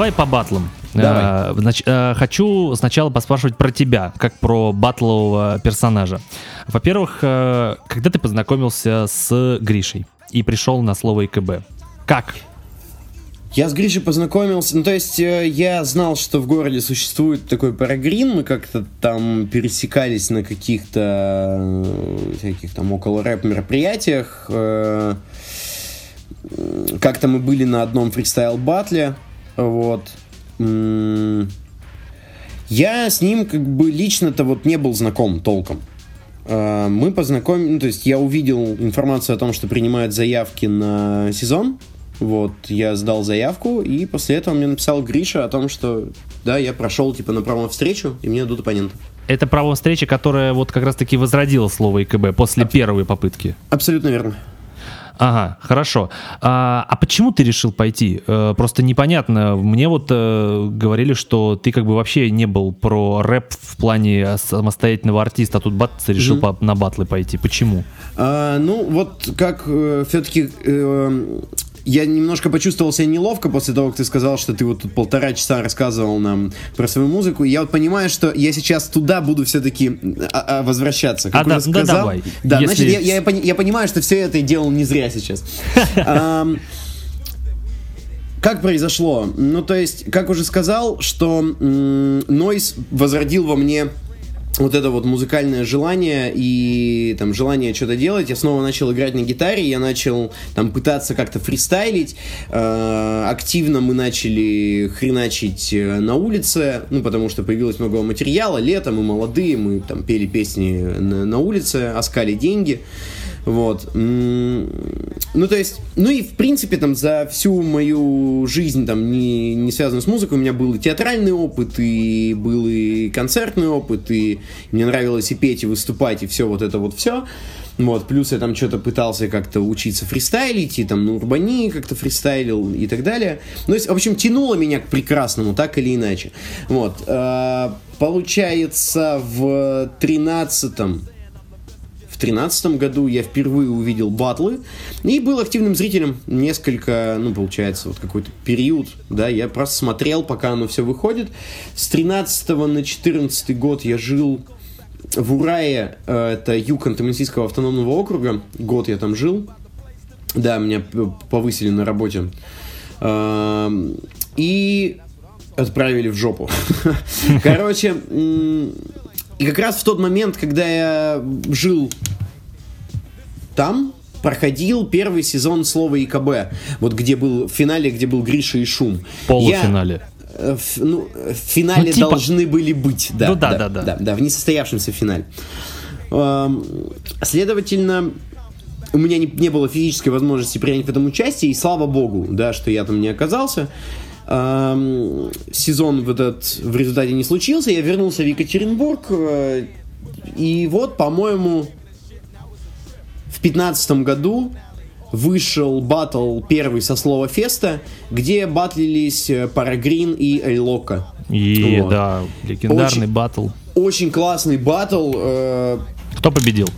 Давай по батлам. Давай. Э, нач- э, хочу сначала поспрашивать про тебя, как про батлового персонажа. Во-первых, э, когда ты познакомился с Гришей и пришел на слово ИКБ? Как? Я с Гришей познакомился, ну то есть э, я знал, что в городе существует такой парагрин, мы как-то там пересекались на каких-то э, всяких там около рэп мероприятиях. э, Как-то мы были на одном фристайл батле, вот. Я с ним как бы лично-то вот не был знаком толком. Э, Мы познакомились, ну, то есть я увидел информацию о том, что принимают заявки на сезон. Вот, я сдал заявку, и после этого мне написал Гриша о том, что да, я прошел типа на промо-встречу, и мне дадут оппонента. Это право встречи, которая вот как раз-таки возродила слово ИКБ после первой попытки. Абсолютно верно. Ага, хорошо. А, а почему ты решил пойти? Э, просто непонятно. Мне вот э, говорили, что ты как бы вообще не был про рэп в плане самостоятельного артиста, а тут бац, решил Мгм. по- на батлы пойти. Почему? А, ну, вот как все-таки я немножко почувствовал себя неловко после того, как ты сказал, что ты вот тут полтора часа рассказывал нам про свою музыку. И я вот понимаю, что я сейчас туда буду все-таки возвращаться. Как А, да, да, сказал. давай. Да, Если- значит, я, я я понимаю, что все это делал не зря сейчас. Как произошло? Ну, то есть, как уже сказал, что Нойс возродил во мне вот это вот музыкальное желание и там желание что-то делать. Я снова начал играть на гитаре, я начал там пытаться как-то фристайлить. Э, активно мы начали хреначить э, на улице, ну, потому что появилось много материала. Лето, мы молодые, мы там пели песни на, на улице, оскали деньги. Вот. Ну, то есть, ну и в принципе там за всю мою жизнь, там, не, не связанную с музыкой, у меня был и театральный опыт, и был и концертный опыт, и мне нравилось и петь, и выступать, и все вот это вот все. Вот, плюс я там что-то пытался как-то учиться фристайлить, и там на урбании как-то фристайлил и так далее. Ну, в общем, тянуло меня к прекрасному, так или иначе. Вот. э, Получается, в тринадцатом 2013 году я впервые увидел батлы и был активным зрителем несколько, ну, получается, вот какой-то период, да, я просто смотрел, пока оно все выходит. С 13 на 14 год я жил в Урае, э, это юг Антамансийского автономного округа, год я там жил, да, меня повысили на работе. Эм, И отправили в жопу. Короче, и как раз в тот момент, когда я жил там, проходил первый сезон слова ИКБ. Вот где был в финале, где был Гриша и Шум. В полуфинале. Я, э, в, ну, в финале Ну, типа- должны были быть. Да, Ну да, да, да. да. Да, в несостоявшемся финале. Эм, Следовательно, у меня не, не было физической возможности принять в этом участие, и слава богу, да, что я там не оказался. Сезон в этот в результате не случился, я вернулся в Екатеринбург, э, и вот, по-моему, в пятнадцатом году вышел батл первый со слова Феста, где батлились э, Парагрин и Эйлока. И Вот. да, легендарный Очень- батл. Очень классный батл. э, Кто победил?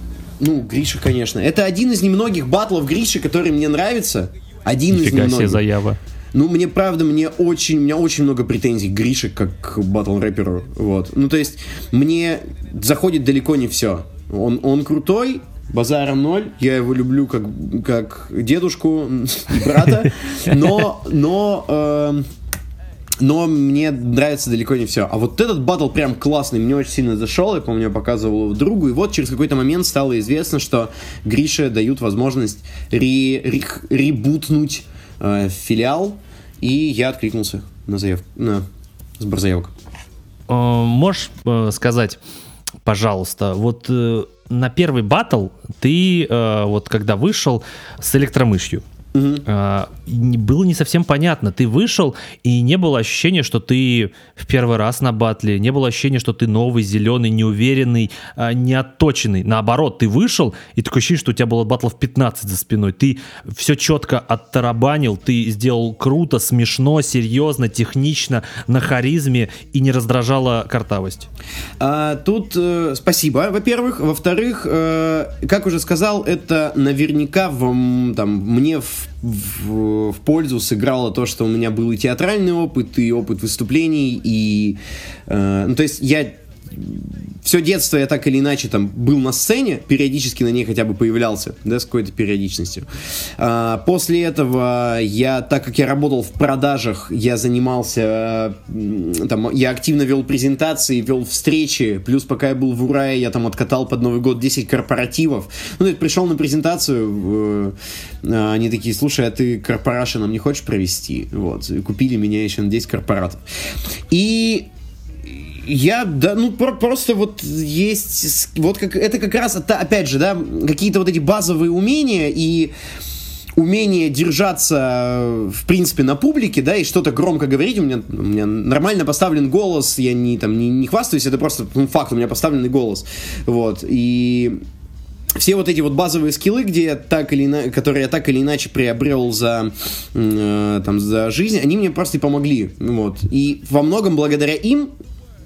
ну, Гриша, конечно. Это один из немногих батлов Гриши, который мне нравится. Один из Нифига себе немногих. заява. Ну, мне правда, мне очень, у меня очень много претензий к Грише как к батл-рэперу. Вот. Ну, то есть, мне заходит далеко не все. Он, он крутой, базара ноль, я его люблю как, как дедушку и брата, но, но, эм, но мне нравится далеко не все. А вот этот батл прям классный, мне очень сильно зашел, я помню, я показывал его другу, и вот через какой-то момент стало известно, что Грише дают возможность ре- ре- ребутнуть э, филиал, и я откликнулся на заявку, на сбор заявок. Э, Можешь э, сказать, пожалуйста, вот на первый батл ты вот когда вышел с электромышью, э, не- было не совсем понятно. Ты вышел, и не было ощущения, что ты в первый раз на батле, не было ощущения, что ты новый, зеленый, неуверенный, э, неотточенный. Наоборот, ты вышел, и такое ощущение, что у тебя было батлов 15 за спиной. Ты все четко оттарабанил, ты сделал круто, смешно, серьезно, технично, на харизме, и не раздражала картавость. А, тут э, спасибо, во-первых. Во-вторых, э, как уже сказал, это наверняка в, м, там, мне в в, в пользу сыграло то, что у меня был и театральный опыт, и опыт выступлений, и... Э, ну, то есть я все детство я так или иначе там был на сцене, периодически на ней хотя бы появлялся, да, с какой-то периодичностью. А, после этого я, так как я работал в продажах, я занимался, там, я активно вел презентации, вел встречи, плюс пока я был в Урае, я там откатал под Новый год 10 корпоративов. Ну, я пришел на презентацию, э, они такие, слушай, а ты корпораши нам не хочешь провести? Вот, и купили меня еще на 10 корпоратов. И я, да, ну про, просто вот есть, вот как это как раз, это, опять же, да, какие-то вот эти базовые умения и умение держаться, в принципе, на публике, да, и что-то громко говорить, у меня, у меня нормально поставлен голос, я не, там, не, не хвастаюсь, это просто ну, факт, у меня поставленный голос, вот, и все вот эти вот базовые скиллы, где я так или иначе, которые я так или иначе приобрел за, э, там, за жизнь, они мне просто помогли, вот, и во многом благодаря им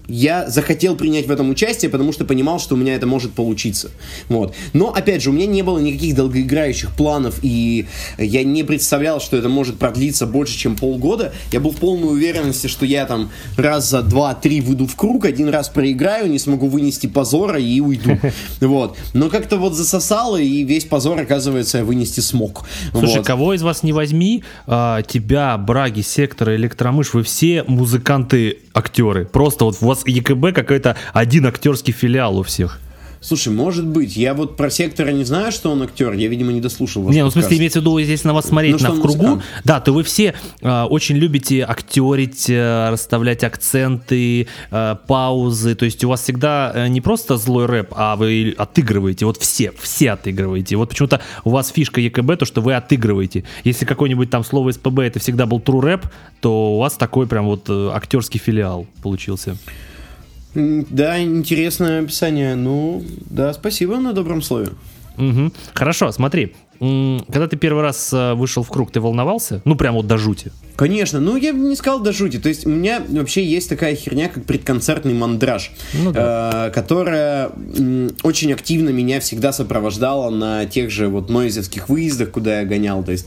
я захотел принять в этом участие, потому что понимал, что у меня это может получиться. Вот. Но, опять же, у меня не было никаких долгоиграющих планов, и я не представлял, что это может продлиться больше, чем полгода. Я был в полной уверенности, что я там раз за два-три выйду в круг, один раз проиграю, не смогу вынести позора и уйду. Вот. Но как-то вот засосало, и весь позор, оказывается, я вынести смог. Слушай, вот. кого из вас не возьми, а, тебя, Браги, Сектора, Электромыш, вы все музыканты-актеры. Просто вот у вас ЕКБ какой-то один актерский филиал у всех. Слушай, может быть. Я вот про сектора не знаю, что он актер. Я, видимо, не дослушал ваш Не, ну в смысле, имеется в виду, если на вас смотреть Ну, на в кругу. музыкант. Да, то вы все э, очень любите актерить, э, расставлять акценты, э, паузы. То есть у вас всегда э, не просто злой рэп, а вы отыгрываете. Вот все, все отыгрываете. Вот почему-то у вас фишка ЕКБ, то, что вы отыгрываете. Если какое-нибудь там слово СПБ это всегда был true рэп, то у вас такой прям вот э, актерский филиал получился. Да, интересное описание. Ну, да, спасибо на добром слове. Мгм. Хорошо, смотри. Когда ты первый раз э, вышел в круг, ты волновался? Ну, прям вот до жути. Конечно, ну я бы не сказал до жути. То есть у меня вообще есть такая херня, как предконцертный мандраж, Ну э, которая м, очень активно меня всегда сопровождала на тех же вот нойзевских выездах, куда я гонял. То есть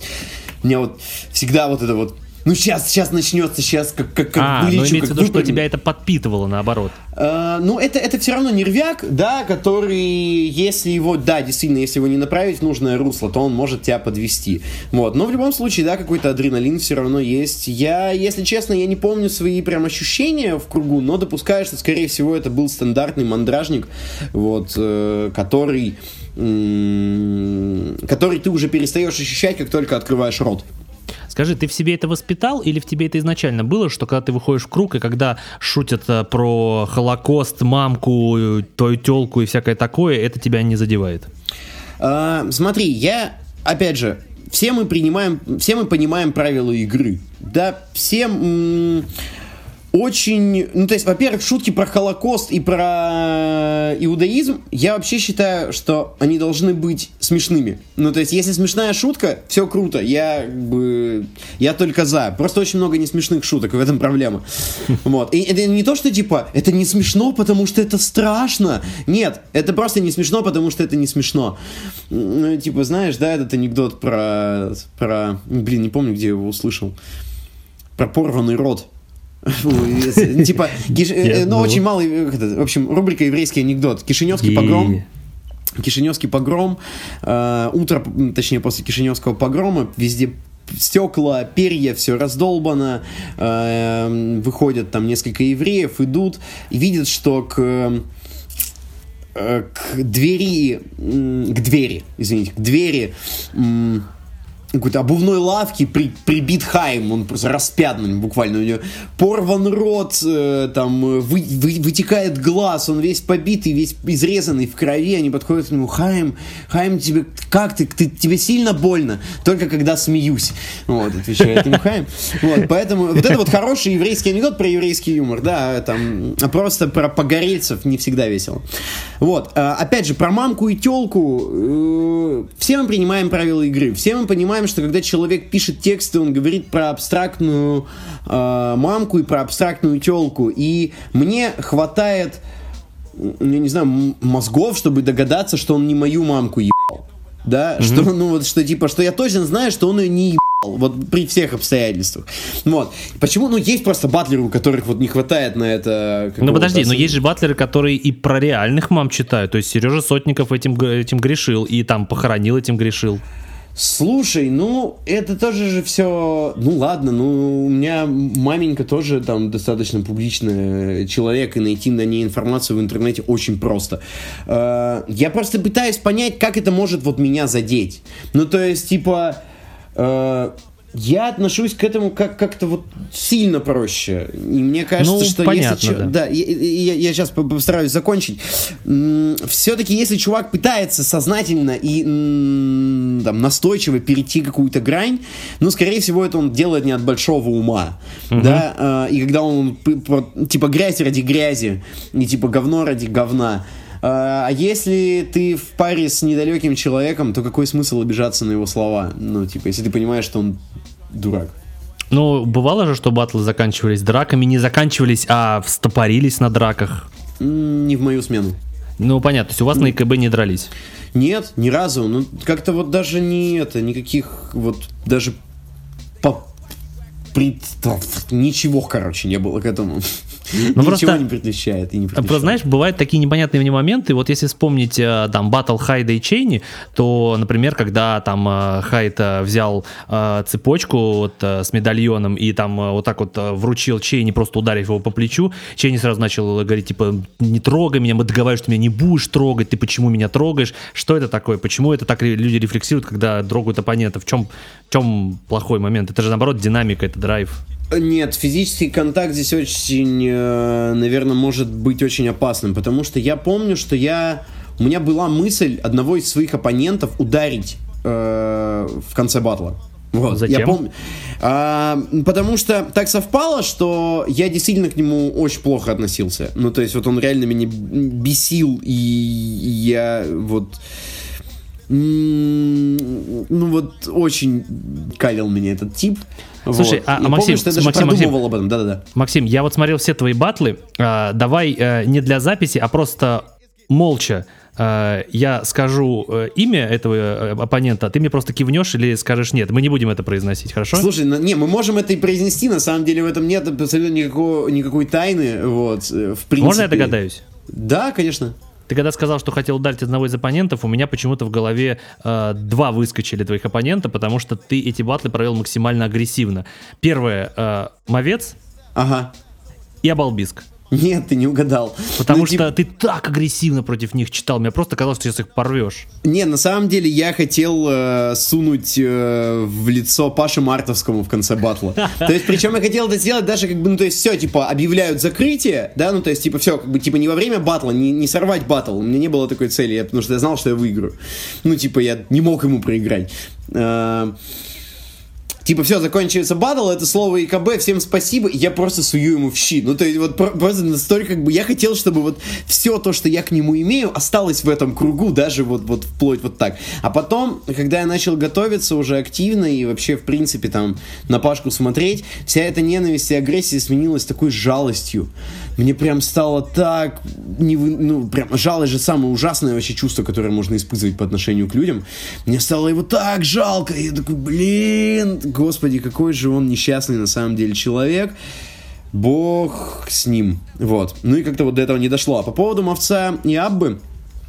у меня вот всегда вот это вот ну сейчас, сейчас начнется, сейчас как, как, как А, но вылечу, имеется в как виду, что тебя это подпитывало, наоборот. Э, ну, это, это все равно нервяк, да, который, если его, да, действительно, если его не направить в нужное русло, то он может тебя подвести. Вот. Но в любом случае, да, какой-то адреналин все равно есть. Я, если честно, я не помню свои прям ощущения в кругу, но допускаю, что, скорее всего, это был стандартный мандражник, вот, э, который, м, который ты уже перестаешь ощущать, как только открываешь рот. Скажи, ты в себе это воспитал или в тебе это изначально было, что когда ты выходишь в круг и когда шутят э, про Холокост, мамку, твою телку и всякое такое, это тебя не задевает? А, смотри, я, опять же, все мы принимаем, все мы понимаем правила игры. Да, все м, очень, ну то есть, во-первых, шутки про Холокост и про иудаизм, я вообще считаю, что они должны быть смешными. Ну то есть, если смешная шутка, все круто, я бы, я только за. Просто очень много несмешных шуток, в этом проблема. Вот. И это не то, что типа, это не смешно, потому что это страшно. Нет, это просто не смешно, потому что это не смешно. Ну, типа, знаешь, да, этот анекдот про, про, блин, не помню, где я его услышал. Про порванный рот. Типа, э, Я ну, забыл. очень малый, э, в общем, рубрика «Еврейский анекдот». Кишиневский погром. Кишиневский погром, э, утро, точнее, после Кишиневского погрома, везде стекла, перья, все раздолбано, э, выходят там несколько евреев, идут и видят, что к к двери, к двери, извините, к двери какой-то обувной лавки при, прибит Хайм, он просто распят на нем буквально, у него порван рот, э, там э, вы- вы- вытекает глаз, он весь побитый, весь изрезанный в крови, они подходят к нему, Хайм, Хайм, тебе как ты, ты тебе сильно больно? Только когда смеюсь, вот, отвечает ему Хайм, вот, поэтому вот это вот хороший еврейский анекдот про еврейский юмор, да, там, просто про погорельцев не всегда весело, вот, а, опять же, про мамку и телку, э, все мы принимаем правила игры, все мы понимаем, что когда человек пишет тексты, он говорит про абстрактную э, мамку и про абстрактную телку, и мне хватает, я не знаю, мозгов, чтобы догадаться, что он не мою мамку ебал. да, mm-hmm. что, ну, вот, что, типа, что я точно знаю, что он ее не ебал, вот, при всех обстоятельствах. Вот. Почему? Ну, есть просто батлеры, у которых вот не хватает на это... Ну, подожди, но есть же батлеры, которые и про реальных мам читают, то есть Сережа Сотников этим, этим грешил, и там похоронил этим грешил. Слушай, ну, это тоже же все... Ну, ладно, ну, у меня маменька тоже там достаточно публичный человек, и найти на ней информацию в интернете очень просто. Э, я просто пытаюсь понять, как это может вот меня задеть. Ну, то есть, типа... Э, я отношусь к этому как как-то вот сильно проще. И мне кажется, ну, что понятно, если... Да, да я, я, я сейчас постараюсь закончить. Все-таки если чувак пытается сознательно и там, настойчиво перейти какую-то грань, ну, скорее всего, это он делает не от большого ума. Угу. Да? А, и когда он типа грязь ради грязи, не типа говно ради говна, а, а если ты в паре с недалеким человеком, то какой смысл обижаться на его слова? Ну, типа, если ты понимаешь, что он дурак. Ну, бывало же, что батлы заканчивались драками, не заканчивались, а встопорились на драках. Не в мою смену. Ну, понятно, то есть у вас на ИКБ не дрались? Нет, ни разу. Ну, как-то вот даже не это, никаких вот даже по... При... Ничего, короче, не было к этому. Ну, Ничего не предвещает и не предвещает. Просто, знаешь, бывают такие непонятные мне моменты. Вот если вспомнить э, там батл Хайда и Чейни, то, например, когда там э, Хайд э, взял цепочку вот, с медальоном и там вот так вот вручил Чейни, просто ударив его по плечу, Чейни сразу начал говорить, типа, не трогай меня, мы договариваемся, что меня не будешь трогать, ты почему меня трогаешь? Что это такое? Почему это так люди рефлексируют, когда трогают оппонента? В чем, в чем плохой момент? Это же, наоборот, динамика, это драйв. Нет, физический контакт здесь очень, э, наверное, может быть очень опасным, потому что я помню, что я... У меня была мысль одного из своих оппонентов ударить э, в конце батла. Вот, Зачем? Я помню. А, потому что так совпало, что я действительно к нему очень плохо относился. Ну, то есть, вот он реально меня бесил, и я вот ну вот очень калил меня этот тип. Слушай, вот. а, а Максим, что я даже Максим, Максим, об этом, да-да-да. Максим, я вот смотрел все твои батлы, а, давай а, не для записи, а просто молча а, я скажу э, имя этого э, оппонента, а ты мне просто кивнешь или скажешь нет, мы не будем это произносить, хорошо? Слушай, ну, не, мы можем это и произнести, на самом деле в этом нет абсолютно никакого, никакой тайны, вот, в принципе. Можно я догадаюсь? Да, конечно. Ты когда сказал, что хотел ударить одного из оппонентов, у меня почему-то в голове э, два выскочили твоих оппонента, потому что ты эти батлы провел максимально агрессивно. Первое э, Мовец ага. и Абалбиск. Нет, ты не угадал. Потому ну, что типа... ты так агрессивно против них читал, мне просто казалось, что сейчас их порвешь. Не, на самом деле я хотел э, сунуть э, в лицо Паше Мартовскому в конце батла. То есть, причем я хотел это сделать даже как бы, ну, то есть, все, типа, объявляют закрытие, да, ну, то есть, типа, все, как бы, типа, не во время батла, не, не сорвать батл, у меня не было такой цели, я, потому что я знал, что я выиграю. Ну, типа, я не мог ему проиграть. Э, типа, все, закончивается батл, это слово ИКБ, всем спасибо, я просто сую ему в щит. Ну, то есть, вот просто настолько, как бы, я хотел, чтобы вот все то, что я к нему имею, осталось в этом кругу, даже вот, вот вплоть вот так. А потом, когда я начал готовиться уже активно и вообще, в принципе, там, на Пашку смотреть, вся эта ненависть и агрессия сменилась такой жалостью. Мне прям стало так, не ну, прям, жалость же самое ужасное вообще чувство, которое можно испытывать по отношению к людям. Мне стало его так жалко, я такой, блин, господи, какой же он несчастный на самом деле человек. Бог с ним. Вот. Ну и как-то вот до этого не дошло. А по поводу Мовца и Аббы,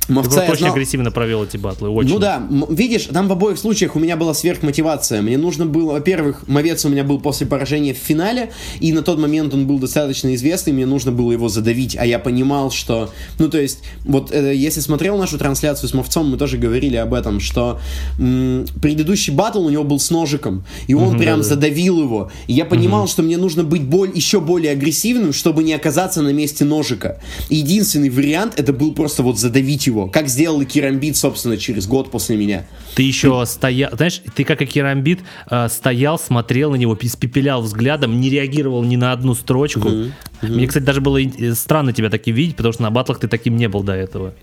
Мовца Ты очень знал... агрессивно провел эти батлы, очень. Ну да, видишь, там в обоих случаях у меня была сверхмотивация. Мне нужно было, во-первых, Мовец у меня был после поражения в финале, и на тот момент он был достаточно известный, мне нужно было его задавить, а я понимал, что... Ну, то есть, вот э, если смотрел нашу трансляцию с Мовцом, мы тоже говорили об этом, что м- предыдущий батл у него был с ножиком, и он угу, прям да, задавил его. И я понимал, угу. что мне нужно быть боль, еще более агрессивным, чтобы не оказаться на месте ножика. Единственный вариант это был просто вот задавить его его, как сделал и Кирамбит, собственно, через год после меня. Ты еще стоял, знаешь, ты как и Кирамбит э, стоял, смотрел на него, испепелял взглядом, не реагировал ни на одну строчку. Угу, угу. Мне, кстати, даже было странно тебя таким видеть, потому что на батлах ты таким не был до этого.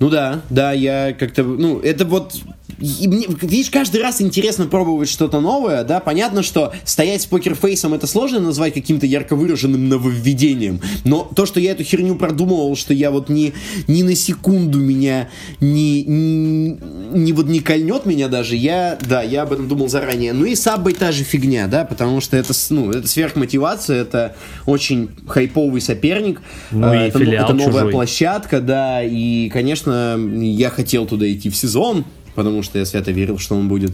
Ну да, да, я как-то, ну, это вот и мне, видишь, каждый раз интересно пробовать что-то новое, да, понятно, что стоять с покерфейсом это сложно назвать каким-то ярко выраженным нововведением, но то, что я эту херню продумывал, что я вот ни, ни на секунду меня не, не, не вот не кольнет меня даже, я, да, я об этом думал заранее. Ну и саббой та же фигня, да, потому что это, ну, это сверхмотивация, это очень хайповый соперник, ну, э, это, это новая чужой. площадка, да, и, конечно, я хотел туда идти в сезон, потому что я свято верил, что он будет.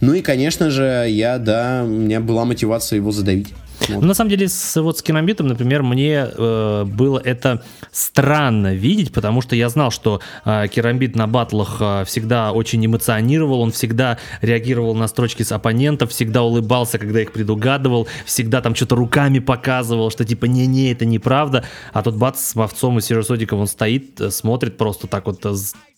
Ну и, конечно же, я, да, у меня была мотивация его задавить. Вот. Ну, на самом деле, с, вот с Киномбитом, например, мне э, было это странно видеть, потому что я знал, что э, Керамбит на батлах э, всегда очень эмоционировал, он всегда реагировал на строчки с оппонентов, всегда улыбался, когда их предугадывал, всегда там что-то руками показывал, что типа не-не, это неправда, а тут бац, с Мовцом и Сиросодиком он стоит, э, смотрит просто так вот э,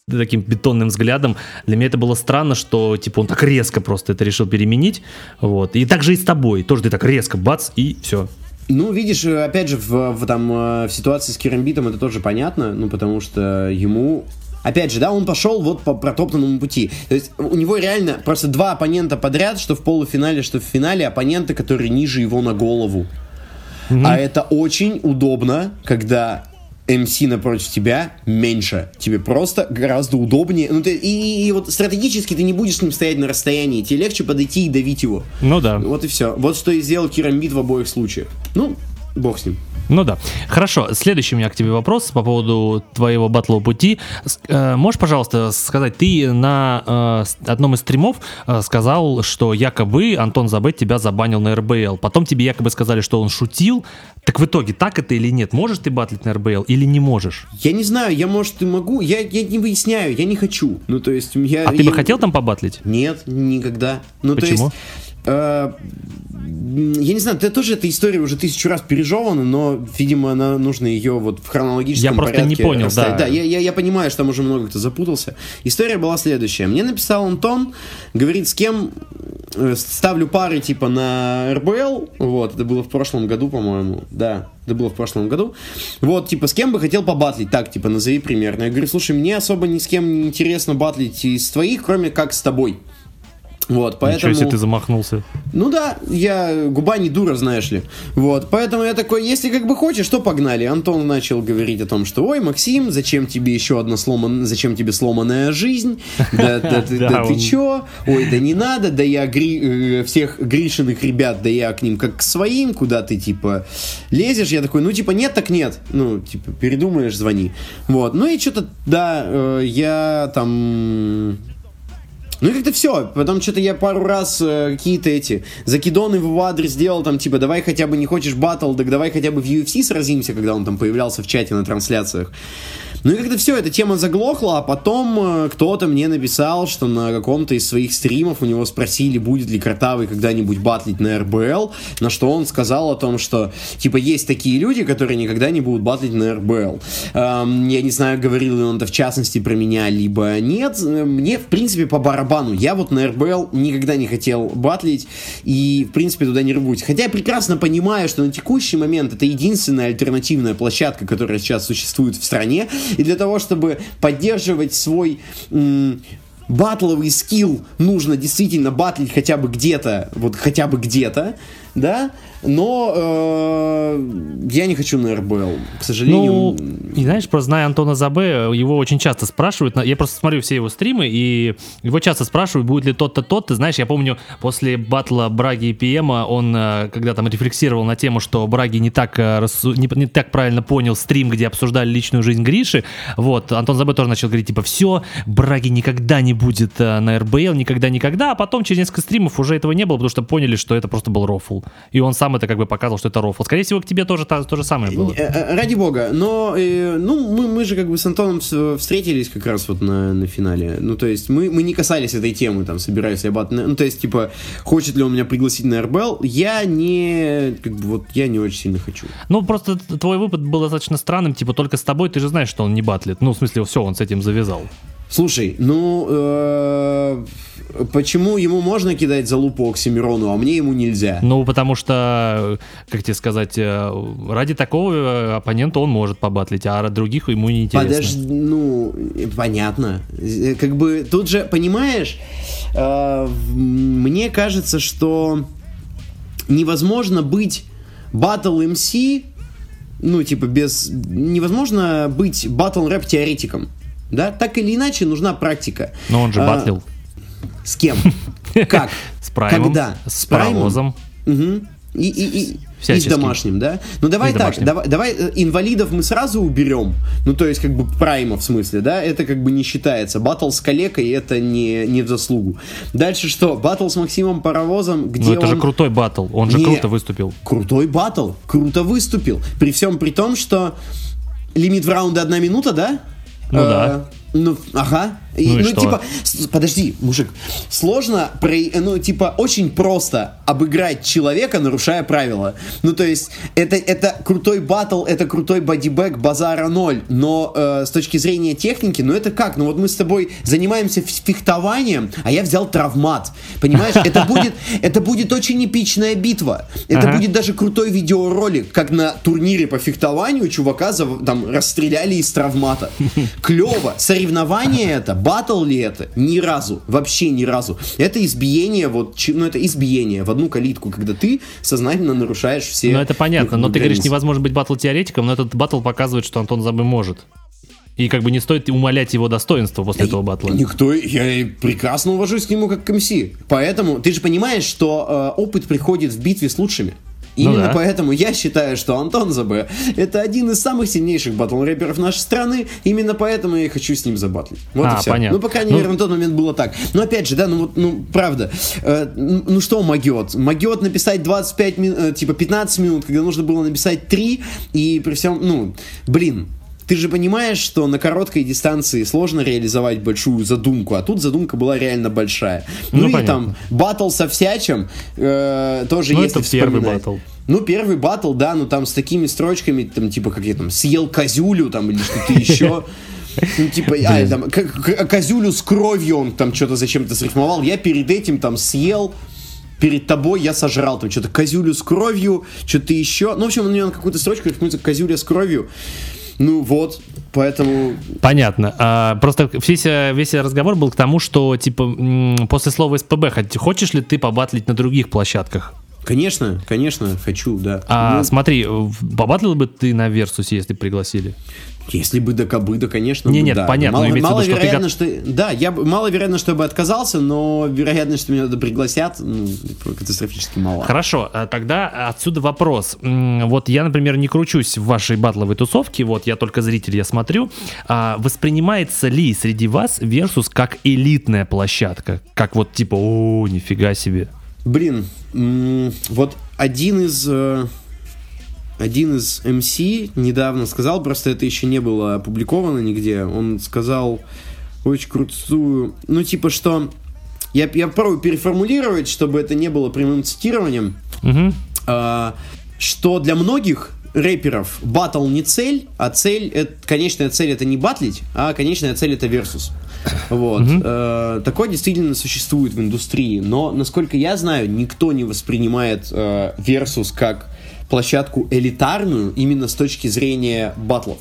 таким бетонным взглядом. Для меня это было странно, что типа он так резко просто это решил переменить. Вот. И также и с тобой. Тоже ты так резко бац и все. Ну, видишь, опять же, в, в, там, э, в ситуации с Керамбитом это тоже понятно, ну, потому что ему Опять же, да, он пошел вот по протоптанному пути. То есть у него реально просто два оппонента подряд, что в полуфинале, что в финале, оппоненты, которые ниже его на голову. Mm-hmm. А это очень удобно, когда MC напротив тебя меньше. Тебе просто гораздо удобнее. Ну, ты, и, и, и вот стратегически ты не будешь с ним стоять на расстоянии. Тебе легче подойти и давить его. Ну да. Вот и все. Вот что и сделал Керамбит в обоих случаях. Ну, бог с ним. Ну да. Хорошо. Следующий у меня к тебе вопрос по поводу твоего батлового пути. Э, можешь, пожалуйста, сказать, ты на э, одном из стримов э, сказал, что якобы Антон Забет тебя забанил на РБЛ. Потом тебе якобы сказали, что он шутил. Так в итоге так это или нет? Можешь ты батлить на РБЛ или не можешь? Я не знаю, я, может, и могу. Я, я не выясняю, я не хочу. Ну, то есть, я... А я... ты бы хотел там побатлить? Нет, никогда. Ну, Почему? то есть... Э, я не знаю, это тоже эта история уже тысячу раз пережевана, но, видимо, она, нужно ее вот в хронологическом Я просто порядке не понял, расставить. да. Да, я, я, я понимаю, что там уже много кто запутался. История была следующая. Мне написал Антон, говорит, с кем э, ставлю пары типа на РБЛ, вот, это было в прошлом году, по-моему, да, это было в прошлом году. Вот, типа, с кем бы хотел побатлить? Так, типа, назови примерно. Я говорю, слушай, мне особо ни с кем не интересно батлить из твоих, кроме как с тобой. Вот, поэтому... Ничего себе ты замахнулся. Ну да, я губа не дура, знаешь ли. Вот, поэтому я такой, если как бы хочешь, то погнали. Антон начал говорить о том, что, ой, Максим, зачем тебе еще одна сломанная, зачем тебе сломанная жизнь? Да, да, да, да ты чё? Ой, да не надо, да я гри... всех Гришиных ребят, да я к ним как к своим, куда ты, типа, лезешь? Я такой, ну, типа, нет, так нет. Ну, типа, передумаешь, звони. Вот, ну и что-то, да, я там ну и как-то все. Потом что-то я пару раз э, какие-то эти закидоны в его адрес сделал, там, типа, давай хотя бы не хочешь батл, так давай хотя бы в UFC сразимся, когда он там появлялся в чате на трансляциях. Ну и как-то все, эта тема заглохла, а потом э, кто-то мне написал, что на каком-то из своих стримов у него спросили, будет ли Картавый когда-нибудь батлить на РБЛ, на что он сказал о том, что, типа, есть такие люди, которые никогда не будут батлить на РБЛ. Эм, я не знаю, говорил ли он это в частности про меня, либо нет. Мне, в принципе, по барабану. Я вот на РБЛ никогда не хотел батлить и, в принципе, туда не рвусь. Хотя я прекрасно понимаю, что на текущий момент это единственная альтернативная площадка, которая сейчас существует в стране, и для того, чтобы поддерживать свой батловый скилл, нужно действительно батлить хотя бы где-то, вот хотя бы где-то, да, но э, я не хочу на РБЛ, к сожалению. Ну, и знаешь, просто зная Антона Забе, его очень часто спрашивают, я просто смотрю все его стримы, и его часто спрашивают, будет ли тот-то тот, ты знаешь, я помню, после батла Браги и ПМа, он, э, когда там рефлексировал на тему, что Браги не так, э, не, не так правильно понял стрим, где обсуждали личную жизнь Гриши, вот, Антон Забе тоже начал говорить, типа, все, Браги никогда не будет э, на РБЛ, никогда-никогда, а потом через несколько стримов уже этого не было, потому что поняли, что это просто был рофл, и он сам это как бы показывал, что это рофл. Скорее всего, к тебе тоже то, то же самое было. Ради бога, но, э, ну, мы, мы же как бы с Антоном встретились как раз вот на, на финале, ну, то есть мы, мы не касались этой темы, там, собираюсь я бат, ну, то есть, типа, хочет ли он меня пригласить на РБЛ, я не, как бы, вот, я не очень сильно хочу. Ну, просто твой выпад был достаточно странным, типа, только с тобой ты же знаешь, что он не батлит, ну, в смысле, все, он с этим завязал. Слушай, ну, э, почему ему можно кидать за лупу Оксимирону, а мне ему нельзя? Ну, потому что, как тебе сказать, э, ради такого э, оппонента он может побатлить, а других ему не интересно. Подожди, ну, понятно. Э, Как бы тут же, понимаешь, э, мне кажется, что невозможно быть батл MC, ну, типа, без... Невозможно быть батл рэп теоретиком. Да, так или иначе нужна практика. Но он же А, батлил С кем? Как? с праймом, Когда? с Праймом? паровозом. Мгм. И, и, и, и с домашним, да? Ну давай И с так, домашним. давай, давай э, инвалидов мы сразу уберем. Ну, то есть, как бы прайма в смысле, да? Это как бы не считается. Батл с калекой это не, не в заслугу. Дальше что? Батл с Максимом Паровозом, где Ну, это он... же крутой батл, он же Не. круто выступил. Крутой батл, круто выступил. При всем при том, что лимит в раунде одна минута, да? Ну Э, да. Ну, ага. И, Ну и ну, что? типа, подожди, мужик, сложно, про, ну, типа, очень просто обыграть человека, нарушая правила. Ну, то есть, это, это крутой батл, это крутой бодибэк, базара ноль. Но э, с точки зрения техники, ну, это как? Ну, вот мы с тобой занимаемся фехтованием, а я взял травмат. Понимаешь? Это будет, это будет очень эпичная битва. Это Ага. будет даже крутой видеоролик, как на турнире по фехтованию чувака там расстреляли из травмата. Клево. Соревнование это, батл ли это? Ни разу. Вообще ни разу. Это избиение, вот, ну это избиение в одну калитку, когда ты сознательно нарушаешь все... Ну, это понятно, но ты говоришь, границы. невозможно быть батл-теоретиком, но этот батл показывает, что Антон Забы может. И как бы не стоит умолять его достоинство после этого батла. Никто, я прекрасно уважусь к нему как к МС. Поэтому ты же понимаешь, что э, опыт приходит в битве с лучшими. Ну Именно да. поэтому я считаю, что Антон ЗБ это один из самых сильнейших батл-рэперов нашей страны. Именно поэтому я и хочу с ним забатлить. Вот А, и все. понятно. Ну, по крайней Ну- мере, на тот момент было так. Но опять же, да, ну вот, ну, правда. э, ну что могет? Могет написать 25 минут, типа 15 минут, когда нужно было написать 3, и при всем, ну, блин, ты же понимаешь, что на короткой дистанции сложно реализовать большую задумку, а тут задумка была реально большая. Ну, Ну, и понятно. там батл со всячим э, тоже Ну, если это первый батл. Ну, первый батл, да, ну там с такими строчками, там, типа, как я там, съел козюлю, там, или что-то еще. Ну, типа, а, там, к- козюлю с кровью он там что-то зачем-то срифмовал. Я перед этим там съел, перед тобой я сожрал там что-то козюлю с кровью, что-то еще. Ну, в общем, у него на какую-то строчку рифмуется козюля с кровью. Ну, вот, поэтому... Понятно. А, просто весь, весь разговор был к тому, что типа после слова СПБ хочешь ли ты побатлить на других площадках? Конечно, конечно, хочу, да. А Ну, смотри, побатлил бы ты на Версусе, если пригласили? Если бы до кобы, да, конечно. Не, бы, нет, да. понятно, Мало, в виду, что ты что, Да, я бы, маловероятно, что я бы отказался, но вероятность, что меня туда пригласят, ну, катастрофически мала. Хорошо, а тогда отсюда вопрос. Вот я, например, не кручусь в вашей батловой тусовке, вот я только зритель, я смотрю. А воспринимается ли среди вас Версус как элитная площадка? Как вот типа, о, нифига себе. Блин, вот один из... э, Один из MC недавно сказал, просто это еще не было опубликовано нигде, он сказал очень крутую... Ну, типа, что... Я, я пробую переформулировать, чтобы это не было прямым цитированием. Мгм. а, что для многих рэперов батл не цель, а цель, это, конечная цель это не батлить, а конечная цель это версус. Вот. Э, такое действительно существует в индустрии, но, насколько я знаю, никто не воспринимает э, версус как площадку элитарную именно с точки зрения батлов.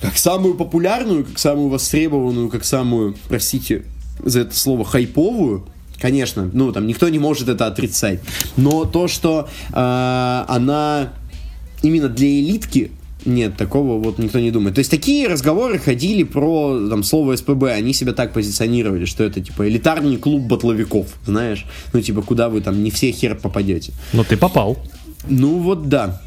Как самую популярную, как самую востребованную, как самую, простите за это слово, хайповую, конечно, ну там никто не может это отрицать. Но то, что э, она именно для элитки, нет, такого вот никто не думает. То есть такие разговоры ходили про там слово СПБ, они себя так позиционировали, что это типа элитарный клуб батловиков, знаешь, ну типа куда вы там не все хер попадете. Ну ты попал. Ну вот да.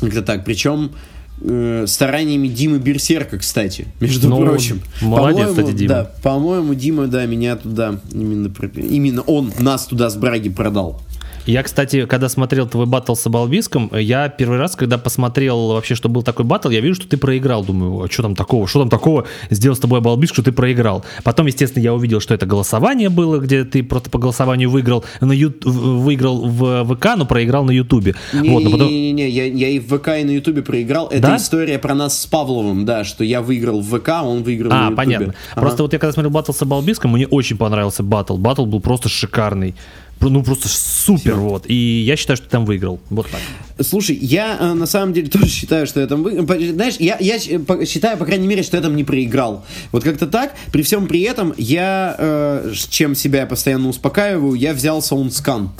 Как-то так. Причем э, стараниями Димы Берсерка, кстати, между Ну, прочим. молодец, По-моему, кстати, Дима. Да, по-моему, Дима, да, меня туда именно, именно он нас туда с Браги продал. Я, кстати, когда смотрел твой батл с Абалбиском, я первый раз, когда посмотрел вообще, что был такой батл, я вижу, что ты проиграл. Думаю, а что там такого? Что там такого сделал с тобой Абалбиск, что ты проиграл? Потом, естественно, я увидел, что это голосование было, где ты просто по голосованию выиграл, на ю... выиграл в ВК, но проиграл на Ютубе. Не, вот, не, потом... не, не, не, я, я и в ВК, и на Ютубе проиграл. Это да? история про нас с Павловым, да, что я выиграл в ВК, он выиграл а, на Ютубе. А, понятно. Ага. Просто вот я когда смотрел батл с Абалбиском, мне очень понравился батл. Батл был просто шикарный ну просто супер, вот. И я считаю, что ты там выиграл. Вот так. Слушай, я э, на самом деле тоже считаю, что я там выиграл. Знаешь, я, я считаю, по крайней мере, что я там не проиграл. Вот как-то так. При всем при этом я, э, чем себя постоянно успокаиваю, я взял soundscan.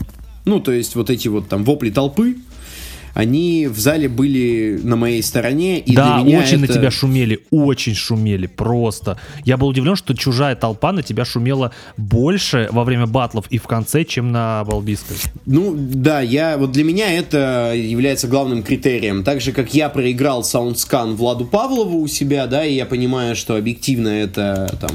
Ну, то есть вот эти вот там вопли толпы, они в зале были на моей стороне. И да, очень это... на тебя шумели, очень шумели, просто. Я был удивлен, что чужая толпа на тебя шумела больше во время батлов и в конце, чем на Абалбиска. Ну, да, я, вот для меня это является главным критерием. Так же, как я проиграл soundscan Владу Павлову у себя, да, и я понимаю, что объективно это там...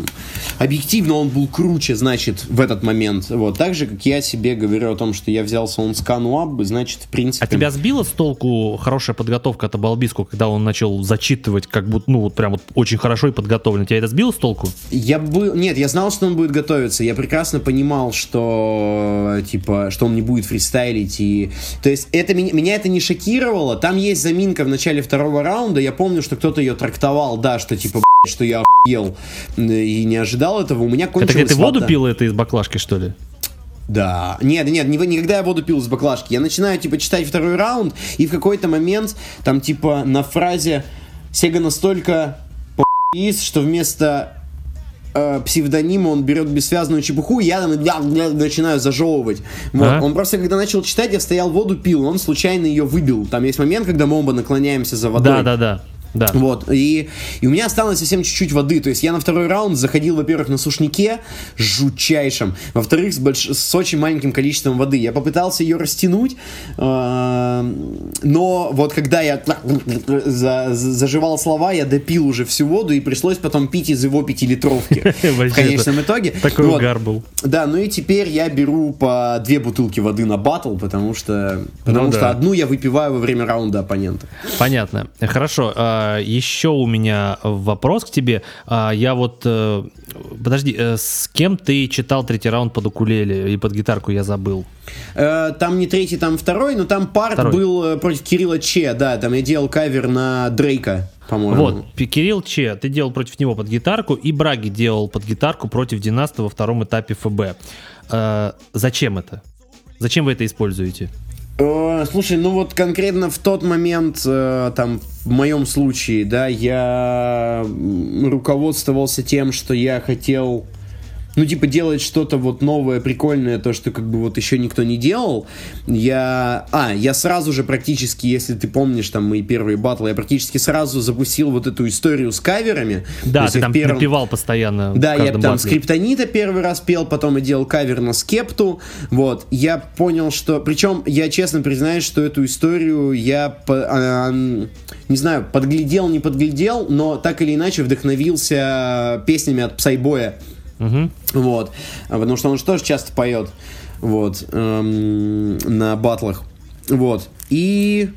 Объективно он был круче, значит, в этот момент. Вот, так же, как я себе говорю о том, что я взял soundscan у Аббы, значит, в принципе... А тебя сбило толку хорошая подготовка от Абалбиску, когда он начал зачитывать, как будто, ну, вот прям вот очень хорошо и подготовлен. Тебя это сбило с толку? Я был... Нет, я знал, что он будет готовиться. Я прекрасно понимал, что, типа, что он не будет фристайлить. И... То есть, это меня, меня это не шокировало. Там есть заминка в начале второго раунда. Я помню, что кто-то ее трактовал, да, что, типа, что я охуел и не ожидал этого. У меня кончилась Это ты воду пил это из баклажки, что ли? Да. Нет, нет, не, никогда я воду пил из баклажки. Я начинаю, типа, читать второй раунд, и в какой-то момент, там, типа, на фразе Сега настолько по***ис, что вместо э, псевдонима он берет бессвязную чепуху, и я там я, я, начинаю зажевывать. Вот. А? Он просто, когда начал читать, я стоял воду пил, он случайно ее выбил. Там есть момент, когда мы оба наклоняемся за водой. Да, да, да. Да. Вот. И, и у меня осталось совсем чуть-чуть воды. То есть я на второй раунд заходил, во-первых, на сушнике жутчайшем. Во-вторых, с, больш... с очень маленьким количеством воды. Я попытался ее растянуть, э, но вот когда я за, заживал слова, я допил уже всю воду и пришлось потом пить из его пятилитровки. В конечном итоге. Такой угар был. Да, ну и теперь я беру по две бутылки воды на батл, потому что, потому ну что одну я выпиваю во время раунда оппонента. Понятно. Хорошо. А, еще у меня вопрос к тебе. А, я вот... Э, подожди, э, с кем ты читал третий раунд под укулеле и под гитарку, я забыл. Э, там не третий, там второй, но там парт второй. был против Кирилла Че, да, там я делал кавер на Дрейка по-моему. Вот, Кирилл Че, ты делал против него под гитарку, и Браги делал под гитарку против Династа во втором этапе ФБ. зачем это? Зачем вы это используете? Э, слушай, ну вот конкретно в тот момент, э, там, в моем случае, да, я руководствовался тем, что я хотел ну, типа, делать что-то вот новое, прикольное, то, что как бы вот еще никто не делал, я... А, я сразу же практически, если ты помнишь там мои первые батлы, я практически сразу запустил вот эту историю с каверами. Да, ты там первом... напевал постоянно Да, я там батле. Скриптонита первый раз пел, потом я делал кавер на Скепту, вот. Я понял, что... Причем, я честно признаюсь, что эту историю я, по... а, не знаю, подглядел, не подглядел, но так или иначе вдохновился песнями от Псайбоя. Угу. Вот. А потому что он же тоже часто поет. Вот. Эм, на батлах. Вот. И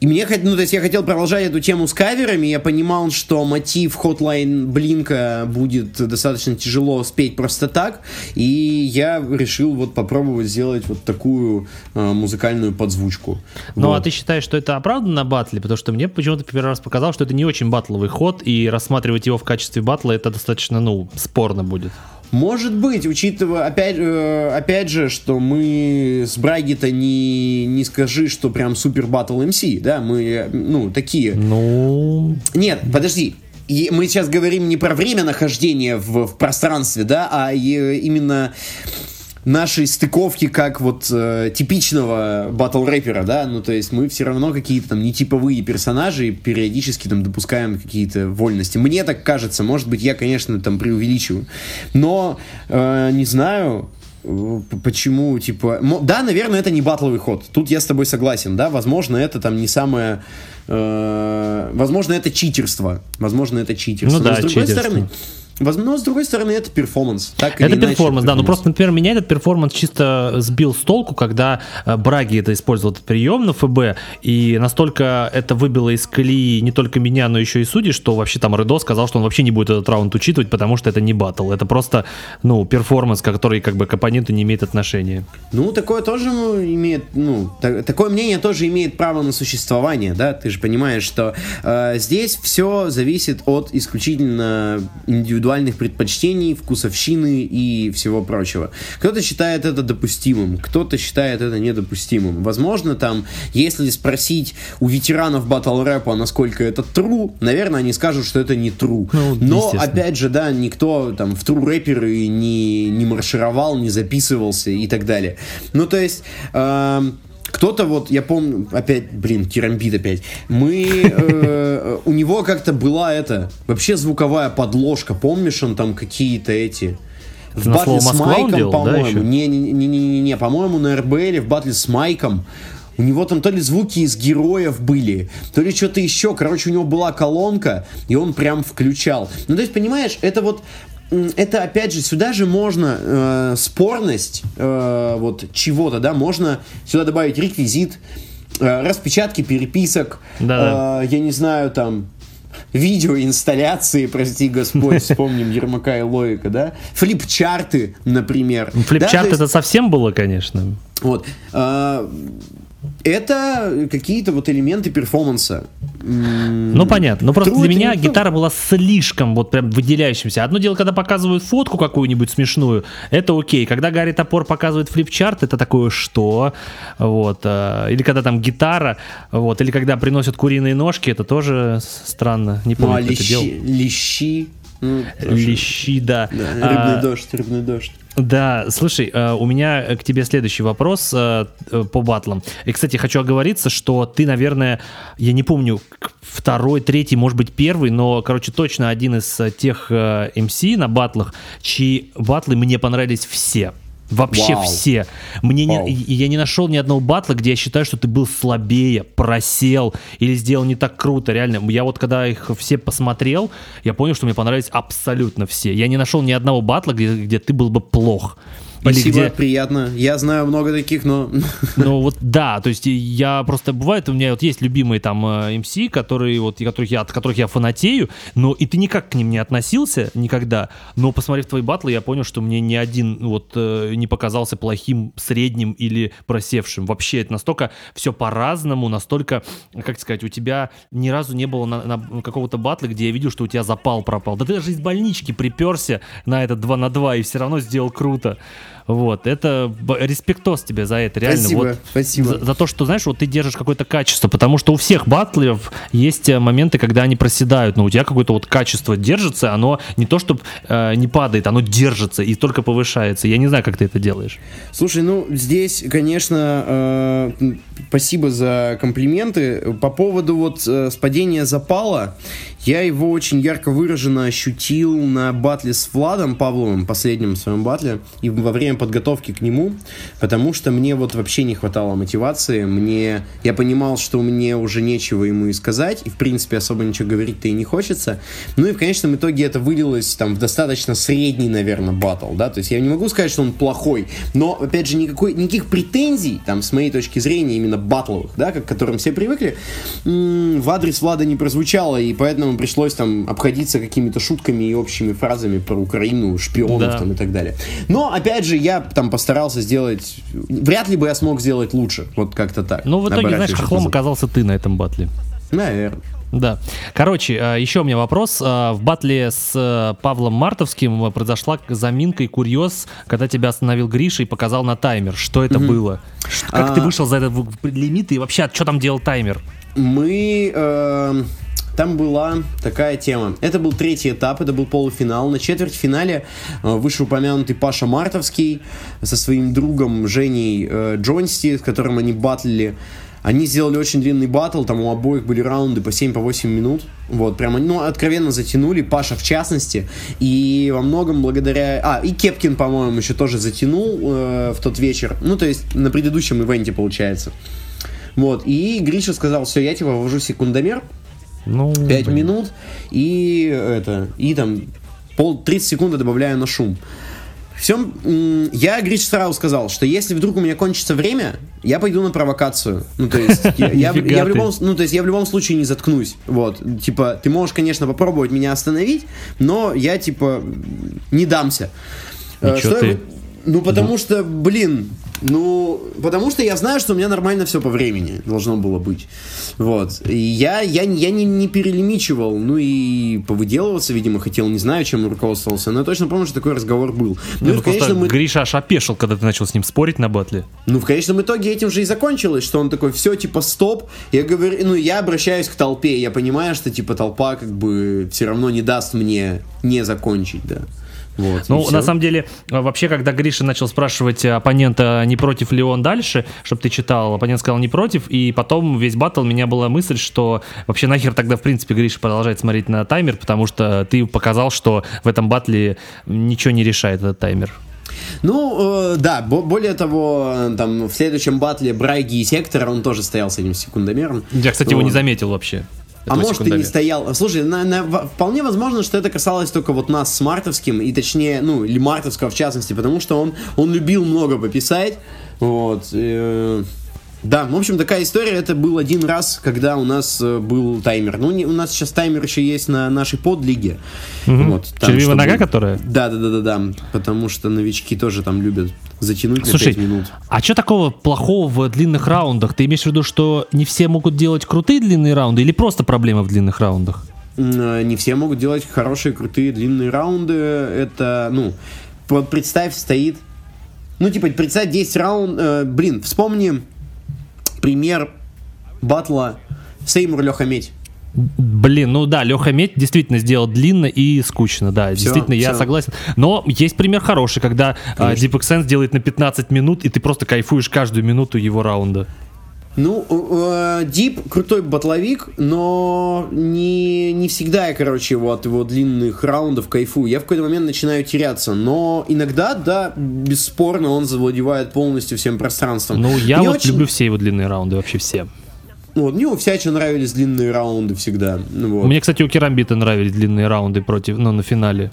и мне ну, то есть я хотел продолжать эту тему с каверами, я понимал, что мотив Hotline Блинка будет достаточно тяжело спеть просто так, и я решил вот попробовать сделать вот такую э, музыкальную подзвучку. Ну, вот. а ты считаешь, что это оправдано на батле? Потому что мне почему-то первый раз показал, что это не очень батловый ход, и рассматривать его в качестве батла это достаточно, ну, спорно будет. Может быть, учитывая, опять, э, опять же, что мы с Браги-то не, не скажи, что прям супер батл МС, да, мы, ну, такие. Ну... Нет, подожди, и мы сейчас говорим не про время нахождения в, в пространстве, да, а именно нашей стыковки как вот э, типичного батл рэпера, да, ну то есть мы все равно какие-то там нетиповые персонажи и периодически там допускаем какие-то вольности. Мне так кажется, может быть я, конечно, там преувеличиваю, но э, не знаю, э, почему, типа... Да, наверное, это не батловый ход. Тут я с тобой согласен, да. Возможно, это там не самое... Э, возможно, это читерство. Возможно, это читерство. Ну да, Но, с другой читерство. стороны, Возможно, с другой стороны, это перформанс. Так это перформанс, да. Но просто, например, меня этот перформанс чисто сбил с толку, когда э, Браги это использовал этот прием на ФБ, и настолько это выбило из колеи не только меня, но еще и судей, что вообще там Редо сказал, что он вообще не будет этот раунд учитывать, потому что это не батл. Это просто, ну, перформанс, который как бы к оппоненту не имеет отношения. Ну, такое тоже ну, имеет, ну, так, такое мнение тоже имеет право на существование, да? Ты же понимаешь, что э, здесь все зависит от исключительно индивидуального индивидуальных предпочтений, вкусовщины и всего прочего. Кто-то считает это допустимым, кто-то считает это недопустимым. Возможно, там, если спросить у ветеранов батл рэпа, насколько это true, наверное, они скажут, что это не true. Ну, Но, опять же, да, никто там в true рэперы не, не маршировал, не записывался и так далее. Ну, то есть... Э, кто-то вот, я помню, опять, блин, керамбит опять. Мы, э, у него как-то была это, вообще звуковая подложка, помнишь, он там какие-то эти... В батле с Майком, по-моему. Не-не-не-не-не, по-моему, на РБЛ в батле с Майком у него там то ли звуки из героев были, то ли что-то еще. Короче, у него была колонка, и он прям включал. Ну, то есть, понимаешь, это вот это опять же сюда же можно э, спорность э, вот чего-то, да, можно сюда добавить реквизит, э, распечатки переписок. Э, я не знаю там видеоинсталляции, прости господь, вспомним Ермака и Логика, да, флипчарты, например. Флипчарт да, это есть... совсем было, конечно. Вот. Э, это какие-то вот элементы перформанса. Ну, понятно. Но просто Трудно, для меня ну, гитара была слишком вот прям выделяющимся. Одно дело, когда показывают фотку какую-нибудь смешную, это окей. Когда Гарри Топор показывает флипчарт, это такое что? Вот. Э, или когда там гитара, вот. Или когда приносят куриные ножки, это тоже странно. Не помню, ну, а лещи, это делал. лещи. Ну, лещи, да. да. Рыбный а, дождь, рыбный дождь. Да, слушай, э, у меня к тебе следующий вопрос э, э, по батлам. И, кстати, хочу оговориться, что ты, наверное, я не помню, второй, третий, может быть, первый, но, короче, точно один из тех MC на батлах, чьи батлы мне понравились все. Вообще Вау. все. Мне не, я не нашел ни одного батла, где я считаю, что ты был слабее, просел или сделал не так круто. Реально, я вот когда их все посмотрел, я понял, что мне понравились абсолютно все. Я не нашел ни одного батла, где, где ты был бы плох. Спасибо, где... приятно. Я знаю много таких, но... Ну вот да, то есть я просто, бывает, у меня вот есть любимые там MC, э, которые вот, которых я, от которых я фанатею, но и ты никак к ним не относился никогда, но посмотрев твои батлы, я понял, что мне ни один вот э, не показался плохим, средним или просевшим. Вообще это настолько все по-разному, настолько, как сказать, у тебя ни разу не было на, на какого-то батла, где я видел, что у тебя запал пропал. Да ты даже из больнички приперся на этот 2 на 2 и все равно сделал круто. Вот, это респектос тебе за это, реально. Спасибо, вот, спасибо. За, за то, что, знаешь, вот ты держишь какое-то качество, потому что у всех батлеров есть э, моменты, когда они проседают, но у тебя какое-то вот качество держится, оно не то, чтобы э, не падает, оно держится и только повышается. Я не знаю, как ты это делаешь. Слушай, ну, здесь, конечно, э, спасибо за комплименты. По поводу вот э, спадения запала, я его очень ярко выраженно ощутил на батле с Владом Павловым, последнем своем батле, и во время подготовки к нему, потому что мне вот вообще не хватало мотивации, мне, я понимал, что мне уже нечего ему и сказать, и в принципе особо ничего говорить-то и не хочется, ну и в конечном итоге это вылилось там в достаточно средний, наверное, батл, да, то есть я не могу сказать, что он плохой, но, опять же, никакой, никаких претензий, там, с моей точки зрения, именно батловых, да, к которым все привыкли, в адрес Влада не прозвучало, и поэтому пришлось там обходиться какими-то шутками и общими фразами про Украину, шпионов да. там и так далее. Но, опять же, я там постарался сделать... Вряд ли бы я смог сделать лучше. Вот как-то так. Ну, в итоге, знаешь, хохлом оказался ты на этом батле. Наверное. Да. Короче, а, еще у меня вопрос. А, в батле с э, Павлом Мартовским произошла заминка и курьез, когда тебя остановил Гриша и показал на таймер. Что это угу. было? Как а... ты вышел за этот лимит и вообще, что там делал таймер? Мы... Э там была такая тема. Это был третий этап, это был полуфинал. На четвертьфинале э, вышеупомянутый Паша Мартовский со своим другом Женей э, Джонсти, с которым они батлили. Они сделали очень длинный батл, там у обоих были раунды по 7-8 по минут. Вот, прямо, ну, откровенно затянули, Паша в частности. И во многом благодаря... А, и Кепкин, по-моему, еще тоже затянул э, в тот вечер. Ну, то есть на предыдущем ивенте, получается. Вот, и Гриша сказал, все, я тебе ввожу секундомер, ну, 5 блин. минут, и это, и там пол 30 секунд добавляю на шум. Всем, я Гриш сразу сказал, что если вдруг у меня кончится время, я пойду на провокацию. Ну, то есть, я, я, я в любом, ну, то есть, я в любом случае не заткнусь. Вот, типа, ты можешь, конечно, попробовать меня остановить, но я, типа, не дамся. Э, Ничего что ты... Я... Ну, потому ну. что, блин, ну, потому что я знаю, что у меня нормально все по времени должно было быть. Вот. И я, я, я не, не перелимичивал, ну и повыделываться, видимо, хотел, не знаю, чем руководствовался, но я точно помню, что такой разговор был. Ну, ну конечно, мы... Гриша аж опешил, когда ты начал с ним спорить на батле. Ну, в конечном итоге этим же и закончилось, что он такой, все, типа, стоп. Я говорю, ну, я обращаюсь к толпе, я понимаю, что, типа, толпа, как бы, все равно не даст мне не закончить, да. Вот, ну, на самом деле, вообще, когда Гриша начал спрашивать оппонента, не против ли он дальше, чтобы ты читал, оппонент сказал не против, и потом весь батл у меня была мысль, что вообще нахер тогда, в принципе, Гриша продолжает смотреть на таймер, потому что ты показал, что в этом батле ничего не решает этот таймер. Ну, э, да, более того, там в следующем батле Брайги и Сектор, он тоже стоял с этим секундомером. Я, кстати, его не заметил вообще. А может ты не стоял. Слушай, на, на, вполне возможно, что это касалось только вот нас с Мартовским, и точнее, ну, или Мартовского в частности, потому что он, он любил много пописать. Вот. И, да, в общем, такая история. Это был один раз, когда у нас э, был таймер. Ну, не, у нас сейчас таймер еще есть на нашей подлиге. Угу. Вот, там, Червивая чтобы... нога, которая? Да, да, да, да, да. Потому что новички тоже там любят затянуть Слушай, на 5 минут. А что такого плохого в длинных раундах? Ты имеешь в виду, что не все могут делать крутые длинные раунды или просто проблема в длинных раундах? Э, не все могут делать хорошие, крутые, длинные раунды. Это, ну, вот представь, стоит... Ну, типа, представь 10 раунд... Э, блин, вспомни пример батла Сеймур Леха Медь. Блин, ну да, Леха Медь действительно сделал длинно и скучно, да, все, действительно, все. я согласен. Но есть пример хороший, когда uh, Deep Sense делает на 15 минут, и ты просто кайфуешь каждую минуту его раунда. Ну, э, Дип крутой батловик, но не, не всегда я, короче, его от его длинных раундов кайфую. Я в какой-то момент начинаю теряться, но иногда, да, бесспорно, он завладевает полностью всем пространством. Ну, я Мне вот очень... люблю все его длинные раунды, вообще все. Вот, мне у Всяча нравились длинные раунды всегда. Ну, вот. Мне, кстати, у Керамбита нравились длинные раунды против, ну, на финале.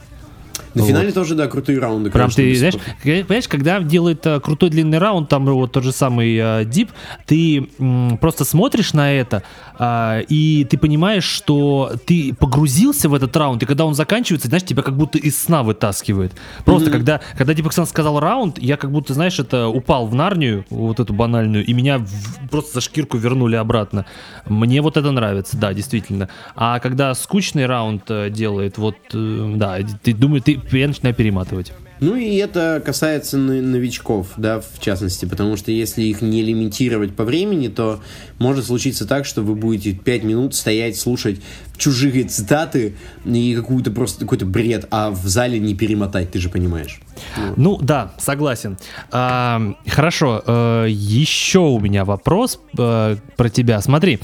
На вот. финале тоже, да, крутые раунды. Прям конечно, ты, знаешь, понимаешь, когда делает а, крутой длинный раунд, там вот тот же самый а, дип, ты м, просто смотришь на это, а, и ты понимаешь, что ты погрузился в этот раунд, и когда он заканчивается, знаешь, тебя как будто из сна вытаскивает. Просто mm-hmm. когда, когда Дипексан сказал раунд, я как будто, знаешь, это упал в Нарнию, вот эту банальную, и меня в, просто за шкирку вернули обратно. Мне вот это нравится, да, действительно. А когда скучный раунд э, делает, вот, э, да, ты думаешь, ты я начинаю перематывать. Ну и это касается новичков, да, в частности, потому что если их не лимитировать по времени, то может случиться так, что вы будете 5 минут стоять, слушать чужие цитаты и какую-то просто какой-то бред, а в зале не перемотать, ты же понимаешь. Вот. Ну да, согласен. А, хорошо, а, еще у меня вопрос а, про тебя. Смотри,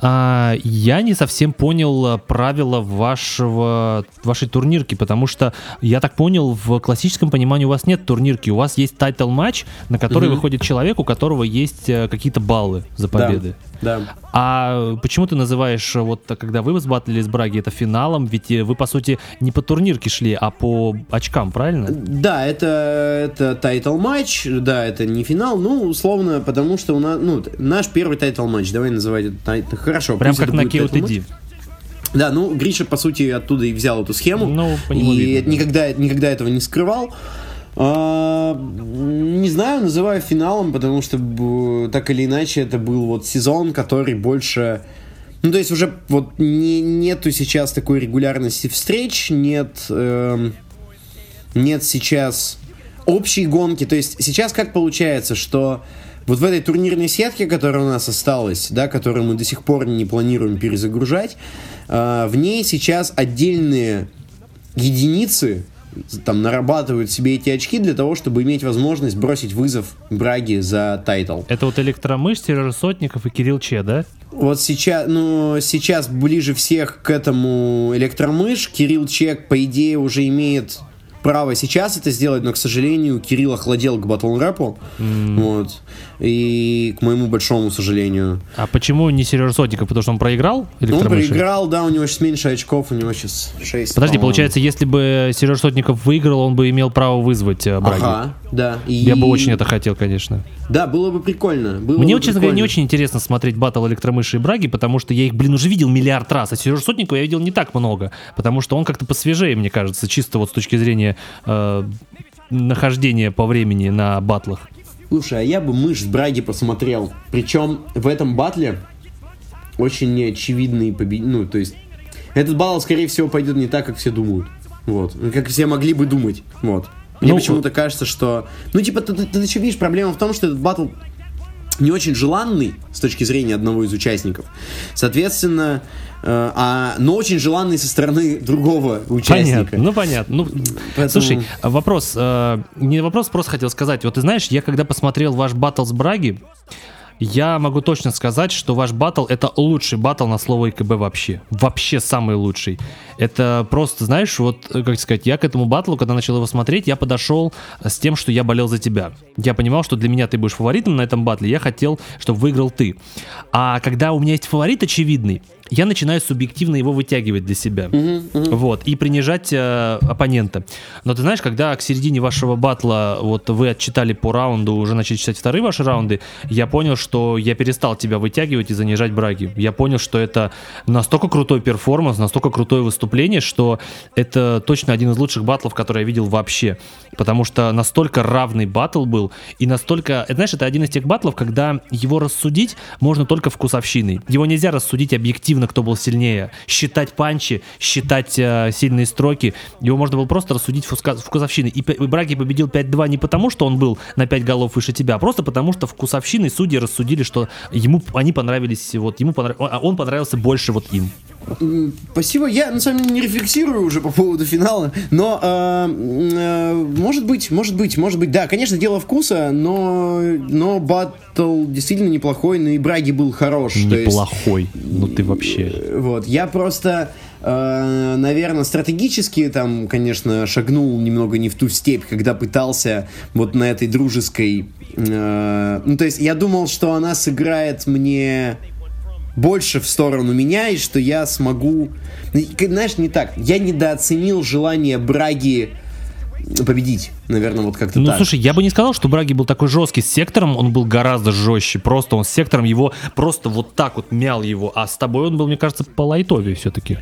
а, я не совсем понял правила вашего вашей турнирки, потому что я так понял, в классическом понимании у вас нет турнирки, у вас есть title match, на который угу. выходит человек, у которого есть э, какие-то баллы за победы. Да. А почему ты называешь, вот когда вы батлили с Браги, это финалом? Ведь э, вы, по сути, не по турнирке шли, а по очкам, правильно? Да, это, это title match, да, это не финал, ну, условно, потому что у нас, ну, наш первый title match, давай называть это title, хорошо. Прям как на KOTD. Да, ну, Гриша, по сути, оттуда и взял эту схему. Ну, и видно, никогда, да. никогда этого не скрывал. А, не знаю, называю финалом, потому что так или иначе это был вот сезон, который больше... Ну, то есть уже вот не, нету сейчас такой регулярности встреч, нет, э, нет сейчас общей гонки. То есть сейчас как получается, что вот в этой турнирной сетке, которая у нас осталась, да, которую мы до сих пор не планируем перезагружать, э, в ней сейчас отдельные единицы там нарабатывают себе эти очки для того, чтобы иметь возможность бросить вызов Браги за title. Это вот Электромыш, Сережа Сотников и Кирилл Че, да? Вот сейчас, ну, сейчас ближе всех к этому Электромыш. Кирилл Чек, по идее, уже имеет право сейчас это сделать, но, к сожалению, Кирилл охладел к батл рэпу. Mm. Вот. И к моему большому сожалению. А почему не Сережа Сотников? Потому что он проиграл? Он проиграл, да, у него сейчас меньше очков, у него сейчас 6. Подожди, получается, если бы Сережа Сотников выиграл, он бы имел право вызвать э, Браги. Ага, да. И... Я бы очень это хотел, конечно. Да, было бы прикольно. Было Мне, бы честно говоря, не очень интересно смотреть батл электромыши и Браги, потому что я их, блин, уже видел миллиард раз, а Сережа Сотникова я видел не так много, потому что он как-то посвежее, мне кажется, чисто вот с точки зрения э, нахождения по времени на батлах. Слушай, а я бы мышь с Браги посмотрел. Причем в этом батле очень неочевидный победитель. Ну, то есть, этот батл, скорее всего, пойдет не так, как все думают. Вот. Как все могли бы думать. Вот. Мне ну, почему-то кажется, что... Ну, типа, ты, ты, ты еще видишь, проблема в том, что этот батл не очень желанный с точки зрения одного из участников. Соответственно, э, а, но очень желанный со стороны другого участника. Понятно, ну понятно. Ну, Поэтому... Слушай, вопрос, э, не вопрос, просто хотел сказать. Вот ты знаешь, я когда посмотрел ваш батл с Браги, я могу точно сказать, что ваш батл это лучший батл на слово ИКБ вообще. Вообще самый лучший. Это просто, знаешь, вот, как сказать, я к этому батлу, когда начал его смотреть, я подошел с тем, что я болел за тебя. Я понимал, что для меня ты будешь фаворитом на этом батле, я хотел, чтобы выиграл ты. А когда у меня есть фаворит очевидный, я начинаю субъективно его вытягивать для себя. Uh-huh, uh-huh. Вот, и принижать э, оппонента. Но ты знаешь, когда к середине вашего батла вот вы отчитали по раунду, уже начали читать вторые ваши раунды, я понял, что я перестал тебя вытягивать и занижать браги. Я понял, что это настолько крутой перформанс, настолько крутое выступление, что это точно один из лучших батлов, который я видел вообще. Потому что настолько равный батл был, и настолько... Это, знаешь, это один из тех батлов, когда его рассудить можно только вкусовщиной. Его нельзя рассудить объективно объективно, кто был сильнее. Считать панчи, считать э, сильные строки. Его можно было просто рассудить вкусовщиной. И, и Браги победил 5-2 не потому, что он был на 5 голов выше тебя, а просто потому, что вкусовщиной судьи рассудили, что ему они понравились, вот ему понрав... а он понравился больше вот им. Спасибо. Я на самом деле не рефлексирую уже по поводу финала, но э, э, может быть, может быть, может быть, да, конечно, дело вкуса, но но батл действительно неплохой, но и Браги был хорош. Неплохой. Есть, ну ты вообще. Э, вот, я просто э, наверное, стратегически там, конечно, шагнул немного не в ту степь, когда пытался вот на этой дружеской... Э, ну, то есть я думал, что она сыграет мне больше в сторону меня, и что я смогу... Знаешь, не так. Я недооценил желание Браги победить, наверное, вот как-то Ну, так. слушай, я бы не сказал, что Браги был такой жесткий с сектором, он был гораздо жестче, просто он с сектором его просто вот так вот мял его, а с тобой он был, мне кажется, по лайтове все-таки.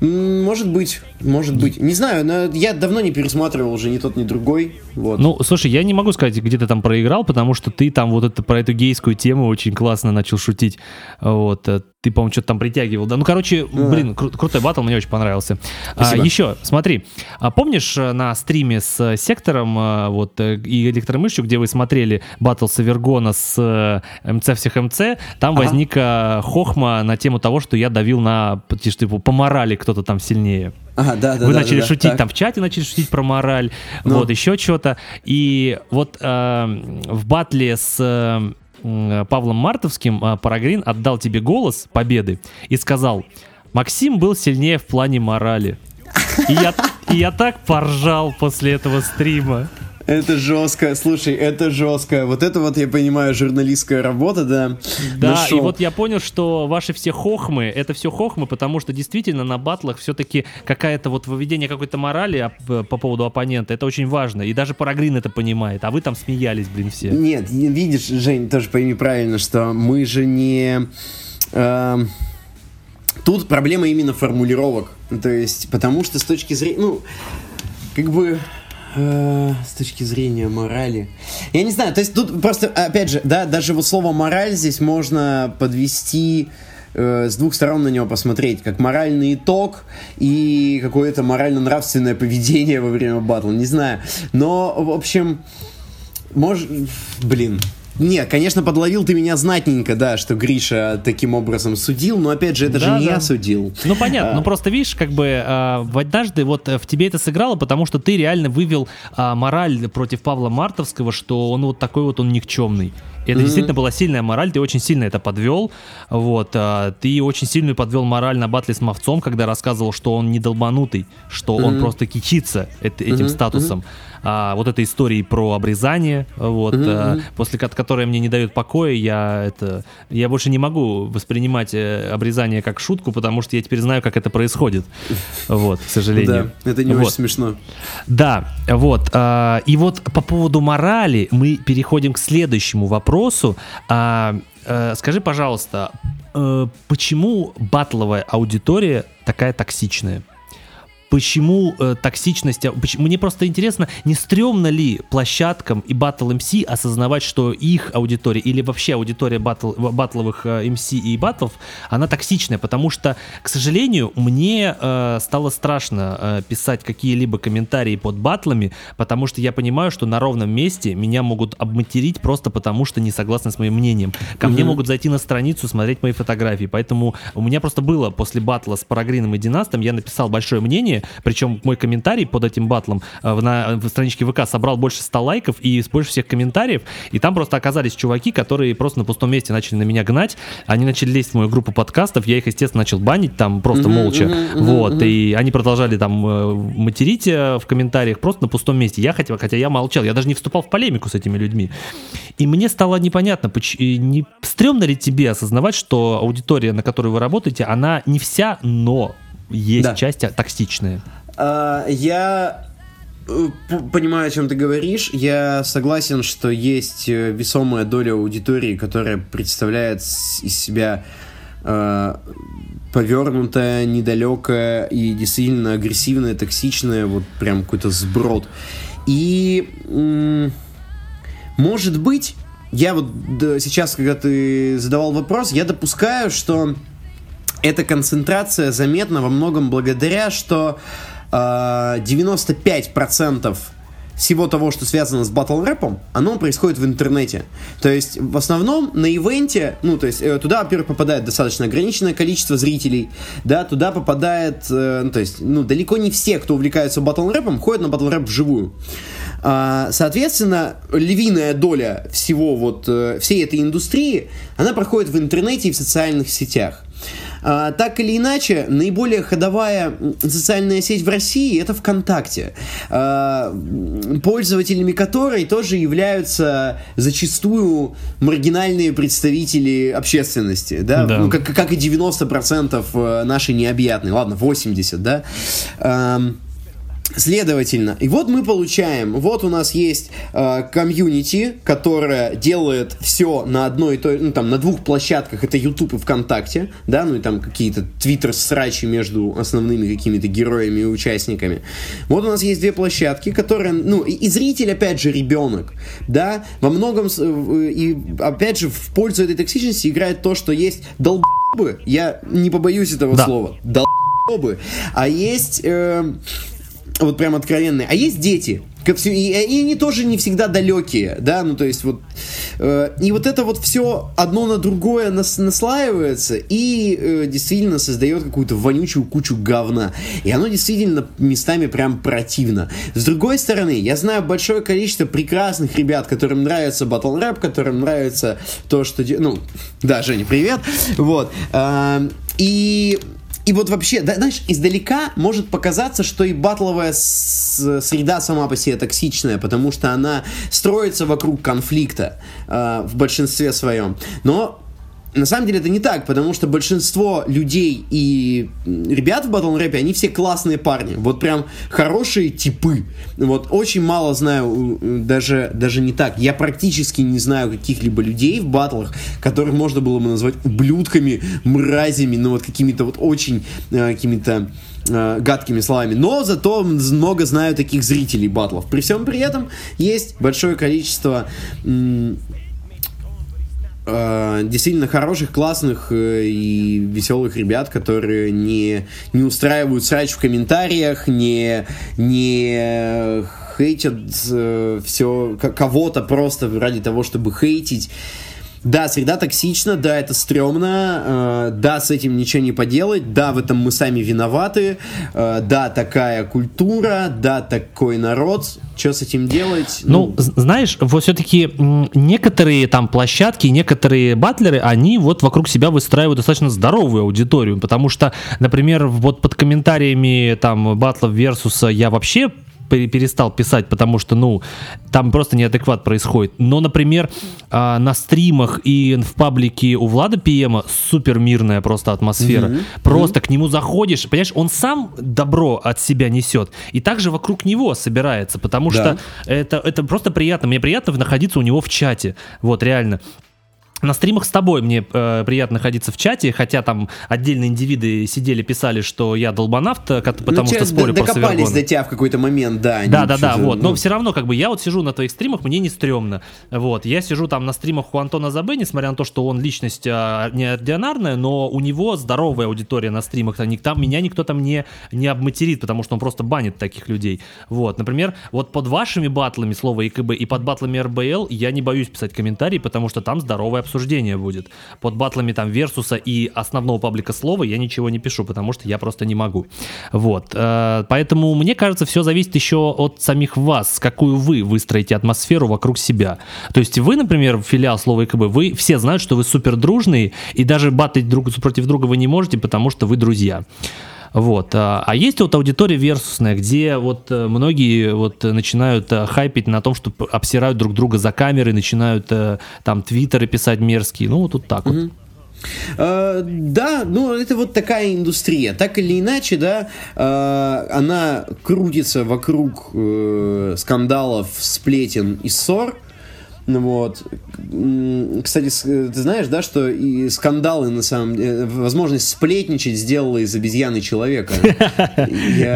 Может быть, может быть. Не знаю, но я давно не пересматривал уже ни тот, ни другой. Вот. Ну, слушай, я не могу сказать, где ты там проиграл, потому что ты там вот это про эту гейскую тему очень классно начал шутить. Вот. Э, ты, по-моему, что-то там притягивал. Да, ну, короче, а. блин, кру- крутой батл, мне очень понравился. А, еще, смотри, а помнишь э, на стриме с э, Сектором вот и Электромышью, где вы смотрели батл Савергона с МЦ всех МЦ, там ага. возникла хохма на тему того, что я давил на, типа, по морали кто-то там сильнее. Ага, да, да, Вы да, начали да, шутить так. там в чате, начали шутить про мораль, ну. вот еще что-то. И вот э, в батле с Павлом Мартовским а, Парагрин отдал тебе голос победы и сказал, Максим был сильнее в плане морали. И я, и я так поржал после этого стрима. Это жестко, слушай, это жестко. Вот это вот, я понимаю, журналистская работа, да. Да, Нашел. и вот я понял, что ваши все хохмы, это все хохмы, потому что действительно на батлах все-таки какая-то вот выведение какой-то морали по поводу оппонента, это очень важно. И даже Парагрин это понимает, а вы там смеялись, блин, все. Нет, видишь, Жень, тоже пойми правильно, что мы же не... Э, тут проблема именно формулировок. То есть, потому что с точки зрения... Ну, как бы Э, с точки зрения морали. Я не знаю, то есть тут просто, опять же, да, даже вот слово мораль здесь можно подвести э, с двух сторон на него посмотреть, как моральный итог и какое-то морально-нравственное поведение во время батла, не знаю. Но, в общем, может, блин, нет, конечно, подловил ты меня знатненько, да, что Гриша таким образом судил, но опять же, это да, же не да. я судил. Ну понятно, а... ну просто видишь, как бы э, однажды вот в тебе это сыграло, потому что ты реально вывел э, мораль против Павла Мартовского, что он вот такой вот он никчемный. И это mm-hmm. действительно была сильная мораль, ты очень сильно это подвел. Вот, а, ты очень сильную подвел мораль на батле с Мовцом, когда рассказывал, что он не долбанутый, что mm-hmm. он просто кичится это, этим mm-hmm. статусом. Mm-hmm а, вот этой истории про обрезание, вот, mm-hmm. а, после которой мне не дает покоя, я это, я больше не могу воспринимать э, обрезание как шутку, потому что я теперь знаю, как это происходит, вот, к сожалению. Да, это не вот. очень смешно. Да, вот, а, и вот по поводу морали мы переходим к следующему вопросу. А, а, скажи, пожалуйста, почему батловая аудитория такая токсичная? Почему э, токсичность... А, почему, мне просто интересно, не стрёмно ли площадкам и Battle MC осознавать, что их аудитория или вообще аудитория батл, батловых э, MC и батлов, она токсичная, потому что, к сожалению, мне э, стало страшно э, писать какие-либо комментарии под батлами, потому что я понимаю, что на ровном месте меня могут обматерить просто потому, что не согласны с моим мнением. Ко mm-hmm. мне могут зайти на страницу, смотреть мои фотографии, поэтому у меня просто было после батла с Парагрином и Династом, я написал большое мнение, причем мой комментарий под этим батлом э, на в страничке ВК собрал больше 100 лайков и больше всех комментариев, и там просто оказались чуваки, которые просто на пустом месте начали на меня гнать, они начали лезть в мою группу подкастов, я их, естественно, начал банить там просто молча, вот, и они продолжали там э, материть э, в комментариях просто на пустом месте, я хотел, хотя я молчал, я даже не вступал в полемику с этими людьми, и мне стало непонятно, не стрёмно ли тебе осознавать, что аудитория, на которой вы работаете, она не вся, но есть да. часть токсичная. А, я э, понимаю, о чем ты говоришь. Я согласен, что есть э, весомая доля аудитории, которая представляет из себя э, повернутая, недалекая и действительно агрессивная, токсичная, вот прям какой-то сброд. И может быть, я вот сейчас, когда ты задавал вопрос, я допускаю, что эта концентрация заметна во многом благодаря, что э, 95% всего того, что связано с батл рэпом, оно происходит в интернете. То есть, в основном на ивенте, ну, то есть, э, туда, во-первых, попадает достаточно ограниченное количество зрителей, да, туда попадает, э, ну, то есть, ну, далеко не все, кто увлекается батл рэпом, ходят на батл рэп вживую. А, соответственно, львиная доля всего вот, э, всей этой индустрии, она проходит в интернете и в социальных сетях. А, так или иначе, наиболее ходовая социальная сеть в России это ВКонтакте, а, пользователями которой тоже являются зачастую маргинальные представители общественности, да, да. Ну, как, как и 90% э, нашей необъятной, ладно, 80, да. Следовательно, и вот мы получаем, вот у нас есть э, комьюнити, которая делает все на одной и той, ну там на двух площадках, это YouTube и ВКонтакте, да, ну и там какие-то твиттер срачи между основными какими-то героями и участниками. Вот у нас есть две площадки, которые, ну и, и зритель опять же ребенок, да, во многом э, и опять же в пользу этой токсичности играет то, что есть долбы, я не побоюсь этого да. слова, долбы, а есть э, вот прям откровенные. А есть дети, и они тоже не всегда далекие, да, ну то есть вот э, и вот это вот все одно на другое нас, наслаивается и э, действительно создает какую-то вонючую кучу говна, и оно действительно местами прям противно. С другой стороны, я знаю большое количество прекрасных ребят, которым нравится батл рэп, которым нравится то, что, ну, да, Женя, привет, вот, э, и и вот вообще, да, знаешь, издалека может показаться, что и батловая среда сама по себе токсичная, потому что она строится вокруг конфликта э, в большинстве своем. Но на самом деле это не так, потому что большинство людей и ребят в батл рэпе, они все классные парни. Вот прям хорошие типы. Вот очень мало знаю, даже, даже не так. Я практически не знаю каких-либо людей в батлах, которых можно было бы назвать ублюдками, мразями, ну вот какими-то вот очень э, какими-то э, гадкими словами. Но зато много знаю таких зрителей батлов. При всем при этом есть большое количество э, действительно хороших, классных э, и веселых ребят, которые не, не устраивают срач в комментариях, не, не хейтят э, все кого-то просто ради того, чтобы хейтить. Да, среда токсична, да, это стрёмно, э, да, с этим ничего не поделать, да, в этом мы сами виноваты, э, да, такая культура, да, такой народ, что с этим делать? Ну, ну. знаешь, вот все-таки некоторые там площадки, некоторые батлеры, они вот вокруг себя выстраивают достаточно здоровую аудиторию, потому что, например, вот под комментариями там батлов Версуса я вообще перестал писать, потому что, ну, там просто неадекват происходит. Но, например, а, на стримах и в паблике у Влада Пиема супер мирная просто атмосфера. Mm-hmm. Просто mm-hmm. к нему заходишь, понимаешь, он сам добро от себя несет, и также вокруг него собирается, потому да. что это, это просто приятно. Мне приятно находиться у него в чате. Вот, реально. На стримах с тобой мне э, приятно находиться в чате, хотя там отдельные индивиды сидели, писали, что я долбанавт, э, потому ну, что спорю про Докопались до тебя в какой-то момент, да. Да, да, да, вот. Ну. Но все равно, как бы, я вот сижу на твоих стримах, мне не стрёмно. Вот. Я сижу там на стримах у Антона Забе, несмотря на то, что он личность а, неординарная, но у него здоровая аудитория на стримах. Там, там меня никто там не, не обматерит, потому что он просто банит таких людей. Вот. Например, вот под вашими батлами слова ИКБ и под батлами РБЛ я не боюсь писать комментарии, потому что там здоровая обсуждение будет. Под батлами там Версуса и основного паблика слова я ничего не пишу, потому что я просто не могу. Вот. Э, поэтому мне кажется, все зависит еще от самих вас, какую вы выстроите атмосферу вокруг себя. То есть вы, например, филиал слова ИКБ, вы все знают, что вы супер дружные, и даже батать друг против друга вы не можете, потому что вы друзья. Вот. А, а есть вот аудитория версусная, где вот э, многие вот начинают э, хайпить на том, что обсирают друг друга за камерой, начинают э, там твиттеры писать мерзкие. Ну, вот тут так вот. Uh, да, ну это вот такая индустрия. Так или иначе, да, uh, она крутится вокруг uh, скандалов, сплетен и ссор. Ну вот. Кстати, ты знаешь, да, что и скандалы, на самом деле, возможность сплетничать сделала из обезьяны человека.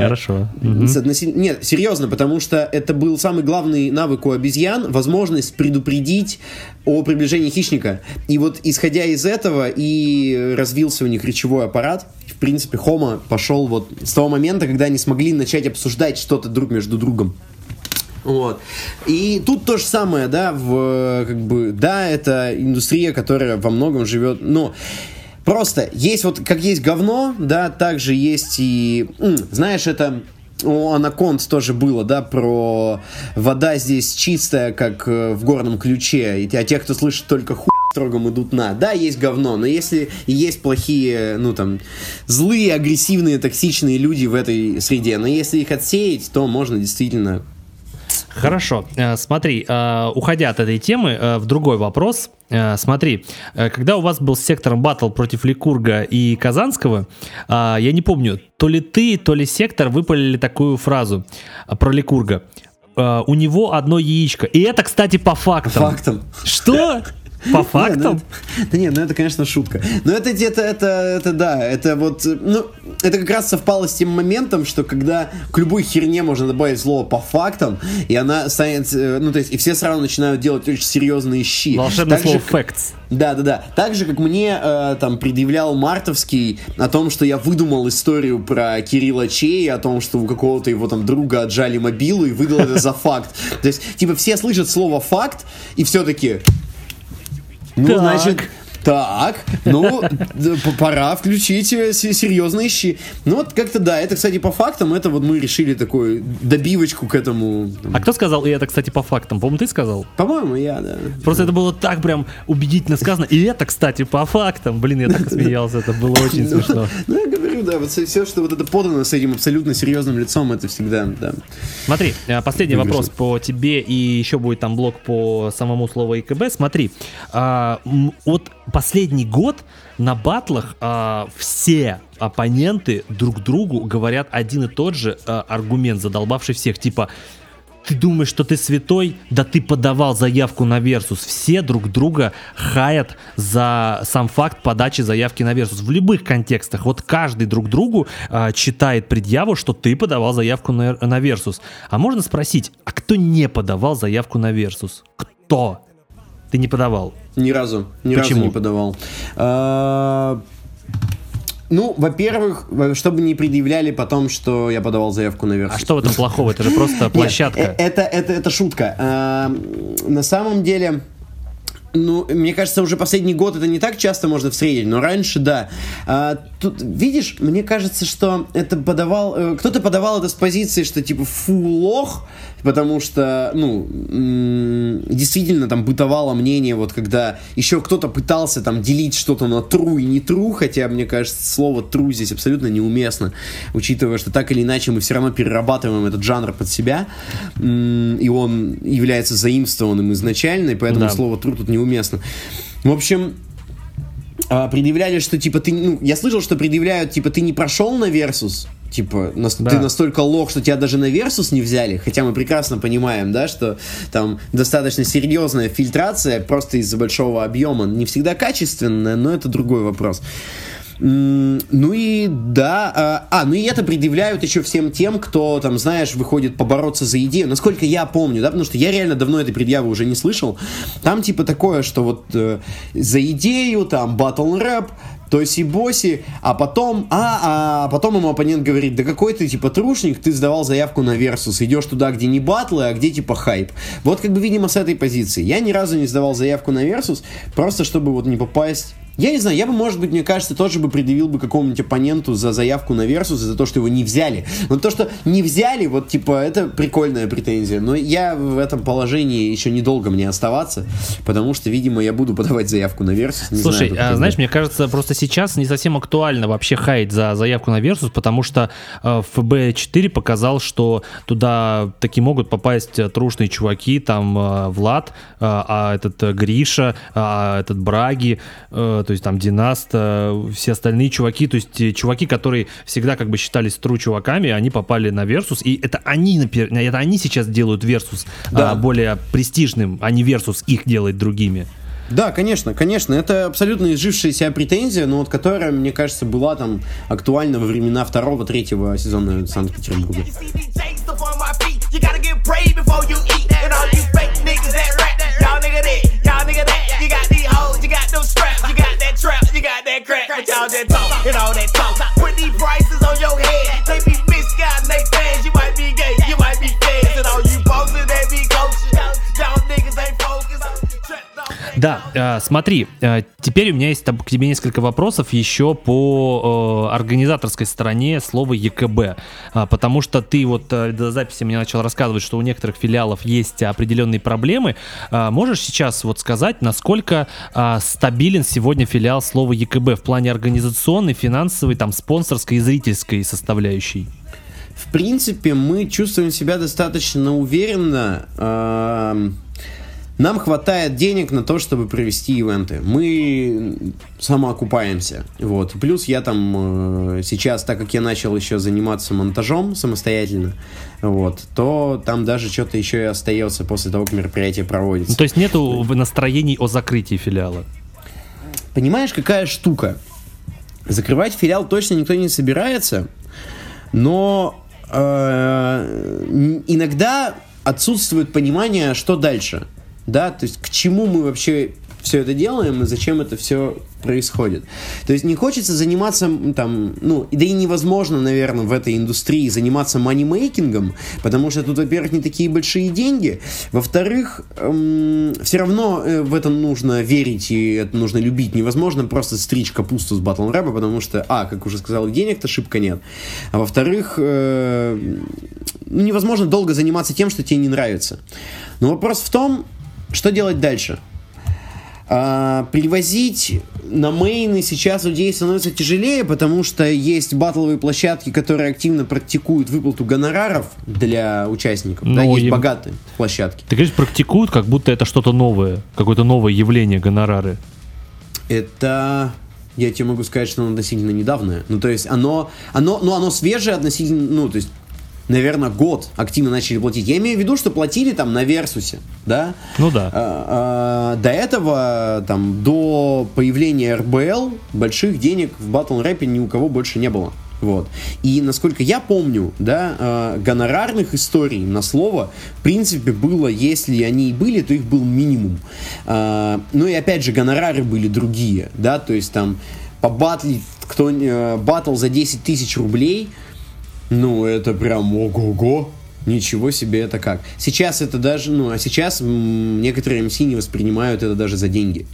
Хорошо. Нет, серьезно, потому что это был самый главный навык у обезьян, возможность предупредить о приближении хищника. И вот исходя из этого и развился у них речевой аппарат, в принципе, Хома пошел вот с того момента, когда они смогли начать обсуждать что-то друг между другом. Вот. И тут то же самое, да, в, как бы, да, это индустрия, которая во многом живет, ну, просто есть вот, как есть говно, да, также есть и, знаешь, это у Анаконд тоже было, да, про вода здесь чистая, как э, в горном ключе, а те, кто слышит только хуй, строгом идут на. Да, есть говно, но если и есть плохие, ну там, злые, агрессивные, токсичные люди в этой среде, но если их отсеять, то можно действительно Хорошо, э, смотри, э, уходя от этой темы, э, в другой вопрос. Смотри, когда у вас был с сектором батл против Ликурга и Казанского, я не помню, то ли ты, то ли сектор выпалили такую фразу про Ликурга. У него одно яичко. И это, кстати, по фактам. Фактам. Что? По фактам? Да нет, ну это, конечно, шутка. Но это, это, это, это, да, это вот, ну, это как раз совпало с тем моментом, что когда к любой херне можно добавить слово по фактам, и она станет, э, ну, то есть, и все сразу начинают делать очень серьезные щи. Волшебное слово facts. Да, да, да. Так же, как мне э, там предъявлял Мартовский о том, что я выдумал историю про Кирилла Чей, о том, что у какого-то его там друга отжали мобилу и выдал это за факт. То есть, типа, все слышат слово факт, и все-таки ну, значит, так, ну, пора включить э, серьезные щи. Ну, вот как-то да, это, кстати, по фактам, это вот мы решили такую добивочку к этому. А кто сказал, и это, кстати, по фактам? По-моему, ты сказал? По-моему, я, да. Просто это было так прям убедительно сказано. И это, кстати, по фактам. Блин, я так смеялся, это было очень ну, смешно. Ну, я говорю, да, вот все, что вот это подано с этим абсолютно серьезным лицом, это всегда, да. Смотри, э, последний вопрос по тебе, и еще будет там блок по самому слову ЕКБ. Смотри, а, вот последний год на батлах э, все оппоненты друг другу говорят один и тот же э, аргумент, задолбавший всех, типа ты думаешь, что ты святой? Да ты подавал заявку на Версус. Все друг друга хаят за сам факт подачи заявки на Версус. В любых контекстах. Вот каждый друг другу э, читает предъяву, что ты подавал заявку на, на Версус. А можно спросить, а кто не подавал заявку на Версус? Кто? Ты не подавал? Ни разу. Ни Почему? разу не подавал. А, ну, во-первых, чтобы не предъявляли потом, что я подавал заявку на версию. А что в этом плохого? Это же просто площадка. Нет, это, это, это шутка. А, на самом деле, Ну, мне кажется, уже последний год это не так часто можно встретить, но раньше да. А, тут, видишь, мне кажется, что это подавал... Э, кто-то подавал это с позиции, что типа фу, лох, потому что, ну, действительно там бытовало мнение, вот когда еще кто-то пытался там делить что-то на true и не true, хотя, мне кажется, слово true здесь абсолютно неуместно, учитывая, что так или иначе мы все равно перерабатываем этот жанр под себя, и он является заимствованным изначально, и поэтому да. слово true тут не неуместно. В общем, а, предъявляли, что типа ты, ну, я слышал, что предъявляют, типа ты не прошел на Versus, типа на, да. ты настолько лох, что тебя даже на Versus не взяли, хотя мы прекрасно понимаем, да, что там достаточно серьезная фильтрация просто из-за большого объема, не всегда качественная, но это другой вопрос. Ну и да, а, а, ну и это предъявляют еще всем тем, кто там, знаешь, выходит побороться за идею. Насколько я помню, да, потому что я реально давно этой предъявы уже не слышал. Там типа такое, что вот э, за идею, там, батл рэп, тоси-боси, а потом, а, а потом ему оппонент говорит, да какой ты, типа, трушник, ты сдавал заявку на Versus, идешь туда, где не батлы, а где, типа, хайп. Вот, как бы, видимо, с этой позиции. Я ни разу не сдавал заявку на Версус, просто чтобы вот не попасть я не знаю, я бы, может быть, мне кажется, тоже бы предъявил бы какому-нибудь оппоненту за заявку на Versus, за то, что его не взяли. Но то, что не взяли, вот, типа, это прикольная претензия. Но я в этом положении еще недолго мне оставаться, потому что, видимо, я буду подавать заявку на. Не Слушай, знаю, а, знаешь, мне кажется, просто сейчас не совсем актуально вообще хаять за заявку на Versus, потому что э, ФБ-4 показал, что туда таки могут попасть трушные чуваки, там э, Влад, э, а этот э, Гриша, а этот Браги, э, то есть там Династа, все остальные чуваки, то есть э, чуваки, которые всегда как бы считались true чуваками, они попали на Versus, и это они, это они сейчас делают Versus да. а, более престижным, а не Versus их делает другими. Да, конечно, конечно. Это абсолютно изжившаяся претензия, но вот которая, мне кажется, была там актуальна во времена второго, третьего сезона Санкт-Петербурга. Trap, you got that crack, but y'all just talk and all that talk. Put these prices on your head, they be Да, э, смотри, э, теперь у меня есть к тебе несколько вопросов еще по э, организаторской стороне слова ЕКБ, потому что ты вот до записи мне начал рассказывать, что у некоторых филиалов есть определенные проблемы. Можешь сейчас вот сказать, насколько стабилен сегодня филиал слова ЕКБ в плане организационной, финансовой, там, спонсорской и зрительской составляющей? В принципе, мы чувствуем себя достаточно уверенно. Э- нам хватает денег на то, чтобы провести ивенты. Мы самоокупаемся. Вот. Плюс я там э, сейчас, так как я начал еще заниматься монтажом самостоятельно, вот, то там даже что-то еще и остается после того, как мероприятие проводится. Ну, то есть нету настроений о закрытии филиала? Понимаешь, какая штука? Закрывать филиал точно никто не собирается, но э, иногда отсутствует понимание, что дальше да, то есть к чему мы вообще все это делаем и зачем это все происходит. То есть не хочется заниматься там, ну, да и невозможно, наверное, в этой индустрии заниматься манимейкингом, потому что тут, во-первых, не такие большие деньги, во-вторых, эм, все равно э, в этом нужно верить и это нужно любить. Невозможно просто стричь капусту с батл рэпа, потому что, а, как уже сказал, денег-то шибко нет, а во-вторых, э, ну, невозможно долго заниматься тем, что тебе не нравится. Но вопрос в том, что делать дальше? А, привозить на мейны сейчас людей становится тяжелее, потому что есть батловые площадки, которые активно практикуют выплату гонораров для участников. Но да, есть им... богатые площадки. Ты говоришь, практикуют, как будто это что-то новое, какое-то новое явление гонорары. Это я тебе могу сказать, что оно относительно недавнее. Ну, то есть оно, оно, ну, оно свежее относительно, ну, то есть наверное, год активно начали платить. Я имею в виду, что платили там на Версусе, да? Ну да. А, а, до этого, там, до появления РБЛ, больших денег в батл рэпе ни у кого больше не было. Вот. И насколько я помню, да, э, гонорарных историй на слово, в принципе, было, если они и были, то их был минимум. Э, ну и опять же, гонорары были другие, да, то есть там по батле, кто э, батл за 10 тысяч рублей, ну, это прям ого-го. Ничего себе это как. Сейчас это даже, ну, а сейчас некоторые МС не воспринимают это даже за деньги.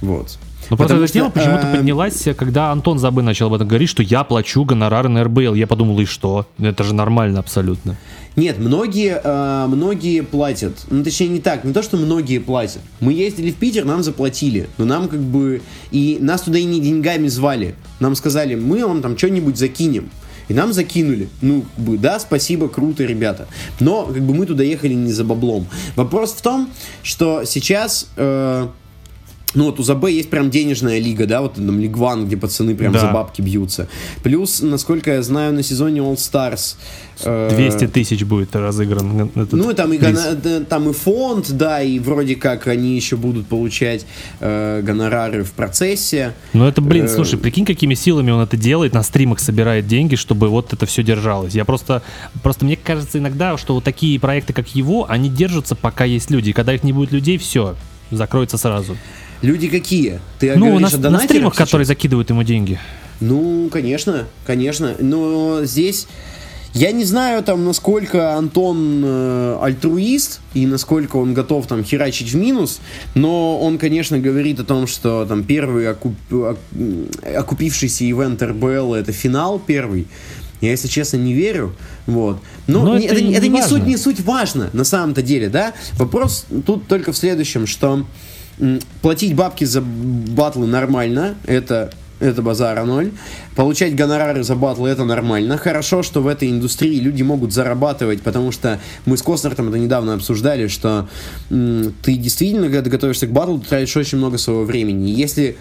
Вот. Ну, просто эта тема почему-то э, поднялась, когда Антон Забы начал об этом говорить, что я плачу гонорары на РБЛ. Я подумал, и что? Это же нормально абсолютно. Нет, многие, э, многие платят. Ну, точнее, не так. Не то, что многие платят. Мы ездили в Питер, нам заплатили. Но нам как бы... И нас туда и не деньгами звали. Нам сказали, мы вам там что-нибудь закинем. И нам закинули. Ну, да, спасибо, круто, ребята. Но, как бы, мы туда ехали не за баблом. Вопрос в том, что сейчас... э, ну вот у ЗБ есть прям денежная лига, да, вот там Лиг Ван, где пацаны прям Да. за бабки бьются. Плюс, насколько я знаю, на сезоне All Stars... э, 200 тысяч будет разыгран этот ну, и там и, гона- там и фонд, да, и вроде как они еще будут получать э, гонорары в процессе. Ну это, блин, Э, слушай, прикинь, какими силами он это делает, на стримах собирает деньги, чтобы вот это все держалось. Я просто, просто мне кажется иногда, что вот такие проекты, как его, они держатся, пока есть люди. И когда их не будет людей, все, закроется сразу. Люди какие? Ты ну, говоришь на, о на донатерах стримах, сейчас? которые закидывают ему деньги. Ну, конечно, конечно. Но здесь я не знаю, там, насколько Антон э, альтруист и насколько он готов там херачить в минус, но он, конечно, говорит о том, что там первый окуп- окупившийся ивент РБЛ это финал первый. Я, если честно, не верю. Вот. Но, Но не- это это, не это не важно. суть, не суть важно, на самом-то деле, да? Вопрос тут только в следующем, что платить бабки за батлы нормально, это это базара ноль. Получать гонорары за батлы это нормально. Хорошо, что в этой индустрии люди могут зарабатывать, потому что мы с Костнертом это недавно обсуждали, что ты действительно, когда ты готовишься к батлу, ты тратишь очень много своего времени. Если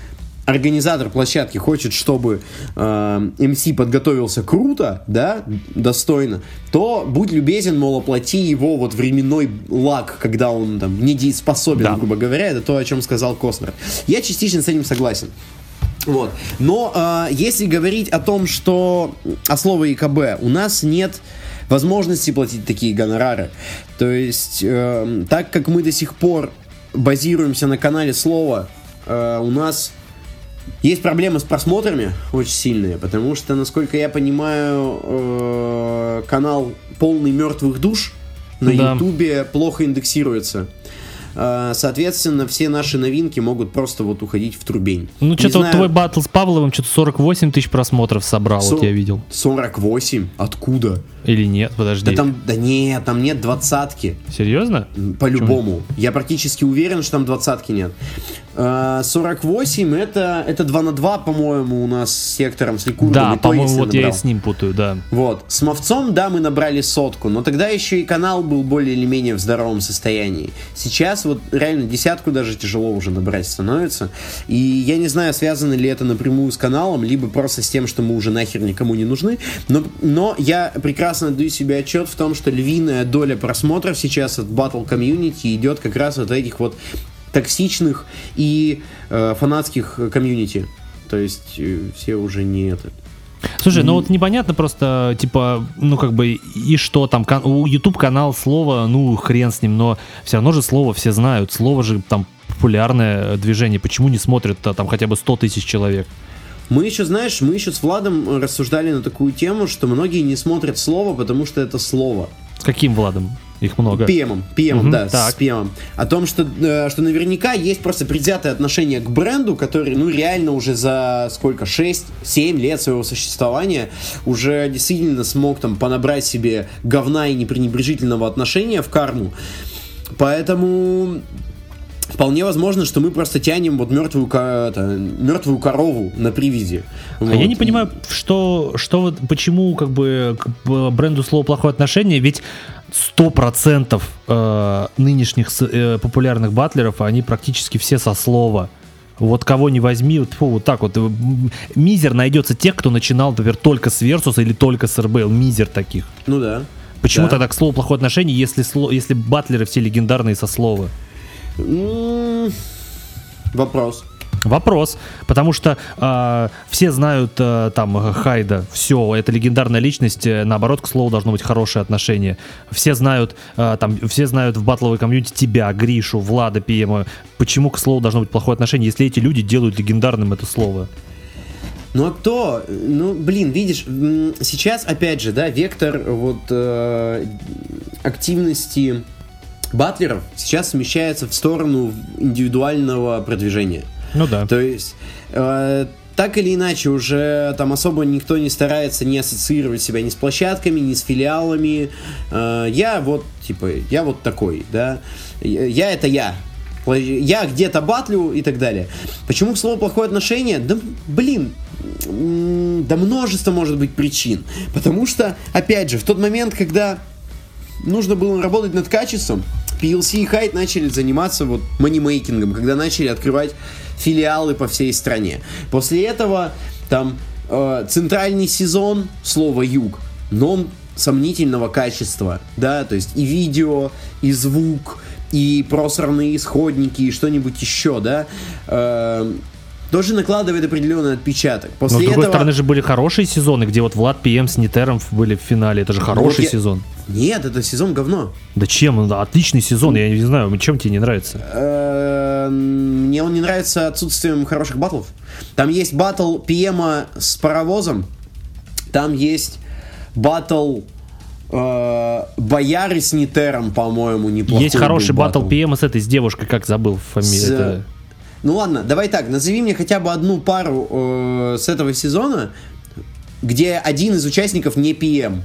организатор площадки хочет, чтобы э, МС подготовился круто, да, достойно, то будь любезен, мол, оплати его вот временной лаг, когда он там недееспособен, Да. грубо говоря, это то, о чем сказал Костнер. Я частично с этим согласен. Вот. Но э, если говорить о том, что о слово ИКБ, у нас нет возможности платить такие гонорары. То есть, э, так как мы до сих пор базируемся на канале слова, э, у нас есть проблемы с просмотрами очень сильные, потому что, насколько я понимаю, э, канал полный мертвых душ на Да. Ютубе плохо индексируется. Э, Соответственно, все наши новинки могут просто вот уходить в трубень. Ну, что-то вот твой батл с Павловым что-то 48 тысяч просмотров собрал, со- вот я видел. 48? Откуда? Или нет, подожди. Да там, да нет, там нет двадцатки. Серьезно? По-любому. Я практически уверен, что там двадцатки нет. Э, 48 это, это 2 на 2, по-моему, у нас с сектором, с Ликургом. Да, по-моему, вот я и набрал. с ним путаю, да. Вот. С Мовцом, да, мы набрали сотку, но тогда еще и канал был более или менее в здоровом состоянии. Сейчас вот реально десятку даже тяжело уже набрать становится. И я не знаю, связано ли это напрямую с каналом, либо просто с тем, что мы уже нахер никому не нужны. Но, но я прекрасно отдаю себе отчет в том, что львиная доля просмотров сейчас от батл комьюнити идет как раз от этих вот токсичных и э, фанатских комьюнити. То есть э, все уже не это. Слушай, ну вот непонятно просто, типа, ну как бы, и что там, кан- у YouTube канал слово, ну хрен с ним, но все равно же слово все знают, слово же там популярное движение, почему не смотрят а, там хотя бы 100 тысяч человек? Мы еще, знаешь, мы еще с Владом э, рассуждали на такую тему, что многие не смотрят слово, потому что это слово. С каким Владом? Их много. Пемом, пемом, Мгм, да, так. с пемом. О том, что, э, что наверняка есть просто предвзятое отношение к бренду, который, ну, реально уже за сколько, 6-7 лет своего существования уже действительно смог там понабрать себе говна и непренебрежительного отношения в карму. Поэтому вполне возможно, что мы просто тянем вот мертвую, это, мертвую корову на привязи. А Вот. я не понимаю, что, что вот, почему как бы к б- бренду слово плохое отношение, ведь 100% э, нынешних э, популярных батлеров, они практически все со слова. Вот кого не возьми, вот, фу, вот так вот. э, Мизер найдется тех, кто начинал, например, только с Versus или только с РБЛ. Мизер таких. Ну да. Почему Да. тогда к слову плохое отношение, если, сло- если батлеры все легендарные со слова? Вопрос. Вопрос, потому что э, все знают э, там Хайда, все, это легендарная личность, э, наоборот, к слову должно быть хорошее отношение. Все знают, э, там, все знают в батловой комьюнити тебя, Гришу, Влада Пиема. Почему к слову должно быть плохое отношение, если эти люди делают легендарным это слово? Ну а кто? Ну, блин, видишь, сейчас, опять же, да, вектор вот э, активности батлеров сейчас смещается в сторону индивидуального продвижения. Ну да. То есть э, так или иначе уже там особо никто не старается не ассоциировать себя ни с площадками, ни с филиалами. Э, я вот типа я вот такой, да. Я это я. Я где-то батлю и так далее. Почему к слову плохое отношение? Да, блин, да множество может быть причин. Потому что, опять же, в тот момент, когда нужно было работать над качеством, PLC и Хайт начали заниматься вот манимейкингом, когда начали открывать филиалы по всей стране. После этого там э, центральный сезон, слово юг, но он сомнительного качества, да, то есть и видео, и звук, и просранные исходники, и что-нибудь еще, да, э, тоже накладывает определенный отпечаток. После Но, с другой этого... стороны же были хорошие сезоны, где вот Влад ПМ с Нитером были в финале. Это же хороший вот я... сезон. Нет, это сезон говно. Да чем? Отличный сезон, я не знаю, чем тебе не нравится? Э, мне он не нравится отсутствием хороших батлов. Там есть батл ПМа с паровозом, там есть батл э, Бояры с Нитером, по-моему, неплохой Есть хороший батл ПМа с этой, с девушкой, как забыл фамилию. Ну ладно, давай так, назови мне хотя бы одну пару э, с этого сезона, где один из участников не ПМ.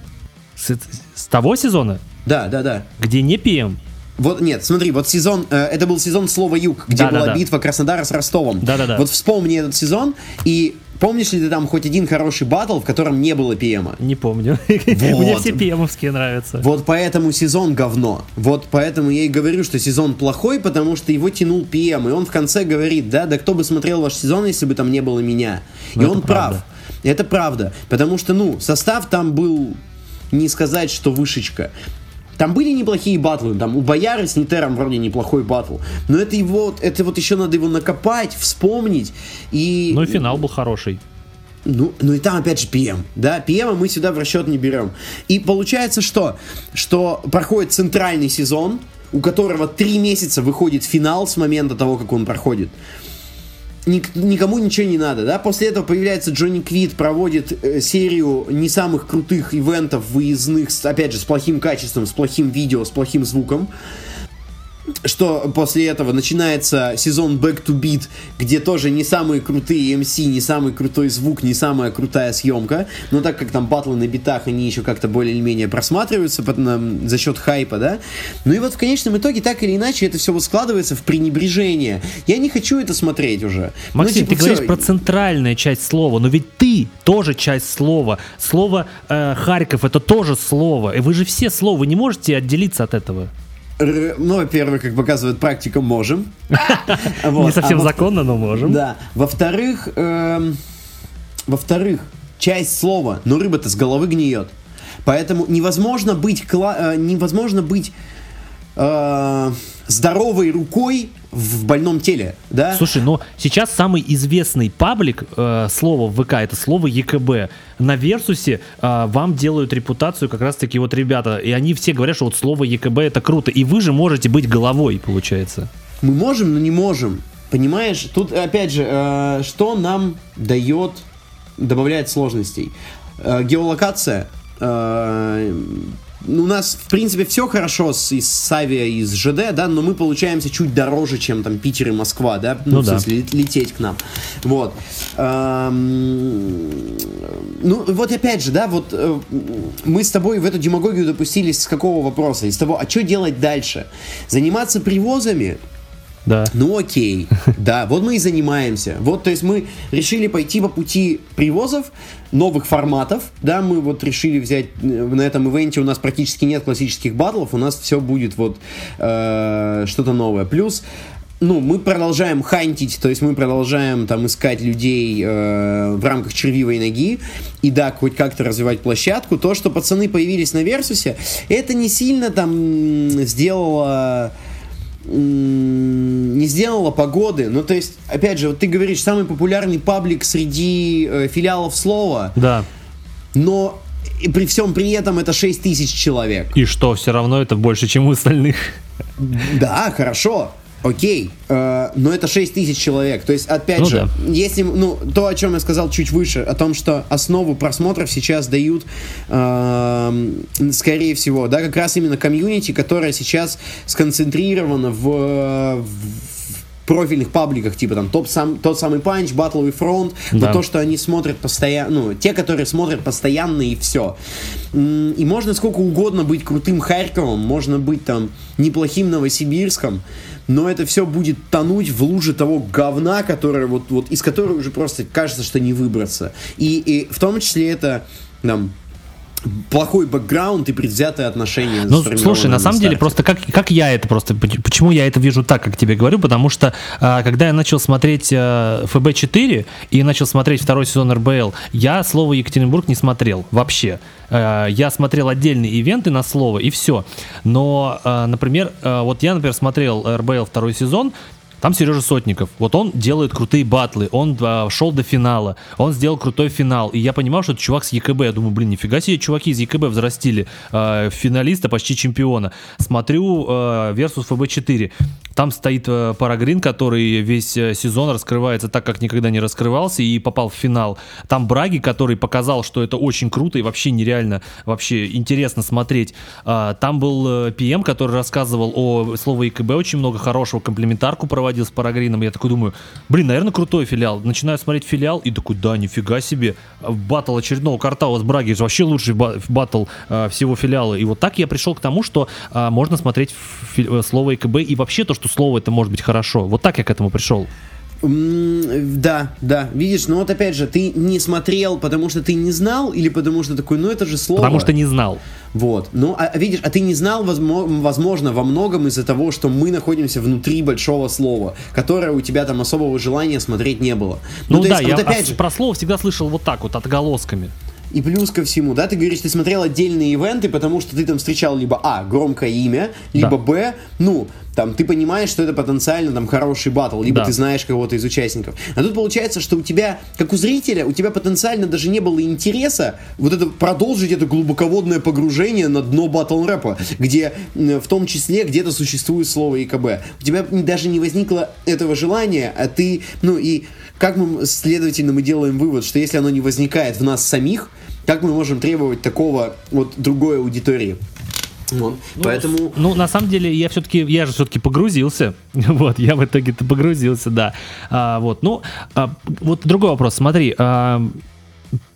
С, с того сезона? Да, да, да. Где не ПМ? Вот нет, смотри, вот сезон, э, это был сезон слова Юг, где да, была да, да. битва Краснодара с Ростовом. Да, да, да. Вот вспомни этот сезон и Помнишь ли ты там хоть один хороший батл, в котором не было ПМа? Не помню. Вот. Мне все ПМовские нравятся. Вот поэтому сезон говно. Вот поэтому я и говорю, что сезон плохой, потому что его тянул ПМ. И он в конце говорит, да, да кто бы смотрел ваш сезон, если бы там не было меня. И ну, он прав. Это правда. Потому что, ну, состав там был не сказать, что вышечка. Там были неплохие батлы, там у Бояры с Нитером вроде неплохой батл, но это его, это вот еще надо его накопать, вспомнить и... Ну и финал был хороший. Ну, ну и там опять же ПМ, да, ПМ мы сюда в расчет не берем. И получается что? Что проходит центральный сезон, у которого три месяца выходит финал с момента того, как он проходит ник- никому ничего не надо, да, после этого появляется Джонни Квит, проводит э, серию не самых крутых ивентов выездных, с, опять же, с плохим качеством, с плохим видео, с плохим звуком, что после этого начинается сезон Back to Beat, где тоже не самые крутые MC, не самый крутой звук, не самая крутая съемка, но так как там батлы на битах, они еще как-то более-менее просматриваются потом, за счет хайпа, да. Ну и вот в конечном итоге, так или иначе, это все вот складывается в пренебрежение. Я не хочу это смотреть уже. Ну, Максим, ну, типа, ты все... говоришь про центральную часть слова, но ведь ты тоже часть слова. Слово э, Харьков это тоже слово. И вы же все слова, вы не можете отделиться от этого. Ну, во-первых, как показывает практика, можем. Не совсем а законно, но можем. Да. Во-вторых, эм, во-вторых, часть слова, но рыба-то с головы гниет. Поэтому невозможно быть, э, невозможно быть э, здоровой рукой в больном теле, да? Слушай, но сейчас самый известный паблик, э, слово ВК, это слово ЕКБ. На Версусе э, вам делают репутацию как раз-таки вот ребята, и они все говорят, что вот слово ЕКБ это круто, и вы же можете быть головой, получается. Мы можем, но не можем. Понимаешь, тут опять же, э, что нам дает, добавляет сложностей? Э, геолокация, э, у нас, в принципе, все хорошо с, из Савия, из ЖД, да, но мы получаемся чуть дороже, чем там Питер и Москва, да, ну, ну в смысле, да. лететь к нам. Вот. Эм, ну, вот опять же, да, вот э, мы с тобой в эту демагогию допустились с какого вопроса? Из того, а что делать дальше? Заниматься привозами? Да. Ну окей, да, вот мы и занимаемся. Вот, то есть мы решили пойти по пути привозов, новых форматов, да, мы вот решили взять э, на этом ивенте, у нас практически нет классических батлов, у нас все будет вот э, что-то новое. Плюс ну, мы продолжаем хантить, то есть мы продолжаем там искать людей э, в рамках червивой ноги и да, хоть как-то развивать площадку. То, что пацаны появились на Версусе, это не сильно там сделало не сделала погоды. Ну, то есть, опять же, вот ты говоришь, самый популярный паблик среди э, филиалов слова. Да. Но и при всем при этом это 6 тысяч человек. И что, все равно это больше, чем у остальных? Да, хорошо. Окей, э, но это 6 тысяч человек. То есть, опять ну, же, да. если, ну, то, о чем я сказал чуть выше, о том, что основу просмотров сейчас дают, э, скорее всего, да, как раз именно комьюнити, которая сейчас сконцентрирована в, в профильных пабликах, типа там топ сам, тот самый панч, батловый фронт, да. но то, что они смотрят постоянно, ну, те, которые смотрят постоянно и все. И можно сколько угодно быть крутым Харьковом, можно быть там неплохим Новосибирском, но это все будет тонуть в луже того говна, которое вот, вот из которого уже просто кажется, что не выбраться. И, и в том числе это там плохой бэкграунд и предвзятое отношение. Ну, слушай, на самом деле, просто как, как я это просто, почему я это вижу так, как тебе говорю, потому что а, когда я начал смотреть а, ФБ-4 и начал смотреть второй сезон РБЛ, я слово Екатеринбург не смотрел вообще. А, я смотрел отдельные ивенты на слово и все. Но, а, например, а, вот я, например, смотрел РБЛ второй сезон, там Сережа Сотников. Вот он делает крутые батлы, он а, шел до финала, он сделал крутой финал. И я понимал, что это чувак с ЕКБ. Я думаю, блин, нифига себе, чуваки из ЕКБ взрастили э, финалиста, почти чемпиона. Смотрю э, Versus FB4. Там стоит э, Парагрин, который весь э, сезон раскрывается так, как никогда не раскрывался и попал в финал. Там Браги, который показал, что это очень круто и вообще нереально, вообще интересно смотреть. А, там был ПМ, который рассказывал о слово ИКБ, очень много хорошего, комплементарку проводил с Парагрином. Я такой думаю, блин, наверное, крутой филиал. Начинаю смотреть филиал и такой, да, нифига себе. Батл очередного квартала с Браги вообще лучший батл а, всего филиала. И вот так я пришел к тому, что а, можно смотреть слово ИКБ и вообще то, что что слово это может быть хорошо. Вот так я к этому пришел. Да, да, видишь, но вот опять же, ты не смотрел, потому что ты не знал, или потому что такой, ну это же слово. Потому что не знал. Вот, ну, а, а видишь, а ты не знал, возможно, во многом из-за того, что мы находимся внутри большого слова, которое у тебя там особого желания смотреть не было. Ну, ну да, есть, я вот опять же... про слово всегда слышал вот так вот, отголосками. И плюс ко всему, да, ты говоришь, ты смотрел отдельные ивенты, потому что ты там встречал либо А, громкое имя, либо да. Б, ну, там, ты понимаешь, что это потенциально там хороший батл, либо да. ты знаешь кого-то из участников. А тут получается, что у тебя, как у зрителя, у тебя потенциально даже не было интереса вот это продолжить это глубоководное погружение на дно батл рэпа, где в том числе где-то существует слово ИКБ. У тебя даже не возникло этого желания, а ты, ну и как мы, следовательно, мы делаем вывод, что если оно не возникает в нас самих, как мы можем требовать такого вот другой аудитории? Вот. Ну, Поэтому... Ну, на самом деле, я все-таки, я же все-таки погрузился. вот, я в итоге-то погрузился, да. А, вот, ну, а, вот другой вопрос. Смотри, а,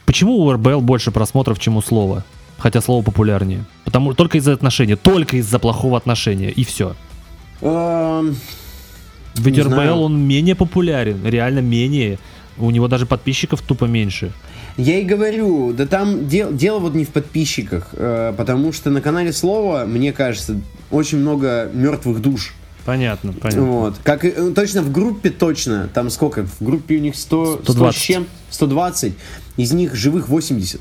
почему у РБЛ больше просмотров, чем у слова? Хотя слово популярнее. Потому только из-за отношения, только из-за плохого отношения, и все. Ведь РБЛ, он менее популярен, реально менее. У него даже подписчиков тупо меньше. Я и говорю, да там дел, дело вот не в подписчиках, э, потому что на канале Слова, мне кажется, очень много мертвых душ. Понятно, понятно. Вот. Как э, точно в группе точно. Там сколько? В группе у них 100, 120. 100 чем? 120. Из них живых 80.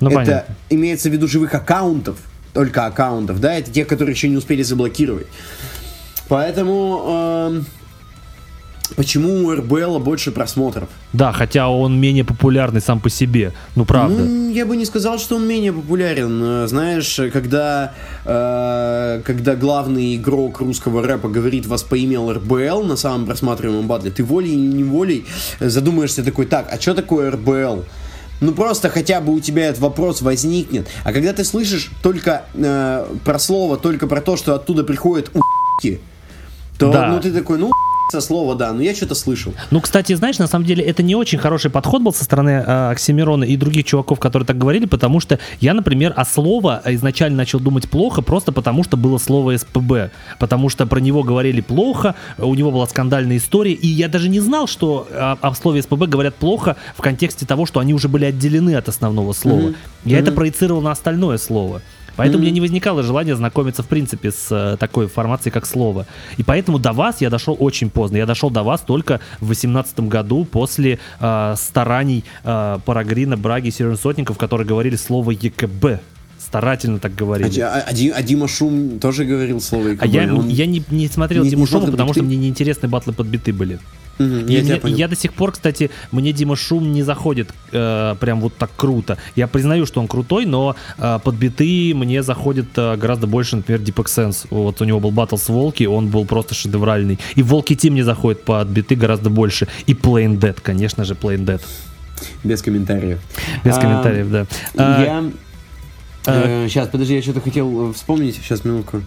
Ну, это понятно. имеется в виду живых аккаунтов. Только аккаунтов, да? Это те, которые еще не успели заблокировать. Поэтому э, почему у РБЛ больше просмотров? Да, хотя он менее популярный сам по себе, ну правда. Ну, я бы не сказал, что он менее популярен. Э, знаешь, когда, э, когда главный игрок русского рэпа говорит вас поимел РБЛ на самом просматриваемом батле, ты волей или неволей задумаешься такой, так, а что такое РБЛ? Ну просто хотя бы у тебя этот вопрос возникнет. А когда ты слышишь только э, про слово, только про то, что оттуда приходят у**ки, то да. ну ты такой, ну со слова, да, но я что-то слышал. Ну, кстати, знаешь, на самом деле это не очень хороший подход был со стороны э, Оксимирона и других чуваков, которые так говорили, потому что я, например, о слово изначально начал думать плохо, просто потому что было слово СПБ, потому что про него говорили плохо, у него была скандальная история, и я даже не знал, что о, о слове СПБ говорят плохо в контексте того, что они уже были отделены от основного слова. Mm-hmm. Я mm-hmm. это проецировал на остальное слово. Поэтому mm-hmm. у меня не возникало желания знакомиться, в принципе, с э, такой формацией, как слово. И поэтому до вас я дошел очень поздно. Я дошел до вас только в 2018 году после э, стараний э, Парагрина, Браги и Сережи Сотников, которые говорили слово ЕКБ старательно так говорили. А, а, а, а Дима Шум тоже говорил слово ЕКБ? А я, я не, не смотрел не, Диму Шума, потому что мне неинтересные батлы под биты были. Угу, и я, мне, я до сих пор, кстати, мне Дима Шум не заходит э, прям вот так круто. Я признаю, что он крутой, но э, под биты мне заходит э, гораздо больше, например, Deep Sense. Вот у него был батл с Волки, он был просто шедевральный. И Волки Тим мне заходит под биты гораздо больше. И Plain Dead, конечно же, Plain Dead. Без комментариев. Без а, комментариев, да. Я... А, э, сейчас, подожди, я что-то хотел вспомнить. Сейчас, минутку.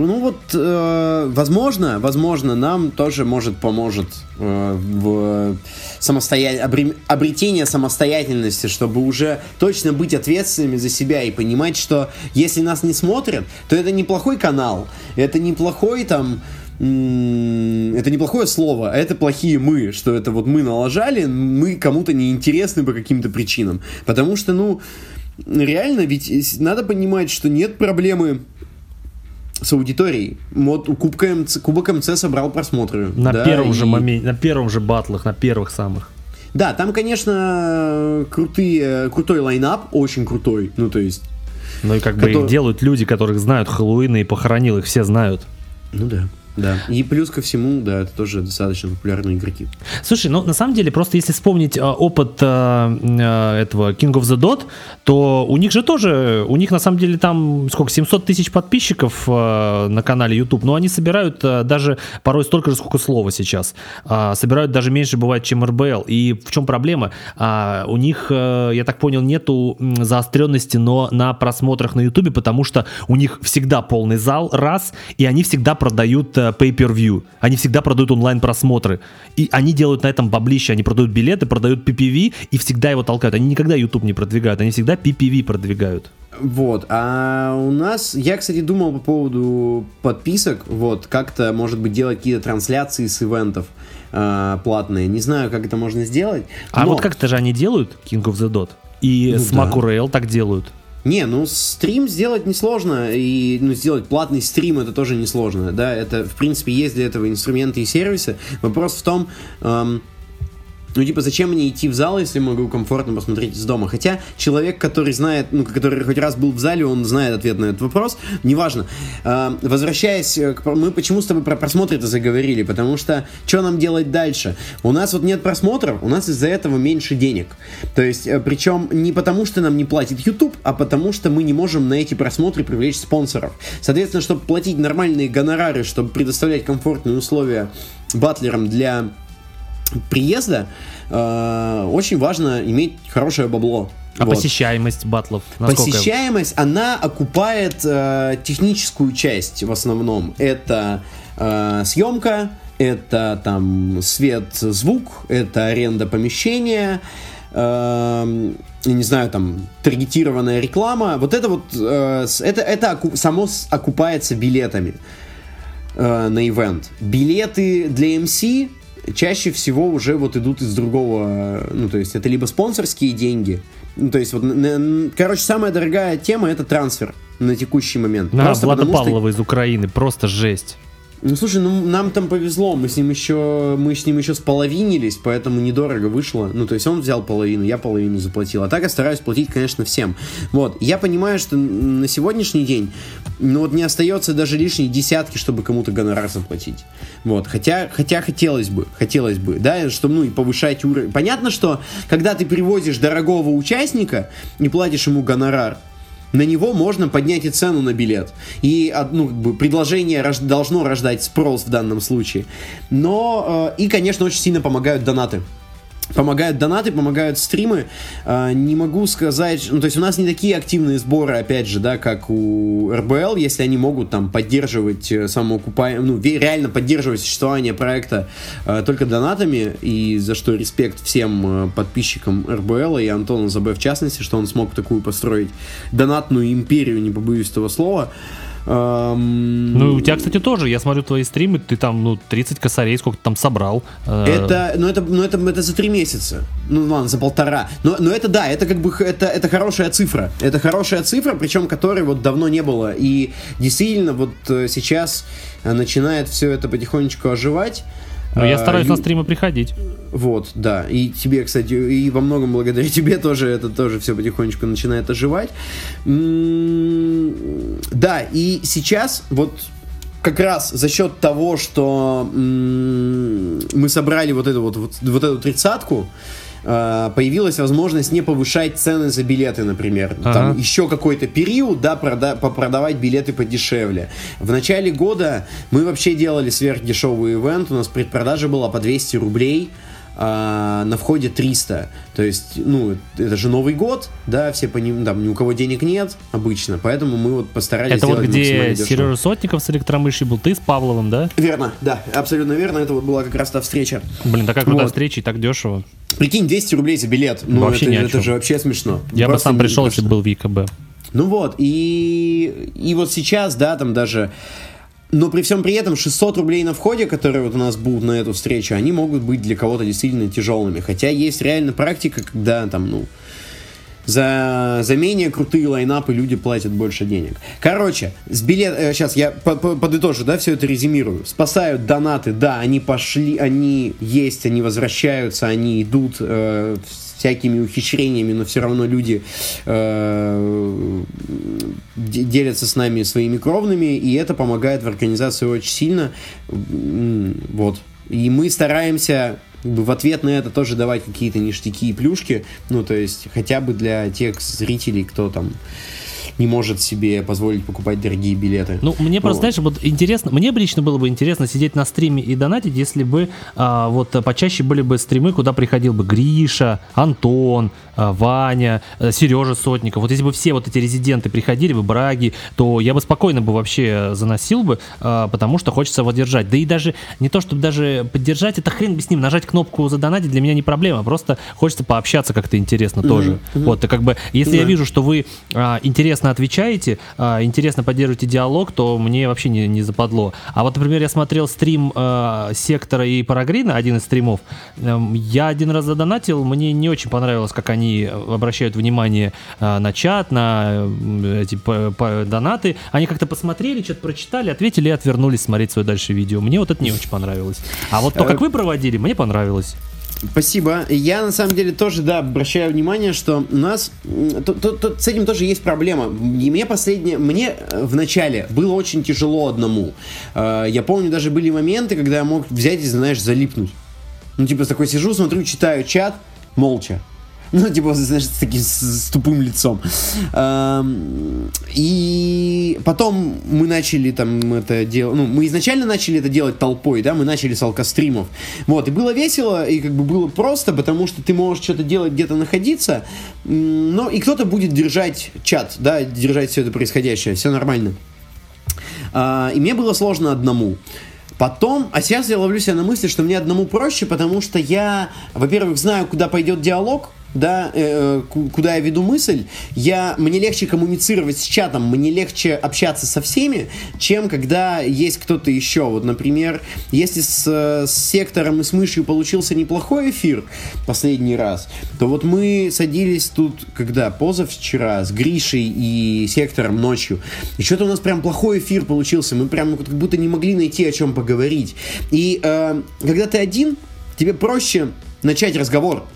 Ну вот, э, возможно, возможно, нам тоже может поможет э, в самостоя... обретение самостоятельности, чтобы уже точно быть ответственными за себя и понимать, что если нас не смотрят, то это неплохой канал, это неплохой там это неплохое слово, а это плохие мы, что это вот мы налажали, мы кому-то неинтересны по каким-то причинам. Потому что, ну, реально, ведь надо понимать, что нет проблемы с аудиторией. Вот у Кубка МЦ, Кубок МЦ собрал просмотры. На да, первом и... же моменте, на первом же батлах, на первых самых. Да, там, конечно, крутые, крутой лайнап, очень крутой. Ну, то есть... Ну и как который... бы их делают люди, которых знают Хэллоуина и похоронил, их все знают. Ну да. Да. И плюс ко всему, да, это тоже достаточно популярные игроки. Слушай, ну на самом деле, просто если вспомнить а, опыт а, этого King of the Dot, то у них же тоже, у них на самом деле там сколько, 700 тысяч подписчиков а, на канале YouTube, но они собирают а, даже порой столько же, сколько слова сейчас. А, собирают даже меньше бывает, чем РБЛ. И в чем проблема? А, у них, а, я так понял, нету заостренности, но на просмотрах на YouTube, потому что у них всегда полный зал, раз, и они всегда продают pay-per-view. Они всегда продают онлайн-просмотры. И они делают на этом баблище. Они продают билеты, продают PPV и всегда его толкают. Они никогда YouTube не продвигают, они всегда PPV продвигают. Вот, а у нас, я, кстати, думал по поводу подписок, вот, как-то, может быть, делать какие-то трансляции с ивентов э, платные, не знаю, как это можно сделать. А вот как-то же они делают, King of the Dot, и ну, Smack да. так делают. Не, ну стрим сделать несложно, и ну, сделать платный стрим это тоже несложно, да, это в принципе есть для этого инструменты и сервисы. Вопрос в том, эм, ну, типа, зачем мне идти в зал, если могу комфортно посмотреть из дома? Хотя человек, который знает, ну, который хоть раз был в зале, он знает ответ на этот вопрос. Неважно. Э, возвращаясь к... Мы почему с тобой про просмотры это заговорили? Потому что, что нам делать дальше? У нас вот нет просмотров, у нас из-за этого меньше денег. То есть, э, причем не потому, что нам не платит YouTube, а потому, что мы не можем на эти просмотры привлечь спонсоров. Соответственно, чтобы платить нормальные гонорары, чтобы предоставлять комфортные условия батлерам для приезда э, очень важно иметь хорошее бабло. А вот. посещаемость батлов? Насколько? Посещаемость, она окупает э, техническую часть в основном. Это э, съемка, это там свет, звук, это аренда помещения, э, не знаю, там, таргетированная реклама. Вот это вот, э, это, это оку, само окупается билетами э, на ивент. Билеты для MC чаще всего уже вот идут из другого, ну, то есть это либо спонсорские деньги, ну, то есть вот, короче, самая дорогая тема это трансфер на текущий момент. На, Влада Павлова что... из Украины, просто жесть. Ну слушай, ну нам там повезло, мы с ним еще мы с ним еще споловинились, поэтому недорого вышло. Ну то есть он взял половину, я половину заплатил. А так я стараюсь платить, конечно, всем. Вот, я понимаю, что на сегодняшний день, ну вот не остается даже лишней десятки, чтобы кому-то гонорар заплатить. Вот, хотя, хотя хотелось бы, хотелось бы, да, чтобы ну и повышать уровень. Понятно, что когда ты привозишь дорогого участника и платишь ему гонорар, на него можно поднять и цену на билет. И ну, предложение рож- должно рождать спрос в данном случае. Но э, и, конечно, очень сильно помогают донаты помогают донаты, помогают стримы. А, не могу сказать, ну то есть у нас не такие активные сборы, опять же, да, как у РБЛ, если они могут там поддерживать э, самоокупаемое, ну реально поддерживать существование проекта э, только донатами, и за что респект всем э, подписчикам РБЛ и Антону Забе в частности, что он смог такую построить донатную империю, не побоюсь этого слова. Эм... Ну, у тебя, кстати, тоже. Я смотрю твои стримы, ты там, ну, 30 косарей сколько там собрал. Э, это, ну, это, ну, это, это за три месяца. Ну, ладно, за полтора. Но, но это, да, это как бы, это, это хорошая цифра. Это хорошая цифра, причем которой вот давно не было. И действительно, вот э, сейчас начинает все это потихонечку оживать. Ну, я стараюсь а, на стримы приходить. Вот, да. И тебе, кстати, и во многом благодаря тебе тоже это тоже все потихонечку начинает оживать. Да, и сейчас вот как раз за счет того, что мы собрали вот эту вот, вот, вот эту тридцатку, появилась возможность не повышать цены за билеты, например. Ага. Там еще какой-то период, да, прода продавать билеты подешевле. В начале года мы вообще делали сверхдешевый ивент, у нас предпродажа была по 200 рублей а, на входе 300. То есть, ну, это же Новый год, да, все по ним, там, ни у кого денег нет обычно, поэтому мы вот постарались Это вот где Сережа Сотников с электромышью был, ты с Павловым, да? Верно, да, абсолютно верно, это вот была как раз та встреча. Блин, такая крутая вот. встреча и так дешево. Прикинь, 200 рублей за билет, ну, вообще это, это же вообще смешно. Я Просто бы сам пришел, если был в ИКБ. Ну вот, и, и вот сейчас, да, там даже но при всем при этом 600 рублей на входе, которые вот у нас будут на эту встречу, они могут быть для кого-то действительно тяжелыми. Хотя есть реально практика, когда там, ну, за, за менее крутые лайнапы люди платят больше денег. Короче, с билет... Э, сейчас я подытожу, да, все это резюмирую. Спасают донаты, да, они пошли, они есть, они возвращаются, они идут э, всякими ухищрениями, но все равно люди э, делятся с нами своими кровными, и это помогает в организации очень сильно. Вот. И мы стараемся в ответ на это тоже давать какие-то ништяки и плюшки, ну, то есть хотя бы для тех зрителей, кто там не может себе позволить покупать дорогие билеты. Ну, мне просто, вот. знаешь, вот интересно, мне бы лично было бы интересно сидеть на стриме и донатить, если бы а, вот почаще были бы стримы, куда приходил бы Гриша, Антон, а, Ваня, а, Сережа Сотников. Вот если бы все вот эти резиденты приходили бы, Браги, то я бы спокойно бы вообще заносил бы, а, потому что хочется его держать. Да и даже не то, чтобы даже поддержать, это хрен бы с ним, нажать кнопку задонатить для меня не проблема, просто хочется пообщаться как-то интересно mm-hmm. тоже. Mm-hmm. Вот, как бы, если mm-hmm. я вижу, что вы а, интересно интересно отвечаете, а, интересно поддерживаете диалог, то мне вообще не, не западло. А вот, например, я смотрел стрим э, Сектора и Парагрина, один из стримов. Э, я один раз задонатил, мне не очень понравилось, как они обращают внимание э, на чат, на э, эти по, по, донаты. Они как-то посмотрели, что-то прочитали, ответили и отвернулись смотреть свое дальше видео. Мне вот это не очень понравилось. А вот то, как вы проводили, мне понравилось. Спасибо. Я на самом деле тоже, да, обращаю внимание, что у нас то, то, то, с этим тоже есть проблема. И мне последнее, мне э, в начале было очень тяжело одному. Э, я помню, даже были моменты, когда я мог взять и, знаешь, залипнуть. Ну, типа, такой сижу, смотрю, читаю чат, молча. Ну, типа, знаешь, с таким с, тупым лицом. И потом мы начали там это делать, ну, мы изначально начали это делать толпой, да, мы начали с алкостримов. Вот, и было весело, и как бы было просто, потому что ты можешь что-то делать, где-то находиться, но и кто-то будет держать чат, да, держать все это происходящее, все нормально. А, и мне было сложно одному. Потом, а сейчас я ловлю себя на мысли, что мне одному проще, потому что я, во-первых, знаю, куда пойдет диалог, да, э, куда я веду мысль, я, мне легче коммуницировать с чатом, мне легче общаться со всеми, чем когда есть кто-то еще. Вот, например, если с, с сектором и с мышью получился неплохой эфир последний раз, то вот мы садились тут, когда, позавчера, с Гришей и сектором ночью, и что-то у нас прям плохой эфир получился, мы прям как будто не могли найти о чем поговорить. И э, когда ты один, тебе проще начать разговор,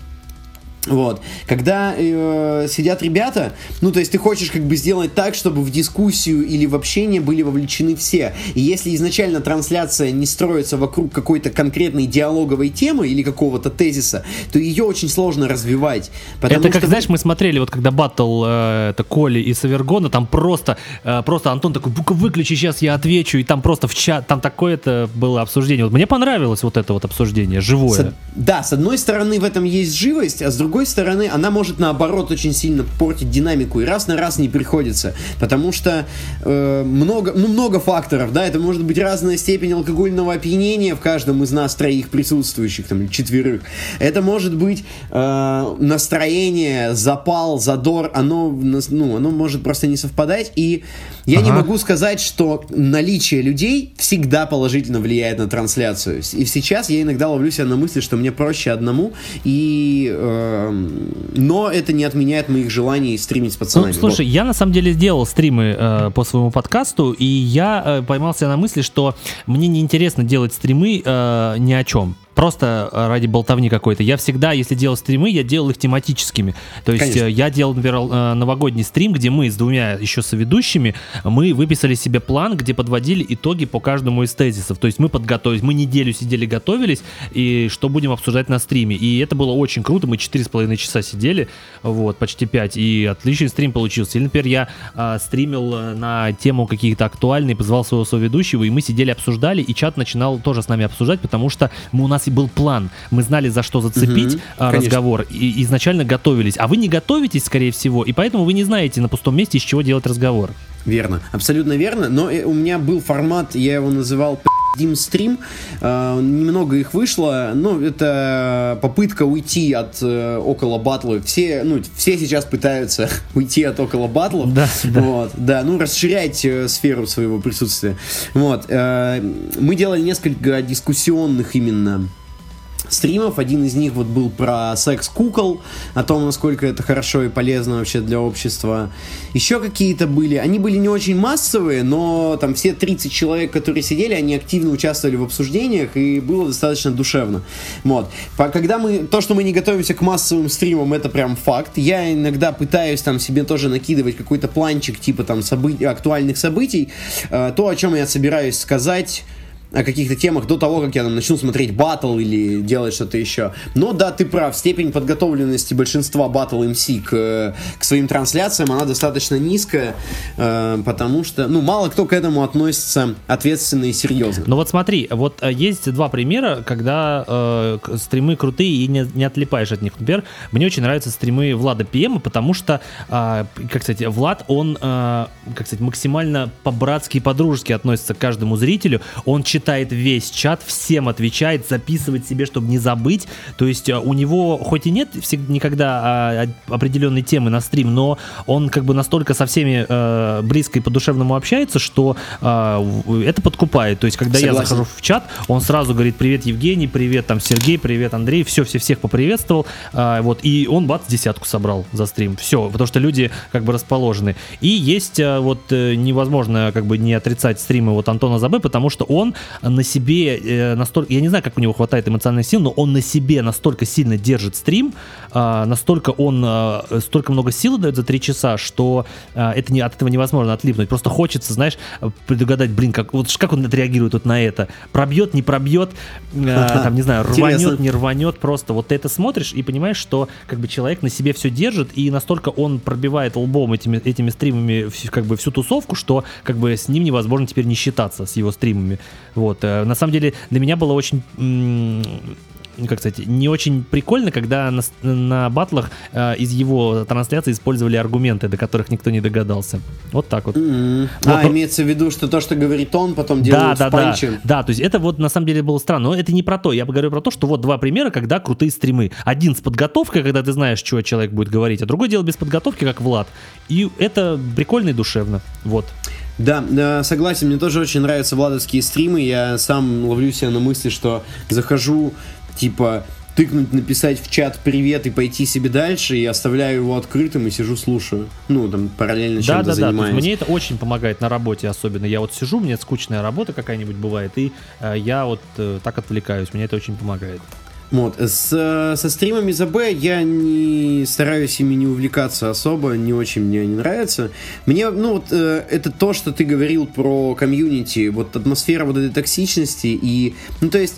вот. Когда э, сидят ребята, ну, то есть ты хочешь как бы сделать так, чтобы в дискуссию или в общение были вовлечены все. И если изначально трансляция не строится вокруг какой-то конкретной диалоговой темы или какого-то тезиса, то ее очень сложно развивать. Это как, что... знаешь, мы смотрели, вот когда батл э, это Коли и Савергона, там просто, э, просто Антон такой, выключи, сейчас я отвечу, и там просто в чат, там такое-то было обсуждение. Вот мне понравилось вот это вот обсуждение, живое. С, да, с одной стороны в этом есть живость, а с другой другой стороны, она может наоборот очень сильно портить динамику, и раз на раз не приходится, потому что э, много, ну, много факторов, да, это может быть разная степень алкогольного опьянения в каждом из нас троих присутствующих, там, четверых. Это может быть э, настроение, запал, задор, оно, ну, оно может просто не совпадать, и я ага. не могу сказать, что наличие людей всегда положительно влияет на трансляцию. И сейчас я иногда ловлю себя на мысли, что мне проще одному, и э, но это не отменяет моих желаний стримить с пацанами. Ну, слушай, вот. я на самом деле сделал стримы э, по своему подкасту, и я э, поймался на мысли, что мне неинтересно делать стримы э, ни о чем просто ради болтовни какой-то. Я всегда, если делал стримы, я делал их тематическими. То есть Конечно. я делал, например, новогодний стрим, где мы с двумя еще соведущими, мы выписали себе план, где подводили итоги по каждому из тезисов. То есть мы подготовились, мы неделю сидели, готовились, и что будем обсуждать на стриме. И это было очень круто, мы 4,5 часа сидели, вот, почти 5, и отличный стрим получился. Или, например, я а, стримил э, на тему какие-то актуальные, позвал своего соведущего, и мы сидели, обсуждали, и чат начинал тоже с нами обсуждать, потому что мы, у нас был план. Мы знали, за что зацепить угу, разговор, и изначально готовились. А вы не готовитесь, скорее всего, и поэтому вы не знаете на пустом месте, из чего делать разговор. Верно, абсолютно верно. Но э, у меня был формат, я его называл Дим стрим, э, немного их вышло, но это попытка уйти от э, около батлов. Все, ну, все сейчас пытаются уйти от около батлов. Да, да. Вот, да, ну, расширять э, сферу своего присутствия. Вот, э, мы делали несколько дискуссионных именно стримов. Один из них вот был про секс-кукол, о том, насколько это хорошо и полезно вообще для общества. Еще какие-то были. Они были не очень массовые, но там все 30 человек, которые сидели, они активно участвовали в обсуждениях, и было достаточно душевно. Вот. Когда мы... То, что мы не готовимся к массовым стримам, это прям факт. Я иногда пытаюсь там себе тоже накидывать какой-то планчик, типа там событий, актуальных событий. Э, то, о чем я собираюсь сказать о каких-то темах до того, как я там начну смотреть батл или делать что-то еще. Но да, ты прав, степень подготовленности большинства батл MC к, к своим трансляциям, она достаточно низкая, э, потому что, ну, мало кто к этому относится ответственно и серьезно. Ну вот смотри, вот э, есть два примера, когда э, стримы крутые и не, не отлипаешь от них. Например, мне очень нравятся стримы Влада ПМ, потому что, э, как сказать, Влад, он, э, как сказать, максимально по-братски и по-дружески относится к каждому зрителю, он читает весь чат, всем отвечает, записывает себе, чтобы не забыть. То есть э, у него хоть и нет всегда, никогда а, определенной темы на стрим, но он как бы настолько со всеми э, близко и по-душевному общается, что э, это подкупает. То есть когда Согласен. я захожу в чат, он сразу говорит привет Евгений, привет там Сергей, привет Андрей, все, все всех поприветствовал, э, вот и он бац десятку собрал за стрим, все, потому что люди как бы расположены. И есть э, вот невозможно как бы не отрицать стримы вот Антона Забы, потому что он на себе э, настолько, я не знаю, как у него хватает эмоциональных сил, но он на себе настолько сильно держит стрим, э, настолько он, э, столько много сил дает за три часа, что э, это не, от этого невозможно отлипнуть. Просто хочется, знаешь, предугадать, блин, как, вот как он отреагирует вот на это. Пробьет, не пробьет, там, не знаю, рванет, не рванет, просто вот ты это смотришь и понимаешь, что как бы человек на себе все держит, и настолько он пробивает лбом этими, этими стримами как бы всю тусовку, что как бы с ним невозможно теперь не считаться, с его стримами. Вот. Э, на самом деле для меня было очень как сказать, не очень прикольно, когда на, на батлах э, из его трансляции использовали аргументы, до которых никто не догадался. Вот так вот. Mm-hmm. вот а, но... имеется в виду, что то, что говорит он, потом делают да, да, в панче. Да, да, то есть это вот на самом деле было странно, но это не про то. Я говорю про то, что вот два примера, когда крутые стримы. Один с подготовкой, когда ты знаешь, что человек будет говорить, а другой дело без подготовки, как Влад. И это прикольно и душевно. Вот. Да, согласен, мне тоже очень нравятся владовские стримы. Я сам ловлю себя на мысли, что захожу, типа, тыкнуть, написать в чат привет и пойти себе дальше, и оставляю его открытым и сижу слушаю. Ну, там, параллельно чем-то да, да, занимаюсь. Да, мне это очень помогает на работе особенно. Я вот сижу, мне скучная работа какая-нибудь бывает, и э, я вот э, так отвлекаюсь, мне это очень помогает. Вот. С, со стримами за Б я не стараюсь ими не увлекаться особо, не очень мне они нравятся. Мне, ну, вот, э, это то, что ты говорил про комьюнити, вот атмосфера вот этой токсичности и, ну, то есть,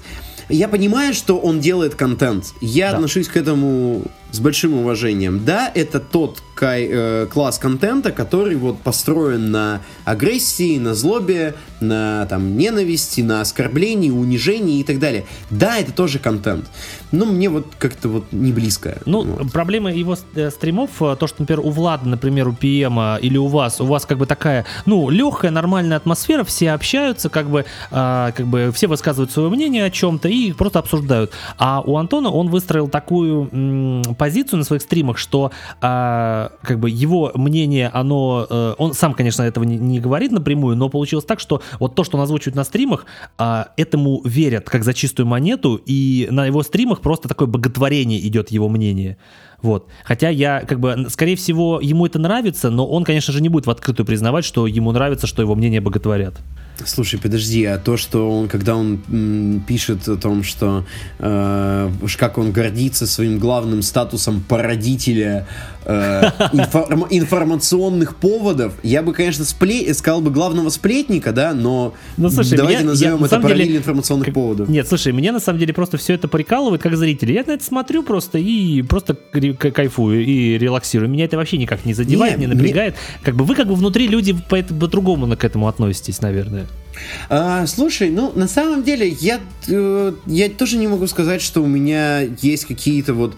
я понимаю, что он делает контент. Я да. отношусь к этому с большим уважением. Да, это тот кай, э, класс контента, который вот построен на агрессии, на злобе, на там ненависти, на оскорблении, унижении и так далее. Да, это тоже контент, но мне вот как-то вот не близко. Ну, вот. проблема его э, стримов, э, то, что, например, у Влада, например, у ПМа или у вас, у вас как бы такая, ну, легкая, нормальная атмосфера, все общаются, как бы, э, как бы все высказывают свое мнение о чем-то и просто обсуждают. А у Антона он выстроил такую позицию на своих стримах, что э, как бы его мнение, оно, э, он сам, конечно, этого не, не говорит напрямую, но получилось так, что вот то, что он озвучивает на стримах, э, этому верят как за чистую монету, и на его стримах просто такое боготворение идет его мнение. Вот. Хотя я, как бы, скорее всего, ему это нравится, но он, конечно же, не будет в открытую признавать, что ему нравится, что его мнение боготворят. Слушай, подожди, а то, что он, когда он м, пишет о том, что э, как он гордится своим главным статусом породителя э, инфор- информационных поводов, я бы, конечно, спле- сказал бы главного сплетника, да, но ну, слушай, давайте меня, назовем я, это параллель деле, информационных как, поводов. Нет, слушай, мне на самом деле просто все это прикалывает как зритель. Я на это смотрю просто и просто кайфую и релаксирую. Меня это вообще никак не задевает, не, не напрягает. Мне... Как бы вы как бы внутри люди по-другому по к этому относитесь, наверное. А, слушай, ну на самом деле я, э, я тоже не могу сказать, что у меня есть какие-то вот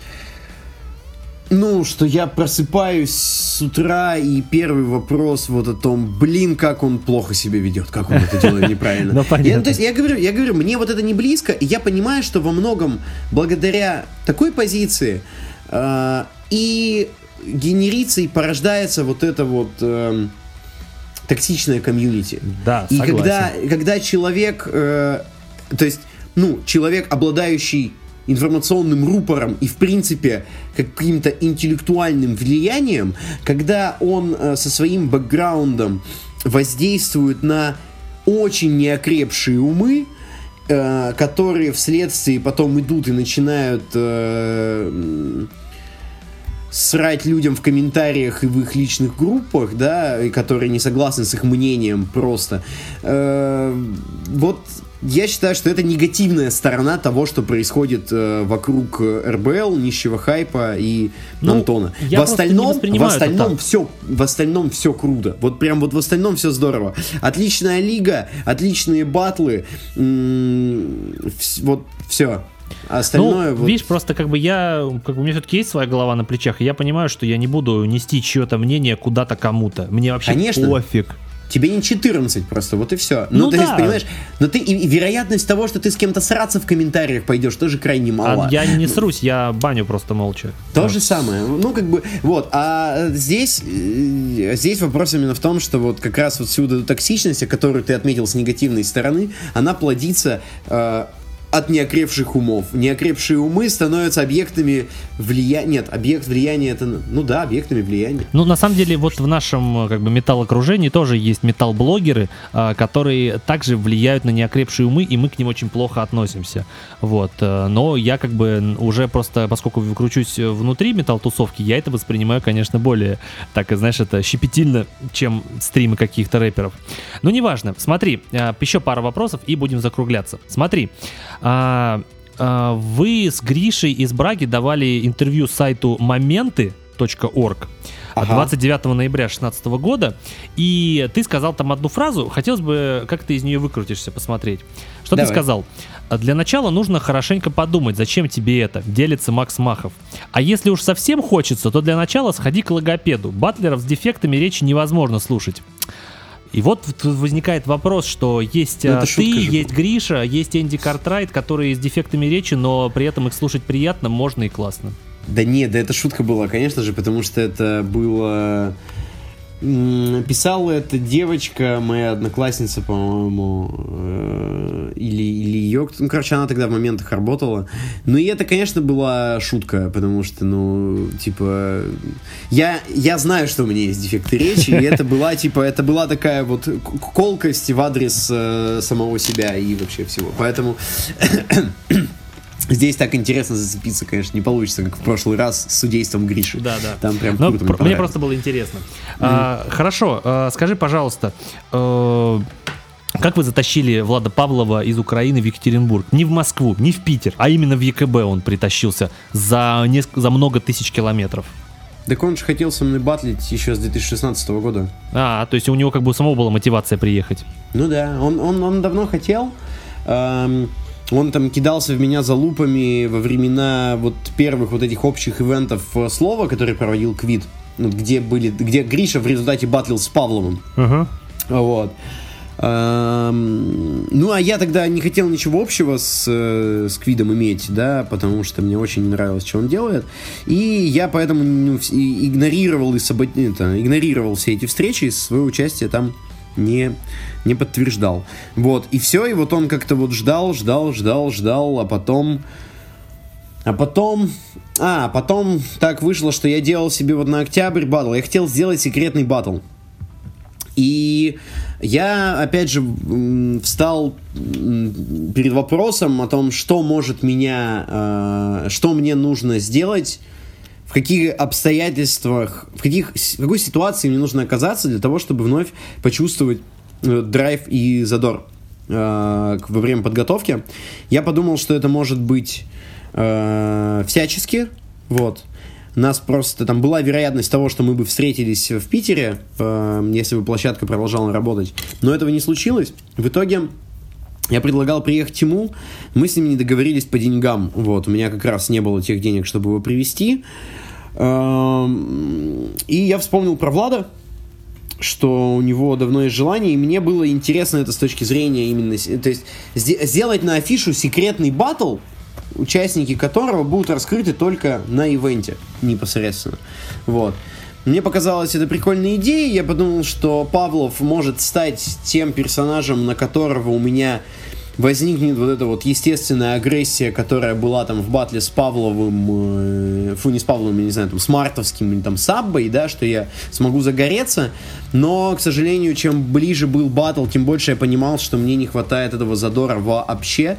ну, что я просыпаюсь с утра, и первый вопрос вот о том, блин, как он плохо себя ведет, как он это делает неправильно. Ну, понятно. Я, то есть, я говорю, я говорю, мне вот это не близко, и я понимаю, что во многом благодаря такой позиции э, и генерится и порождается вот это вот... Э, токсичное комьюнити. Да, И согласен. когда, когда человек, э, то есть, ну, человек, обладающий информационным рупором и, в принципе, каким-то интеллектуальным влиянием, когда он э, со своим бэкграундом воздействует на очень неокрепшие умы, э, которые вследствие потом идут и начинают э, срать людям в комментариях и в их личных группах, да, и которые не согласны с их мнением просто. Э, вот я считаю, что это негативная сторона того, что происходит э, вокруг РБЛ, нищего хайпа и ну, Антона. В остальном, в остальном все, в остальном все круто. Вот прям вот в остальном все здорово. Отличная лига, отличные батлы, м- вот все. А остальное... Ну, вот... видишь, просто как бы я, как бы у меня все-таки есть своя голова на плечах, и я понимаю, что я не буду нести чье-то мнение куда-то кому-то. Мне вообще Конечно. пофиг. Тебе не 14 просто, вот и все. Ну, ну ты да. понимаешь, но ты и, и вероятность того, что ты с кем-то сраться в комментариях пойдешь, тоже крайне мало. А я не срусь, я баню просто молча. То да. же самое. Ну, как бы, вот. А здесь, здесь вопрос именно в том, что вот как раз вот всю эту токсичность, которую ты отметил с негативной стороны, она плодится э, от неокрепших умов. Неокрепшие умы становятся объектами влияния. Нет, объект влияния это, ну да, объектами влияния. Ну, на самом деле, вот в нашем как бы металл-окружении тоже есть металл-блогеры, а, которые также влияют на неокрепшие умы, и мы к ним очень плохо относимся. Вот. Э, но я как бы уже просто, поскольку кручусь внутри металл-тусовки, я это воспринимаю, конечно, более, так, знаешь, это щепетильно, чем стримы каких-то рэперов. Но неважно. Смотри, э, еще пара вопросов, и будем закругляться. Смотри, а, а, вы с Гришей из Браги давали интервью сайту моменты.орг. Ага. 29 ноября 2016 года. И ты сказал там одну фразу. Хотелось бы, как ты из нее выкрутишься, посмотреть. Что Давай. ты сказал? Для начала нужно хорошенько подумать, зачем тебе это, делится Макс Махов. А если уж совсем хочется, то для начала сходи к логопеду. Батлеров с дефектами речи невозможно слушать. И вот тут возникает вопрос, что есть ну, ты, есть. Гриша, есть Энди Картрайт, которые с дефектами речи, но при этом их слушать приятно, можно и классно. Да нет, да это шутка была, конечно же, потому что это было Писала эта девочка, моя одноклассница, по-моему, э, или, или ее, ну, короче, она тогда в моментах работала. Ну, и это, конечно, была шутка, потому что, ну, типа, я, я знаю, что у меня есть дефекты речи, и это была, типа, это была такая вот колкость в адрес э, самого себя и вообще всего. Поэтому Здесь так интересно зацепиться, конечно, не получится, как в прошлый раз с судейством Гриши. Да, да. Там прям Но круто. Мне, мне просто было интересно. Mm-hmm. А, хорошо, а, скажи, пожалуйста, а, как вы затащили Влада Павлова из Украины в Екатеринбург? Не в Москву, не в Питер, а именно в ЕКБ он притащился за, несколько, за много тысяч километров. Так он же хотел со мной батлить еще с 2016 года. А, то есть у него как бы у самого была мотивация приехать. Ну да, он, он, он давно хотел. Эм, он там кидался в меня за лупами во времена вот первых вот этих общих ивентов э, слова, который проводил Квит, ну, где были, где Гриша в результате батлил с Павловым. Uh-huh. Вот. Эм, ну, а я тогда не хотел ничего общего с, э, с Квидом иметь, да, потому что мне очень не нравилось, что он делает. И я поэтому ну, игнорировал, и сабот... это, игнорировал все эти встречи, и свое участие там не, не подтверждал. Вот, и все, и вот он как-то вот ждал, ждал, ждал, ждал, а потом А потом... А, потом так вышло, что я делал себе вот на октябрь батл. Я хотел сделать секретный батл. И я, опять же, встал перед вопросом о том, что может меня, э, что мне нужно сделать, в каких обстоятельствах, в, каких, в какой ситуации мне нужно оказаться для того, чтобы вновь почувствовать э, драйв и задор э, во время подготовки. Я подумал, что это может быть всячески, вот, нас просто там была вероятность того, что мы бы встретились в Питере, э, если бы площадка продолжала работать. Но этого не случилось. В итоге я предлагал приехать ему, мы с ним не договорились по деньгам. Вот, у меня как раз не было тех денег, чтобы его привести. Эм, и я вспомнил про Влада, что у него давно есть желание, и мне было интересно это с точки зрения именно... То есть сделать на афишу секретный батл, участники которого будут раскрыты только на ивенте непосредственно. Вот. Мне показалось это прикольной идеей, я подумал, что Павлов может стать тем персонажем, на которого у меня возникнет вот эта вот естественная агрессия, которая была там в батле с Павловым, э, фу, не с Павловым, я не знаю, там, с Мартовским или там Саббой, да, что я смогу загореться, но, к сожалению, чем ближе был батл, тем больше я понимал, что мне не хватает этого задора вообще,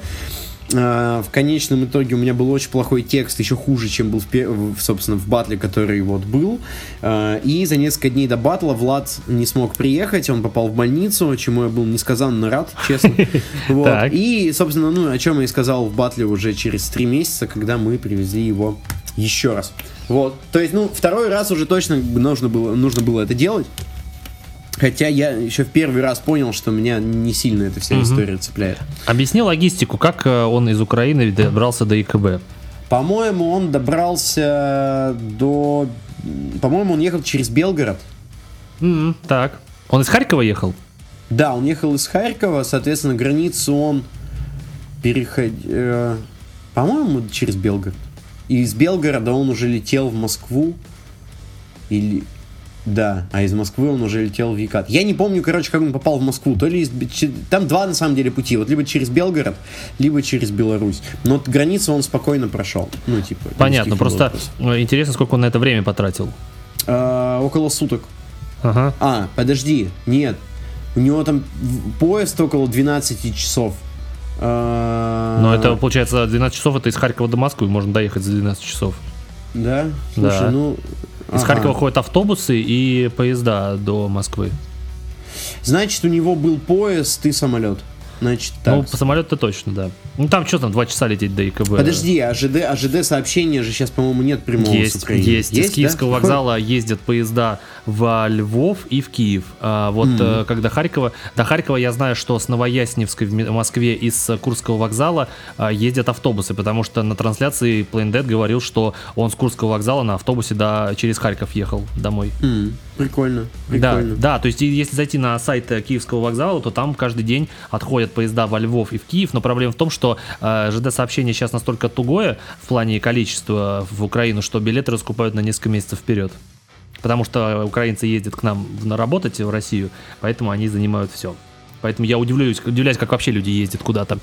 в конечном итоге у меня был очень плохой текст, еще хуже, чем был, в, собственно, в батле, который вот был. А, и за несколько дней до батла Влад не смог приехать, он попал в больницу, чему я был несказанно рад, честно. Вот. И, собственно, ну, о чем я и сказал в батле уже через три месяца, когда мы привезли его еще раз. Вот. То есть, ну, второй раз уже точно нужно было, нужно было это делать. Хотя я еще в первый раз понял, что меня не сильно эта вся угу. история цепляет. Объясни логистику, как э, он из Украины добрался до ИКБ? По-моему, он добрался до... По-моему, он ехал через Белгород. Mm-hmm, так. Он из Харькова ехал? Да, он ехал из Харькова, соответственно, границу он переходил... Э, по-моему, через Белгород. И из Белгорода он уже летел в Москву. Или... Да, а из Москвы он уже летел в Екат. Я не помню, короче, как он попал в Москву. То ли из... Там два, на самом деле, пути. Вот либо через Белгород, либо через Беларусь. Но границу он спокойно прошел. Ну, типа... Понятно, просто вопрос. интересно, сколько он на это время потратил. А, около суток. Ага. А, подожди, нет. У него там поезд около 12 часов. А... Но это, получается, 12 часов, это из Харькова до Москвы, можно доехать за 12 часов. Да? Слушай, да. ну, из ага. Харькова ходят автобусы и поезда до Москвы. Значит, у него был поезд и самолет. Значит, так. Ну, по самолету точно, да. Ну, там что там, два часа лететь до ИКБ. Подожди, АЖД, АЖД сообщения же сейчас, по-моему, нет прямого есть, с Украины. Есть, есть. Из Киевского да? вокзала ездят поезда в Львов и в Киев. А, вот mm-hmm. когда Харькова, до Харькова я знаю, что с Новоясневской в Москве из Курского вокзала а, ездят автобусы, потому что на трансляции Plain Dead говорил, что он с Курского вокзала на автобусе до, через Харьков ехал домой. Mm-hmm. Прикольно, прикольно. Да, да, то есть если зайти на сайт Киевского вокзала, то там каждый день отходят поезда во Львов и в Киев, но проблема в том, что э, ЖД-сообщение сейчас настолько тугое в плане количества в Украину, что билеты раскупают на несколько месяцев вперед. Потому что украинцы ездят к нам на работать в Россию, поэтому они занимают все. Поэтому я удивляюсь, удивляюсь, как вообще люди ездят куда-то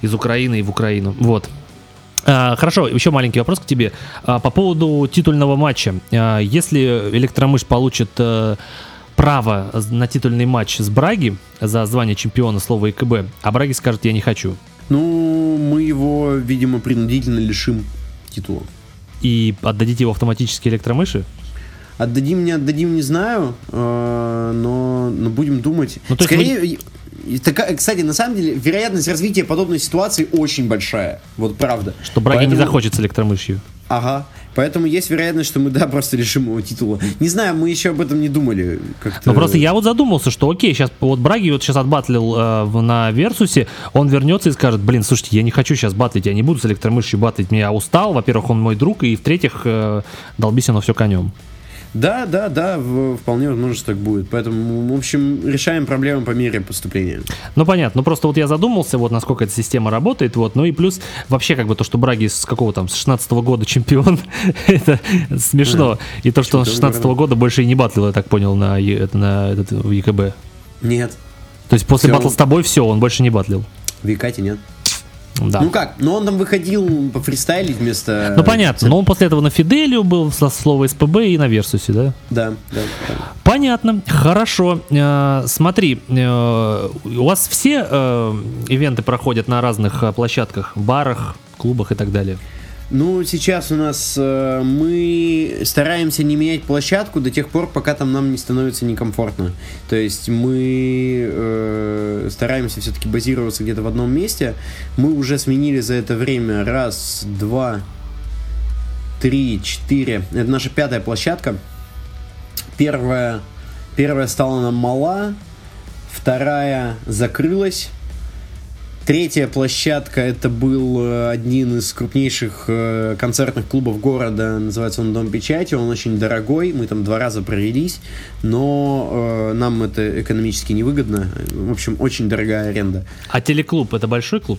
из Украины и в Украину. Вот. А, хорошо, еще маленький вопрос к тебе. А, по поводу титульного матча. А, если Электромыш получит а, право на титульный матч с Браги за звание чемпиона слова ИКБ, а Браги скажет, я не хочу. Ну, мы его, видимо, принудительно лишим титула. И отдадите его автоматически электромыши? Отдадим, не отдадим, не знаю, но, но будем думать. Ну, Скорее, вы... Так, кстати, на самом деле, вероятность развития подобной ситуации очень большая. Вот правда. Что Браги Поэтому... не захочет с электромышью. Ага. Поэтому есть вероятность, что мы, да, просто лишим его титула. Не знаю, мы еще об этом не думали. Ну просто я вот задумался, что окей, сейчас вот Браги вот сейчас отбатлил э, на Версусе, он вернется и скажет, блин, слушайте, я не хочу сейчас батлить, я не буду с электромышью батлить, я устал, во-первых, он мой друг, и в-третьих, э, долбись оно все конем. Да, да, да, вполне возможно, что так будет. Поэтому, в общем, решаем проблемы по мере поступления. Ну, понятно. Ну, просто вот я задумался, вот насколько эта система работает, вот. Ну и плюс вообще как бы то, что Браги с какого там, с 16 -го года чемпион, это смешно. А, и то, что он с 16 -го года больше и не батлил, я так понял, на, это, на этот, в ЕКБ. Нет. То есть после батла с тобой все, он больше не батлил? В Якате нет. Да. Ну как, ну он там выходил по фристайлить вместо... Ну понятно, но он после этого на Фиделию был со слова СПБ и на Версусе, да? Да, да, да. Понятно, хорошо. Э, смотри, э, у вас все э, ивенты проходят на разных э, площадках, барах, клубах и так далее? Ну, сейчас у нас э, мы стараемся не менять площадку до тех пор, пока там нам не становится некомфортно. То есть мы э, стараемся все-таки базироваться где-то в одном месте. Мы уже сменили за это время раз, два, три, четыре. Это наша пятая площадка. Первая, первая стала нам мала, вторая закрылась. Третья площадка это был э, один из крупнейших э, концертных клубов города, называется он Дом печати, он очень дорогой, мы там два раза провелись, но э, нам это экономически невыгодно, в общем, очень дорогая аренда. А телеклуб это большой клуб?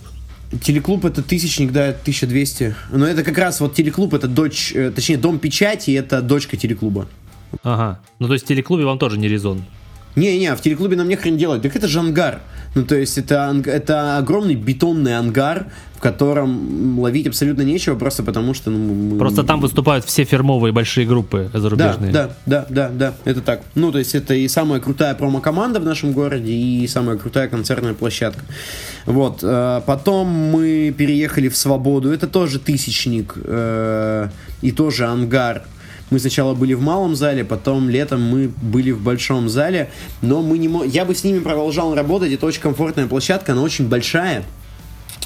Телеклуб это тысячник, да, 1200. Но это как раз вот телеклуб, это дочь, точнее, дом печати, это дочка телеклуба. Ага. Ну то есть в телеклубе вам тоже не резон? Не-не, в телеклубе нам не хрен делать. Так это же ангар. Ну, то есть это, это огромный бетонный ангар, в котором ловить абсолютно нечего, просто потому что... Ну, мы... Просто там выступают все фирмовые большие группы зарубежные. Да, да, да, да, да, это так. Ну, то есть это и самая крутая промо-команда в нашем городе, и самая крутая концертная площадка. Вот. Э, потом мы переехали в Свободу, это тоже тысячник, э, и тоже ангар мы сначала были в малом зале, потом летом мы были в большом зале, но мы не мо... я бы с ними продолжал работать, это очень комфортная площадка, она очень большая.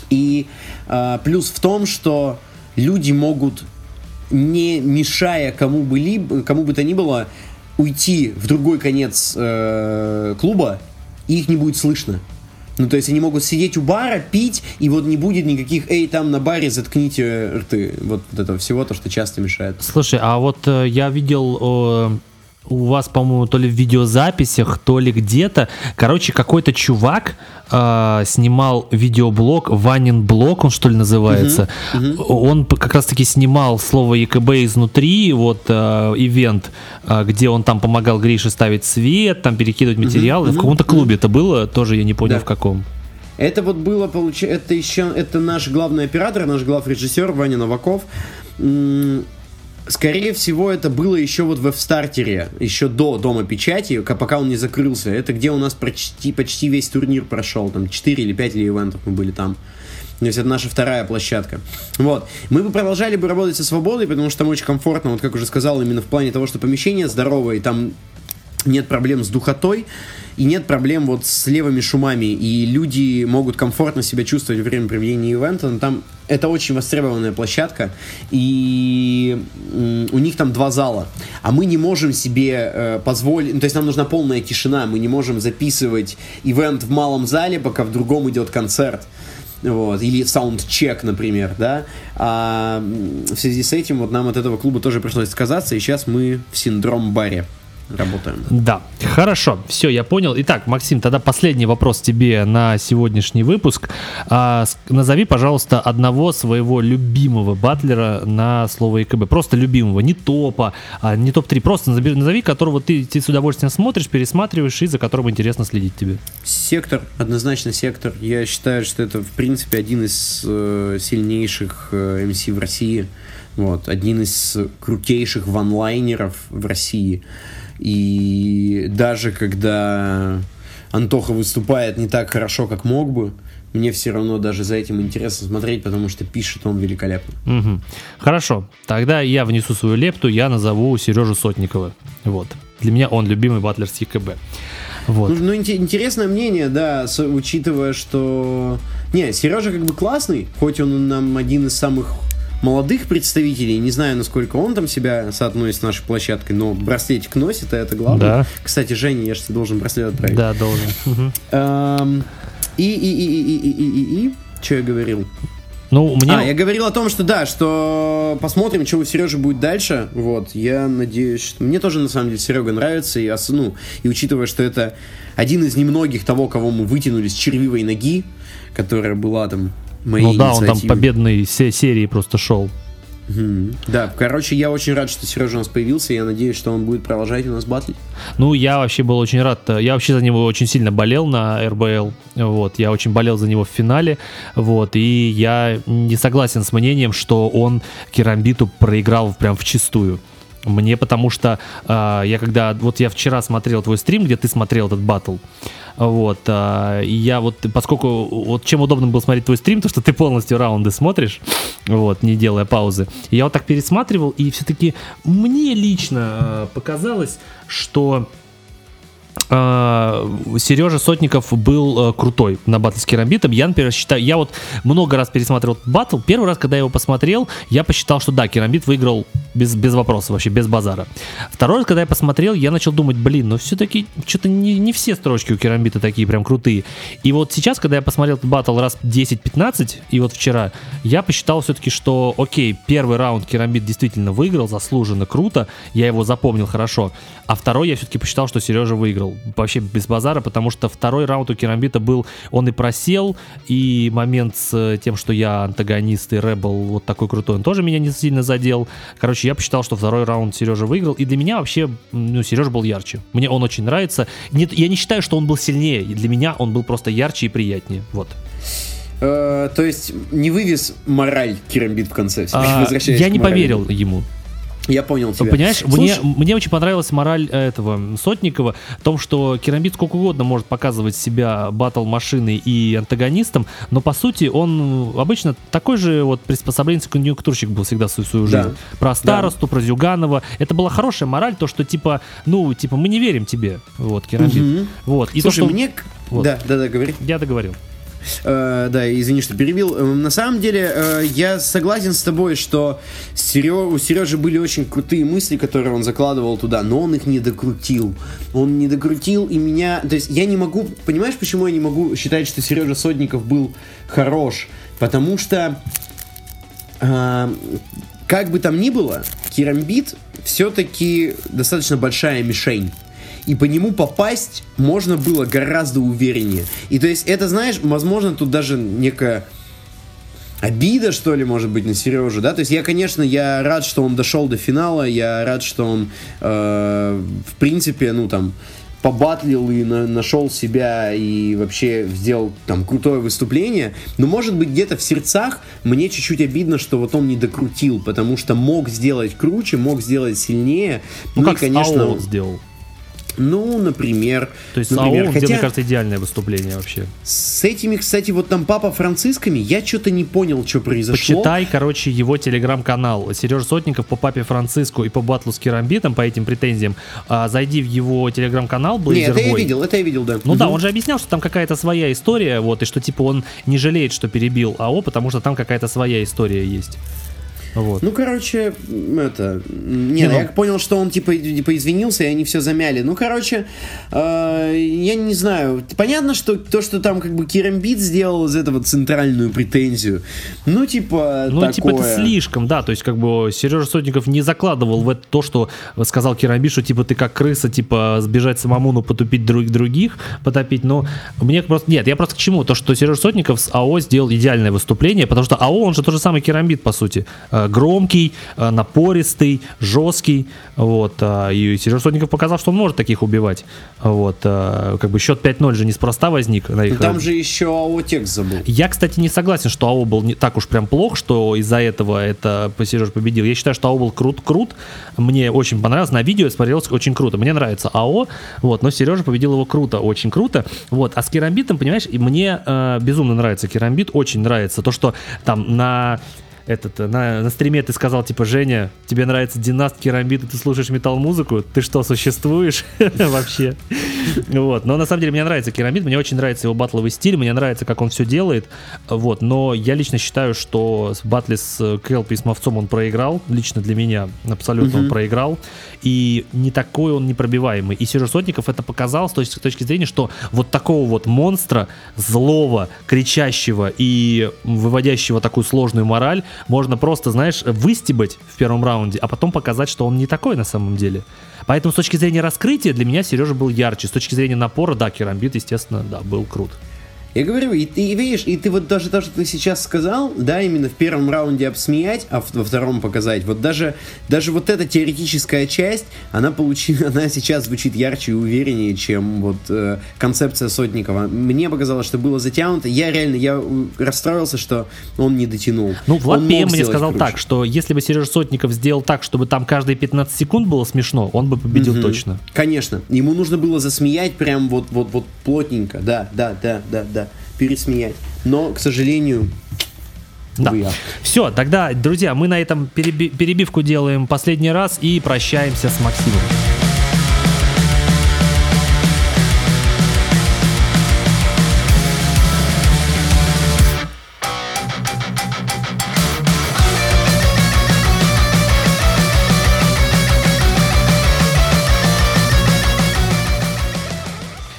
И э, плюс в том, что люди могут, не мешая кому бы, ли, кому бы то ни было, уйти в другой конец э, клуба, и их не будет слышно. Ну, то есть они могут сидеть у бара, пить, и вот не будет никаких, эй, там на баре заткните рты. Вот, этого всего, то, что часто мешает. Слушай, а вот э, я видел у вас, по-моему, то ли в видеозаписях, то ли где-то. Короче, какой-то чувак э, снимал видеоблог, Ванин блог, он что ли называется. Uh-huh, uh-huh. Он как раз-таки снимал слово ЕКБ изнутри, вот э, ивент, э, где он там помогал Грише ставить свет, там перекидывать материалы. Uh-huh, uh-huh, в каком-то клубе это было, тоже я не понял да. в каком. Это вот было, получается, это еще, это наш главный оператор, наш главный режиссер Ваня Новаков Скорее всего, это было еще вот в стартере еще до Дома Печати, пока он не закрылся. Это где у нас почти, почти весь турнир прошел, там 4 или 5 ивентов мы были там. То есть это наша вторая площадка. Вот. Мы бы продолжали бы работать со свободой, потому что там очень комфортно, вот как уже сказал, именно в плане того, что помещение здоровое, и там нет проблем с духотой и нет проблем вот с левыми шумами, и люди могут комфортно себя чувствовать во время проведения ивента, но там это очень востребованная площадка, и у них там два зала, а мы не можем себе э, позволить, ну, то есть нам нужна полная тишина, мы не можем записывать ивент в малом зале, пока в другом идет концерт. Вот, или саундчек, например, да, а в связи с этим вот нам от этого клуба тоже пришлось отказаться, и сейчас мы в синдром-баре работаем. Да, хорошо, все, я понял. Итак, Максим, тогда последний вопрос тебе на сегодняшний выпуск. А, назови, пожалуйста, одного своего любимого батлера на слово ЕКБ. Просто любимого, не топа, а не топ-3. Просто назови, назови, которого ты, ты с удовольствием смотришь, пересматриваешь и за которым интересно следить тебе. Сектор, однозначно сектор. Я считаю, что это, в принципе, один из э, сильнейших э, MC в России. Вот, один из крутейших ванлайнеров в России. И даже когда Антоха выступает не так хорошо, как мог бы, мне все равно даже за этим интересно смотреть, потому что пишет он великолепно. Угу. Хорошо, тогда я внесу свою лепту, я назову Сережу Сотникова. Вот. Для меня он любимый батлер с ЕКБ. Вот. Ну, ну интересное мнение, да, с, учитывая, что... Не, Сережа как бы классный, хоть он нам один из самых молодых представителей, не знаю, насколько он там себя соотносит с нашей площадкой, но браслетик носит, а это главное. Да. Кстати, Женя, я же тебе должен браслет отправить. Да, должен. Эм, и, и, и, и, и, и, и, и, что я говорил? Ну, мне... А, я говорил о том, что да, что посмотрим, что у Сережи будет дальше. Вот, я надеюсь, что... Мне тоже, на самом деле, Серега нравится. И, ну, и учитывая, что это один из немногих того, кого мы вытянули с червивой ноги, которая была там моей Ну да, он там победной серии просто шел. Да, короче, я очень рад, что Сережа у нас появился. Я надеюсь, что он будет продолжать у нас батлить. Ну, я вообще был очень рад. Я вообще за него очень сильно болел на РБЛ. Вот, я очень болел за него в финале. Вот, и я не согласен с мнением, что он Керамбиту проиграл прям в чистую. Мне потому что э, я когда вот я вчера смотрел твой стрим, где ты смотрел этот батл, вот, э, я вот, поскольку, вот чем удобно было смотреть твой стрим, то что ты полностью раунды смотришь, вот, не делая паузы. я вот так пересматривал, и все-таки мне лично э, показалось, что Сережа Сотников был uh, крутой на батле с Керамбитом. Я, например, считаю, я вот много раз пересматривал батл. Первый раз, когда я его посмотрел, я посчитал, что да, Керамбит выиграл без, без вопросов вообще, без базара. Второй раз, когда я посмотрел, я начал думать, блин, ну все-таки что-то не, не все строчки у Керамбита такие прям крутые. И вот сейчас, когда я посмотрел батл раз 10-15, и вот вчера, я посчитал все-таки, что окей, первый раунд Керамбит действительно выиграл, заслуженно, круто, я его запомнил хорошо. А второй я все-таки посчитал, что Сережа выиграл вообще без базара, потому что второй раунд у Керамбита был, он и просел, и момент с тем, что я антагонист и Рэбл вот такой крутой, он тоже меня не сильно задел. Короче, я посчитал, что второй раунд Сережа выиграл, и для меня вообще, ну, Сережа был ярче. Мне он очень нравится. Нет, я не считаю, что он был сильнее, для меня он был просто ярче и приятнее, вот. Э, то есть не вывез мораль Керамбит в конце. А, я не поверил ему. Я понял тебя. Понимаешь, мне, мне очень понравилась мораль этого Сотникова в том, что Керамбит сколько угодно может показывать себя батл-машиной и антагонистом, но по сути он обычно такой же вот приспособленческий конъюнктурщик был всегда всю свою жизнь. Да. Про старосту, да. про Зюганова. Это была хорошая мораль, то, что типа, ну, типа, мы не верим тебе, вот, Керамбит. Угу. Вот. И Слушай, то, что... мне... Вот. Да, да, да, говори. Я договорил. Э, да, извини, что перебил. Э, на самом деле, э, я согласен с тобой, что Серё... у Сережи были очень крутые мысли, которые он закладывал туда, но он их не докрутил. Он не докрутил, и меня... То есть я не могу... Понимаешь, почему я не могу считать, что Сережа Сотников был хорош? Потому что... Э, как бы там ни было, Керамбит все-таки достаточно большая мишень и по нему попасть можно было гораздо увереннее. И то есть это, знаешь, возможно, тут даже некая обида, что ли, может быть, на Сережу, да, то есть я, конечно, я рад, что он дошел до финала, я рад, что он, э, в принципе, ну, там, побатлил и на, нашел себя и вообще сделал там крутое выступление, но может быть где-то в сердцах мне чуть-чуть обидно, что вот он не докрутил, потому что мог сделать круче, мог сделать сильнее. Ну, ну как и, конечно, он сделал. Ну, например... То есть например, САО, хотя... мне кажется, идеальное выступление вообще. С этими, кстати, вот там Папа Францисками, я что-то не понял, что произошло. Почитай, короче, его телеграм-канал. Сережа Сотников по Папе Франциску и по батлу с Керамбитом, по этим претензиям. А, зайди в его телеграм-канал, Blazer Нет, это я видел, это я видел, да. Ну угу. да, он же объяснял, что там какая-то своя история, вот, и что, типа, он не жалеет, что перебил АО, потому что там какая-то своя история есть. Вот. Ну, короче, это... Не, ну, я понял, что он типа, типа извинился, и они все замяли. Ну, короче, э, я не знаю. Понятно, что то, что там как бы Керамбит сделал из этого центральную претензию. Ну, типа, Ну, такое. типа, это слишком, да. То есть, как бы, Сережа Сотников не закладывал в это то, что сказал Керамбит, что, типа, ты как крыса, типа, сбежать самому, но потупить друг, других, потопить. Но мне просто... Нет, я просто к чему? То, что Сережа Сотников с АО сделал идеальное выступление, потому что АО, он же тот же самый Керамбит, по сути Э, громкий, э, напористый, жесткий. Вот, э, и Сережа Сотников показал, что он может таких убивать. Вот, как бы счет 5-0 же неспроста возник. На их... Там же еще АО текст забыл. Я, кстати, не согласен, что АО был не так уж прям плох, что из-за этого это Сережа победил. Я считаю, что АО был крут-крут. Мне очень понравилось. На видео смотрелось очень круто. Мне нравится АО, вот, но Сережа победил его круто, очень круто. Вот, а с Керамбитом, понимаешь, мне э, безумно нравится Керамбит, очень нравится то, что там на этот, э, на, на стриме ты сказал, типа, Женя, тебе нравится Династ Керамбит, и ты слушаешь метал-музыку? Ты что, существуешь? Вообще? Вот, но на самом деле мне нравится Керамбит, мне очень нравится его батловый стиль, мне нравится, как он все делает, вот, но я лично считаю, что в батле с Келпи и с Мовцом он проиграл, лично для меня абсолютно он проиграл, и не такой он непробиваемый, и Сережа Сотников это показал с точки, с точки зрения, что вот такого вот монстра, злого, кричащего и выводящего такую сложную мораль, можно просто, знаешь, выстебать в первом раунде, а потом показать, что он не такой на самом деле. Поэтому с точки зрения раскрытия для меня Сережа был ярче. С точки зрения напора, да, Керамбит, естественно, да, был крут. Я говорю, и ты видишь, и ты вот даже то, что ты сейчас сказал, да, именно в первом раунде обсмеять, а во втором показать, вот даже, даже вот эта теоретическая часть, она получила, она сейчас звучит ярче и увереннее, чем вот э, концепция Сотникова. Мне показалось, что было затянуто. Я реально, я расстроился, что он не дотянул. Ну, Влад ПМ мне сказал круче. так, что если бы Сережа Сотников сделал так, чтобы там каждые 15 секунд было смешно, он бы победил угу. точно. Конечно. Ему нужно было засмеять прям вот, вот, вот плотненько. Да, да, да, да, да. Пересмеять. Но, к сожалению, да. Все, тогда, друзья, мы на этом переби- перебивку делаем последний раз и прощаемся с Максимом.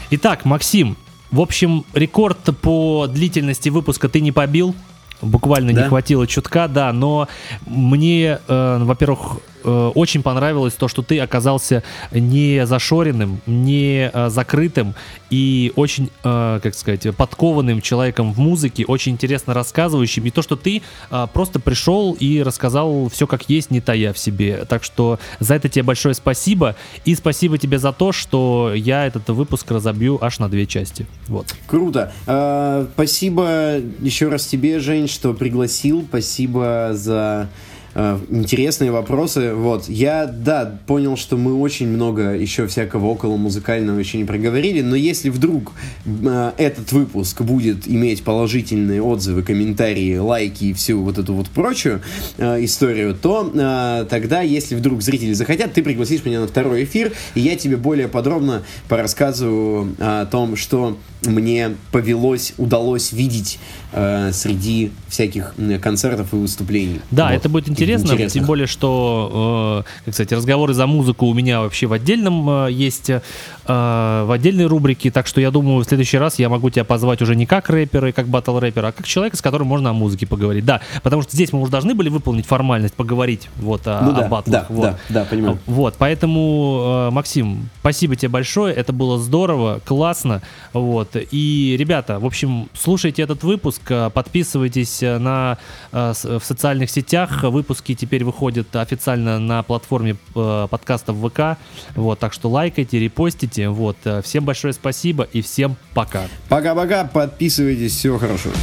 Итак, Максим, в общем, рекорд по длительности выпуска ты не побил. Буквально да? не хватило чутка, да, но мне, э, во-первых, Э, очень понравилось то, что ты оказался не зашоренным, не э, закрытым и очень, э, как сказать, подкованным человеком в музыке, очень интересно рассказывающим. И то, что ты просто пришел и рассказал все как есть, не тая в себе. Так что за это тебе большое спасибо. И спасибо тебе за то, что я этот выпуск разобью аж на две части. Вот. Круто. спасибо еще раз тебе, Жень, что пригласил. Спасибо за Э, интересные вопросы. Вот, я, да, понял, что мы очень много еще всякого около музыкального еще не проговорили, но если вдруг э, этот выпуск будет иметь положительные отзывы, комментарии, лайки и всю вот эту вот прочую э, историю, то э, тогда, если вдруг зрители захотят, ты пригласишь меня на второй эфир, и я тебе более подробно порассказываю о том, что мне повелось, удалось видеть э, среди всяких концертов и выступлений. Да, вот. это будет интересно, тем более, что, э, как сказать, разговоры за музыку у меня вообще в отдельном э, есть, э, в отдельной рубрике, так что я думаю, в следующий раз я могу тебя позвать уже не как рэпера и как батл рэпера, а как человека, с которым можно о музыке поговорить. Да, потому что здесь мы уже должны были выполнить формальность, поговорить вот о, ну, да, о батлах. Да, вот. да, да, понимаю. Вот, поэтому, э, Максим, спасибо тебе большое, это было здорово, классно, вот, и, ребята, в общем, слушайте этот выпуск, э, подписывайтесь э, на, э, в социальных сетях. Выпуски теперь выходят официально на платформе подкастов ВК. Вот, так что лайкайте, репостите. Вот, всем большое спасибо и всем пока. Пока-пока, подписывайтесь, всего хорошего.